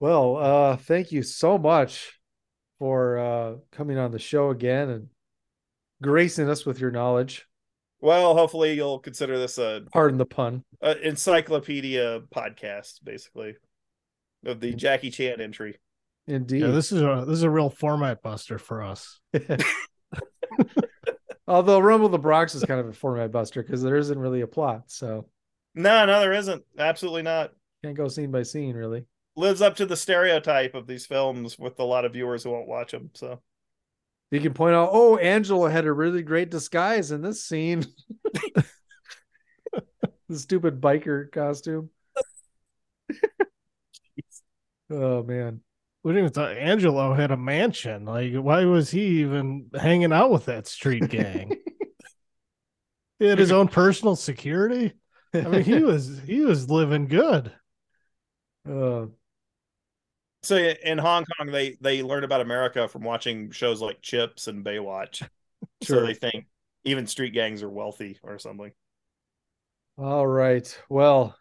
Well, uh, thank you so much for uh coming on the show again and gracing us with your knowledge. Well, hopefully you'll consider this a, Pardon the pun. a encyclopedia podcast, basically, of the Jackie Chan entry. Indeed. Yeah, this is a this is a real format buster for us. <laughs> Although Rumble the Bronx is kind of a format buster because there isn't really a plot, so No, no, there isn't. Absolutely not. can't go scene by scene really. Lives up to the stereotype of these films with a lot of viewers who won't watch them. So You can point out, oh, Angela had a really great disguise in this scene. <laughs> the stupid biker costume. <laughs> oh man. We didn't even thought Angelo had a mansion. Like, why was he even hanging out with that street gang? <laughs> he had his own personal security. I mean, he was he was living good. Uh, So in Hong Kong, they they learn about America from watching shows like Chips and Baywatch. Sure. <laughs> So they think even street gangs are wealthy or something. all right. Well,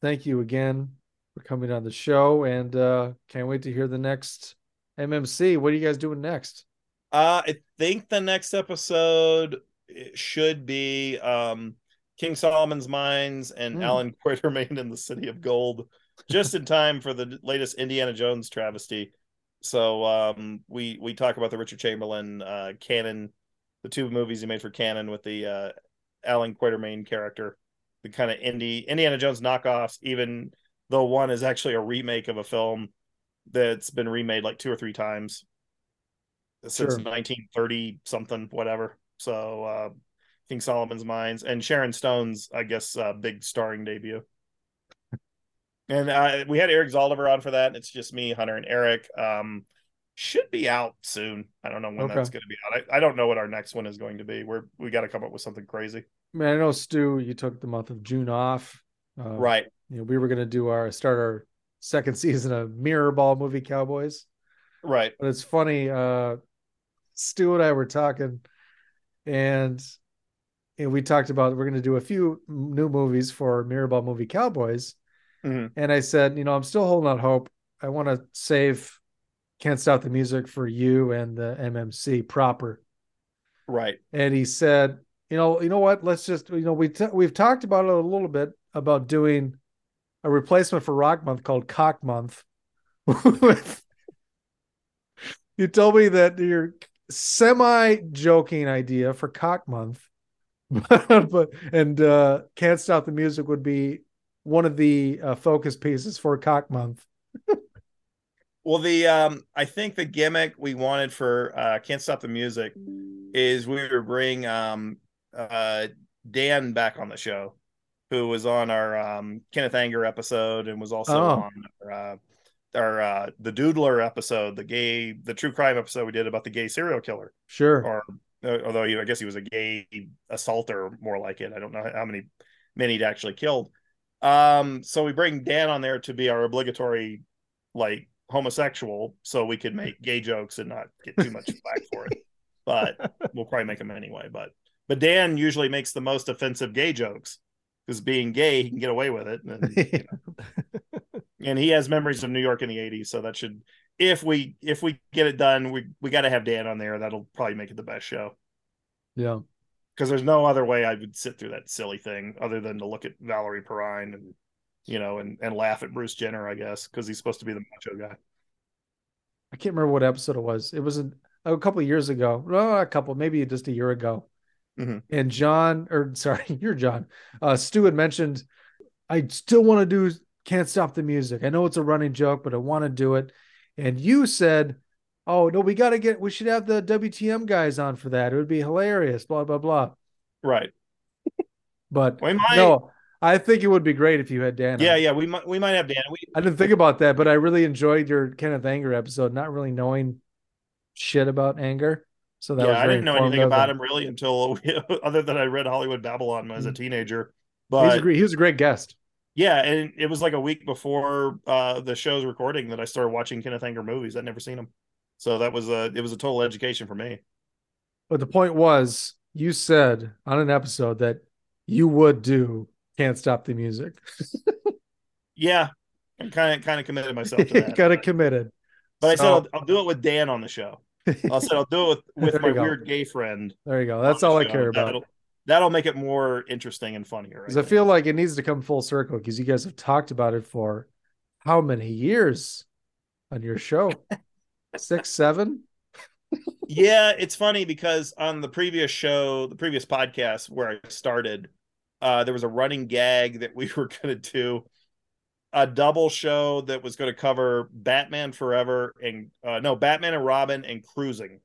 thank you again for coming on the show and uh can't wait to hear the next MMC. What are you guys doing next? Uh, I think the next episode should be um, King Solomon's Mines and Hmm. Alan <laughs> Quatermain in the City of Gold, just in time for the latest Indiana Jones travesty. So um, we we talk about the Richard Chamberlain uh, canon, the two movies he made for canon with the uh, Alan Quatermain character, the kind of indie Indiana Jones knockoffs. Even though one is actually a remake of a film that's been remade like two or three times since Sure. 1930 something whatever so uh king solomon's mines and sharon stone's i guess uh big starring debut and uh we had eric zolliver on for that and it's just me hunter and eric um should be out soon i don't know when Okay. that's going to be out I, I don't know what our next one is going to be we're we got to come up with something crazy I mean, I know Stu, you took the month of June off. Uh, right You know, we were going to do our start our second <laughs> season of Mirror Ball movie Cowboys. right But it's funny. Uh, Stu and I were talking, and and we talked about we're going to do a few new movies for Mirrorball Movie Cowboys. Mhm. And I said, you know, I'm still holding out hope. I want to save Can't Stop the Music for you and the MMC proper. right And he said, you know, you know what? Let's just, you know, we t- we've talked about it a little bit about doing a replacement for Rock Month called Cock Month. <laughs> <laughs> you told me that your semi joking idea for Cock Month, but, <laughs> but and uh, Can't Stop the Music would be one of the uh, focus pieces for Cock Month. <laughs> Well, the um, I think the gimmick we wanted for uh, "Can't Stop the Music" is we were bring um, uh, Dan back on the show, who was on our um, Kenneth Anger episode and was also Oh. on our, uh, our uh, the Doodler episode, the gay, the true crime episode we did about the gay serial killer. Sure. Or uh, although he, I guess he was a gay assaulter, more like it. I don't know how many men he'd actually killed. Um, so we bring Dan on there to be our obligatory like homosexual, so we could make gay jokes and not get too much flack for it. But we'll probably make them anyway. But but Dan usually makes the most offensive gay jokes because being gay, he can get away with it. And, you know. <laughs> and he has memories of New York in the '80s, so that should if we if we get it done, we we got to have Dan on there. That'll probably make it the best show Yeah. Because there's no other way I would sit through that silly thing other than to look at Valerie Perrine and you know and and laugh at Bruce Jenner, I guess, because he's supposed to be the macho guy. I can't remember what episode it was. It was a, a couple of years ago. No, a couple, maybe just a year ago. Mhm. And John, or <laughs> sorry, you're John. Uh, Stu had mentioned, I still want to do Can't Stop the Music. I know it's a running joke, but I want to do it. And you said, Oh, no, we got to get, we should have the WTM guys on for that. It would be hilarious, blah, blah, blah. Right. But We might- no, I think it would be great if you had Dan. on. Yeah, yeah, we might we might have Dan. We I didn't think about that, but I really enjoyed your Kenneth Anger episode, not really knowing shit about anger. So that yeah, I didn't know anything about him really until <laughs> other than I read Hollywood Babylon as a Mm. teenager. He's a great, he was a great guest. yeah, and it was like a week before uh, the show's recording that I started watching Kenneth Anger movies. I'd never seen them, so that was a it was a total education for me. But the point was, you said on an episode that you would do Can't Stop the Music. <laughs> Yeah, I'm kind of kind of committed myself to that. <laughs> got it committed. But I said I'll, I'll do it with Dan on the show. I said I'll do it <laughs> with, with my weird gay friend. There you go. That's all I show. care about. That'll, that'll make it more interesting and funnier. Because I feel like it needs to come full circle because you guys have talked about it for how many years on your show? Six, seven? yeah, it's funny because on the previous show, the previous podcast where I started, uh, there was a running gag that we <laughs> were going to do a double show that was going to cover Batman Forever and uh, no Batman and Robin and Cruising,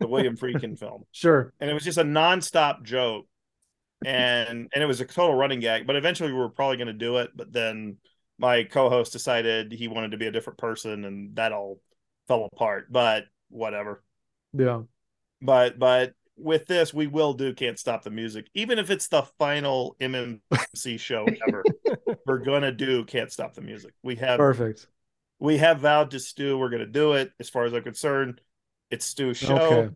the William Friedkin <laughs> film. Sure. and it was just a nonstop joke and and it was a total running gag but eventually we were probably going to do it but then my co-host decided he wanted to be a different person and that all fell apart but whatever Yeah. but but with this we will do can't stop the music even if it's the final mmc <laughs> show ever we're gonna do can't stop the music we have Perfect. we have vowed to stu we're gonna do it as far as i'm concerned it's stu's show Okay.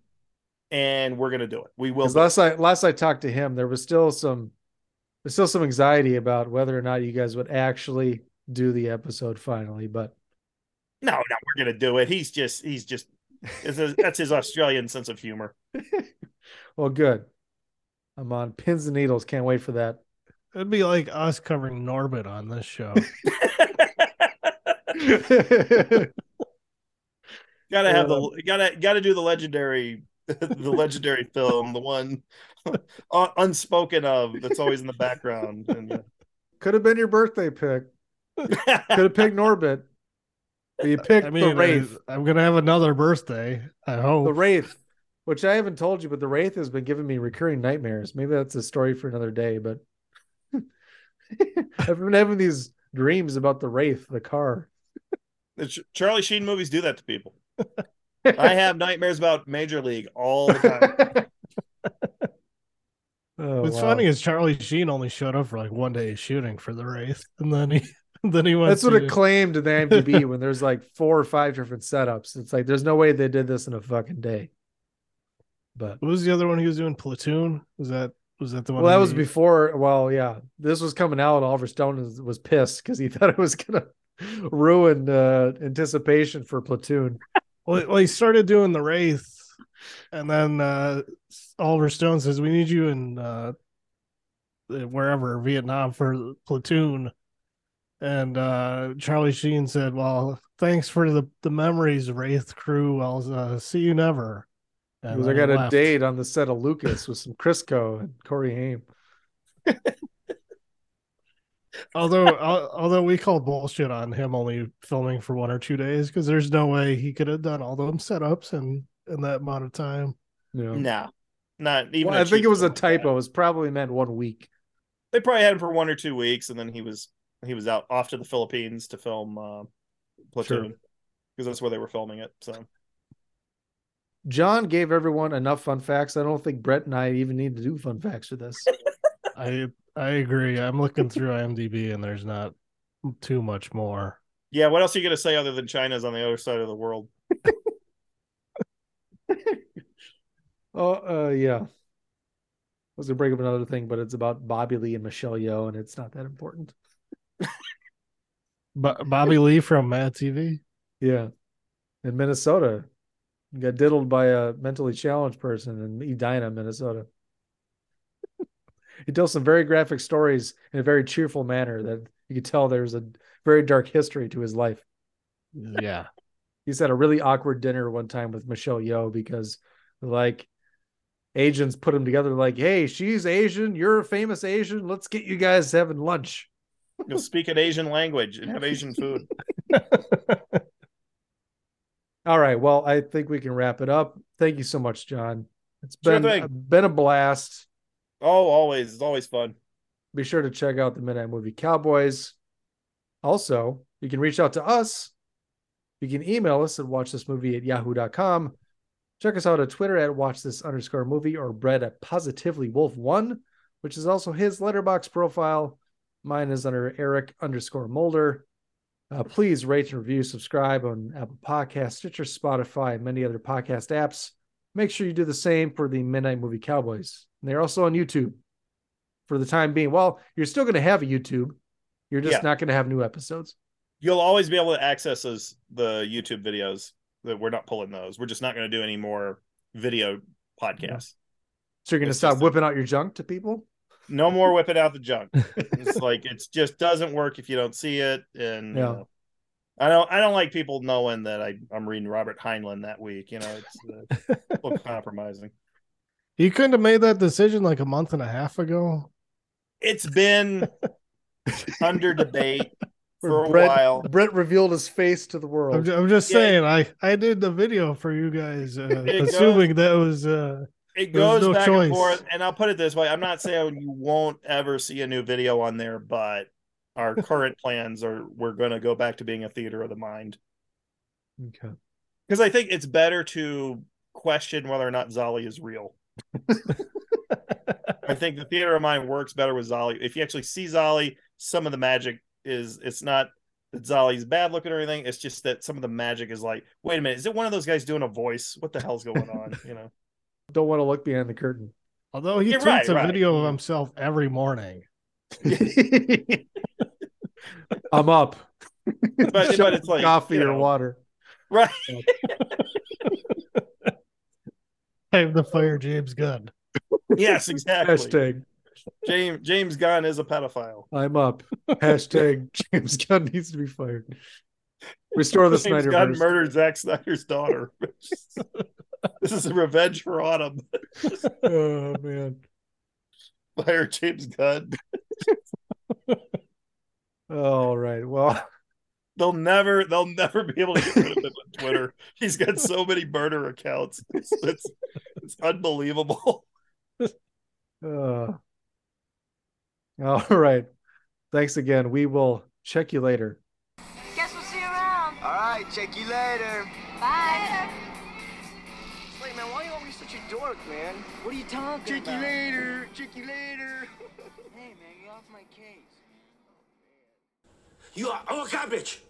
and we're gonna do it we will do it. last I last I talked to him, there was still some there's still some anxiety about whether or not you guys would actually do the episode finally. But No, no, we're gonna do it. He's just he's just it's a, that's his Australian sense of humor. <laughs> well, good. I'm on pins and needles. Can't wait for that. It'd be like us covering Norbit on this show. <laughs> <laughs> Gotta have the gotta gotta do the legendary the legendary film, the one un- unspoken of that's always in the background. And uh, Could have been your birthday pick. Could have picked Norbit. But you picked I mean, the Wraith. I, am gonna have another birthday. I hope. The Wraith, which I haven't told you, but the Wraith has been giving me recurring nightmares. Maybe that's a story for another day, but <laughs> I've been having these dreams about the Wraith, the car. the Charlie Sheen movies do that to people. <laughs> I have nightmares about Major League all the time. <laughs> Oh, What's wow. funny is Charlie Sheen only showed up for like one day of shooting for the Wraith, and then he <laughs> then he went. That's what to- it claimed in the IMDb <laughs> when there's like four or five different setups. It's like there's no way they did this in a fucking day. But What was the other one he was doing? Platoon? Was that was that the one? well, that was he- before. Well, yeah, this was coming out. Oliver Stone was, was pissed because he <laughs> thought it was gonna ruin uh, anticipation for Platoon. Well, well, he started doing the Wraith, and then uh, Oliver Stone says, "We need you in uh, wherever Vietnam for Platoon." And uh, Charlie Sheen said, "Well, thanks for the the memories, Wraith crew. I'll uh, see you never." And Because I got he a left. date on the set of Lucas with some Crisco and Corey Haim. <laughs> Although, al- although we called bullshit on him only filming for one or two days because there's no way he could have done all those setups in in that amount of time. Yeah. No, not even. Well, a I think it was a film. typo. It was probably meant one week. They probably had him for one or two weeks, and then he was he was out off to the Philippines to film uh, Platoon because that's where they were filming it. So John gave everyone enough fun facts. I don't think Brett and I even need to do fun facts for this. <laughs> I I agree. I'm looking through IMDb and there's not too much more. yeah, what else are you gonna say other than China's on the other side of the world? <laughs> Oh, uh, yeah. I was gonna bring up another thing, but it's about Bobby Lee and Michelle Yeoh, and it's not that important. Bo- Bobby Lee from Mad TV. Yeah, in Minnesota, he got diddled by a mentally challenged person in Edina, Minnesota. he tells some very graphic stories in a very cheerful manner that you could tell there's a very dark history to his life. Yeah. He's had a really awkward dinner one time with Michelle Yeoh because like agents put him together like, hey, she's Asian, you're a famous Asian, let's get you guys having lunch. You'll speak an Asian language and have Asian food. <laughs> All right, well, I think we can wrap it up. Thank you so much, John. It's been thing. been a blast. Oh, always, it's always fun. Be sure to check out the Midnight Movie Cowboys. Also, you can reach out to us. You can email us at watchthismovie at yahoo.com. Check us out at Twitter at watchthis underscore movie or Brett at positively wolf one, which is also his Letterboxd profile. Mine is under Eric underscore Mulder. Uh, please rate and review, subscribe on Apple Podcasts, Stitcher, Spotify, and many other podcast apps. Make sure you do the same for the Midnight Movie Cowboys. And they're also on YouTube for the time being. Well, you're still going to have a YouTube. You're just Yeah. not going to have new episodes. You'll always be able to access those the YouTube videos. That we're not pulling those. We're just not going to do any more video podcasts. So you're going to stop whipping out your junk to people? No more whipping out the junk. It's <laughs> like it just doesn't work if you don't see it. And you know, I don't I don't like people knowing that I I'm reading Robert Heinlein that week. You know, it's uh, <laughs> a little compromising. You couldn't have made that decision like a month and a half ago. It's been <laughs> under debate for a Brett, while. Brett revealed his face to the world. I'm, ju- I'm just Yeah. saying, I I did the video for you guys, uh, It assuming that was uh, It goes no back choice. and forth, and I'll put it this way: I'm not saying you won't ever see a new video on there, but our <laughs> current plans are we're going to go back to being a theater of the mind Okay. because I think it's better to question whether or not Zolly is real. I think the theater of mind works better with Zolly. If you actually see Zolly, some of the magic is it's not that Zolly's bad looking or anything. It's just that some of the magic is like, wait a minute, is it one of those guys doing a voice? What the hell's going on? <laughs> You know. Don't want to look behind the curtain. although he You're tweets right, a right. video of himself every morning. <laughs> I'm up. But, but it's like coffee you or water. right? Time <laughs> to fire James Gunn. Yes, exactly. Hashtag James James Gunn is a pedophile. I'm up. Hashtag <laughs> James Gunn needs to be fired. Restore the James Snyderverse. murdered Zack Snyder's daughter. <laughs> this is a revenge for Autumn. <laughs> oh man. Fire James Gunn. All right. Well, They'll never they'll never be able to get rid of him on Twitter. He's got so many murder accounts. It's it's, it's unbelievable. uh, all right. Thanks again. We will check you later. Guess we'll see you around. All right, check you later. Bye. Wait, man, why are you always such a dork, man? What are you talking Check you later. Check you later. <laughs> Hey, man, get off my case. You are our garbage.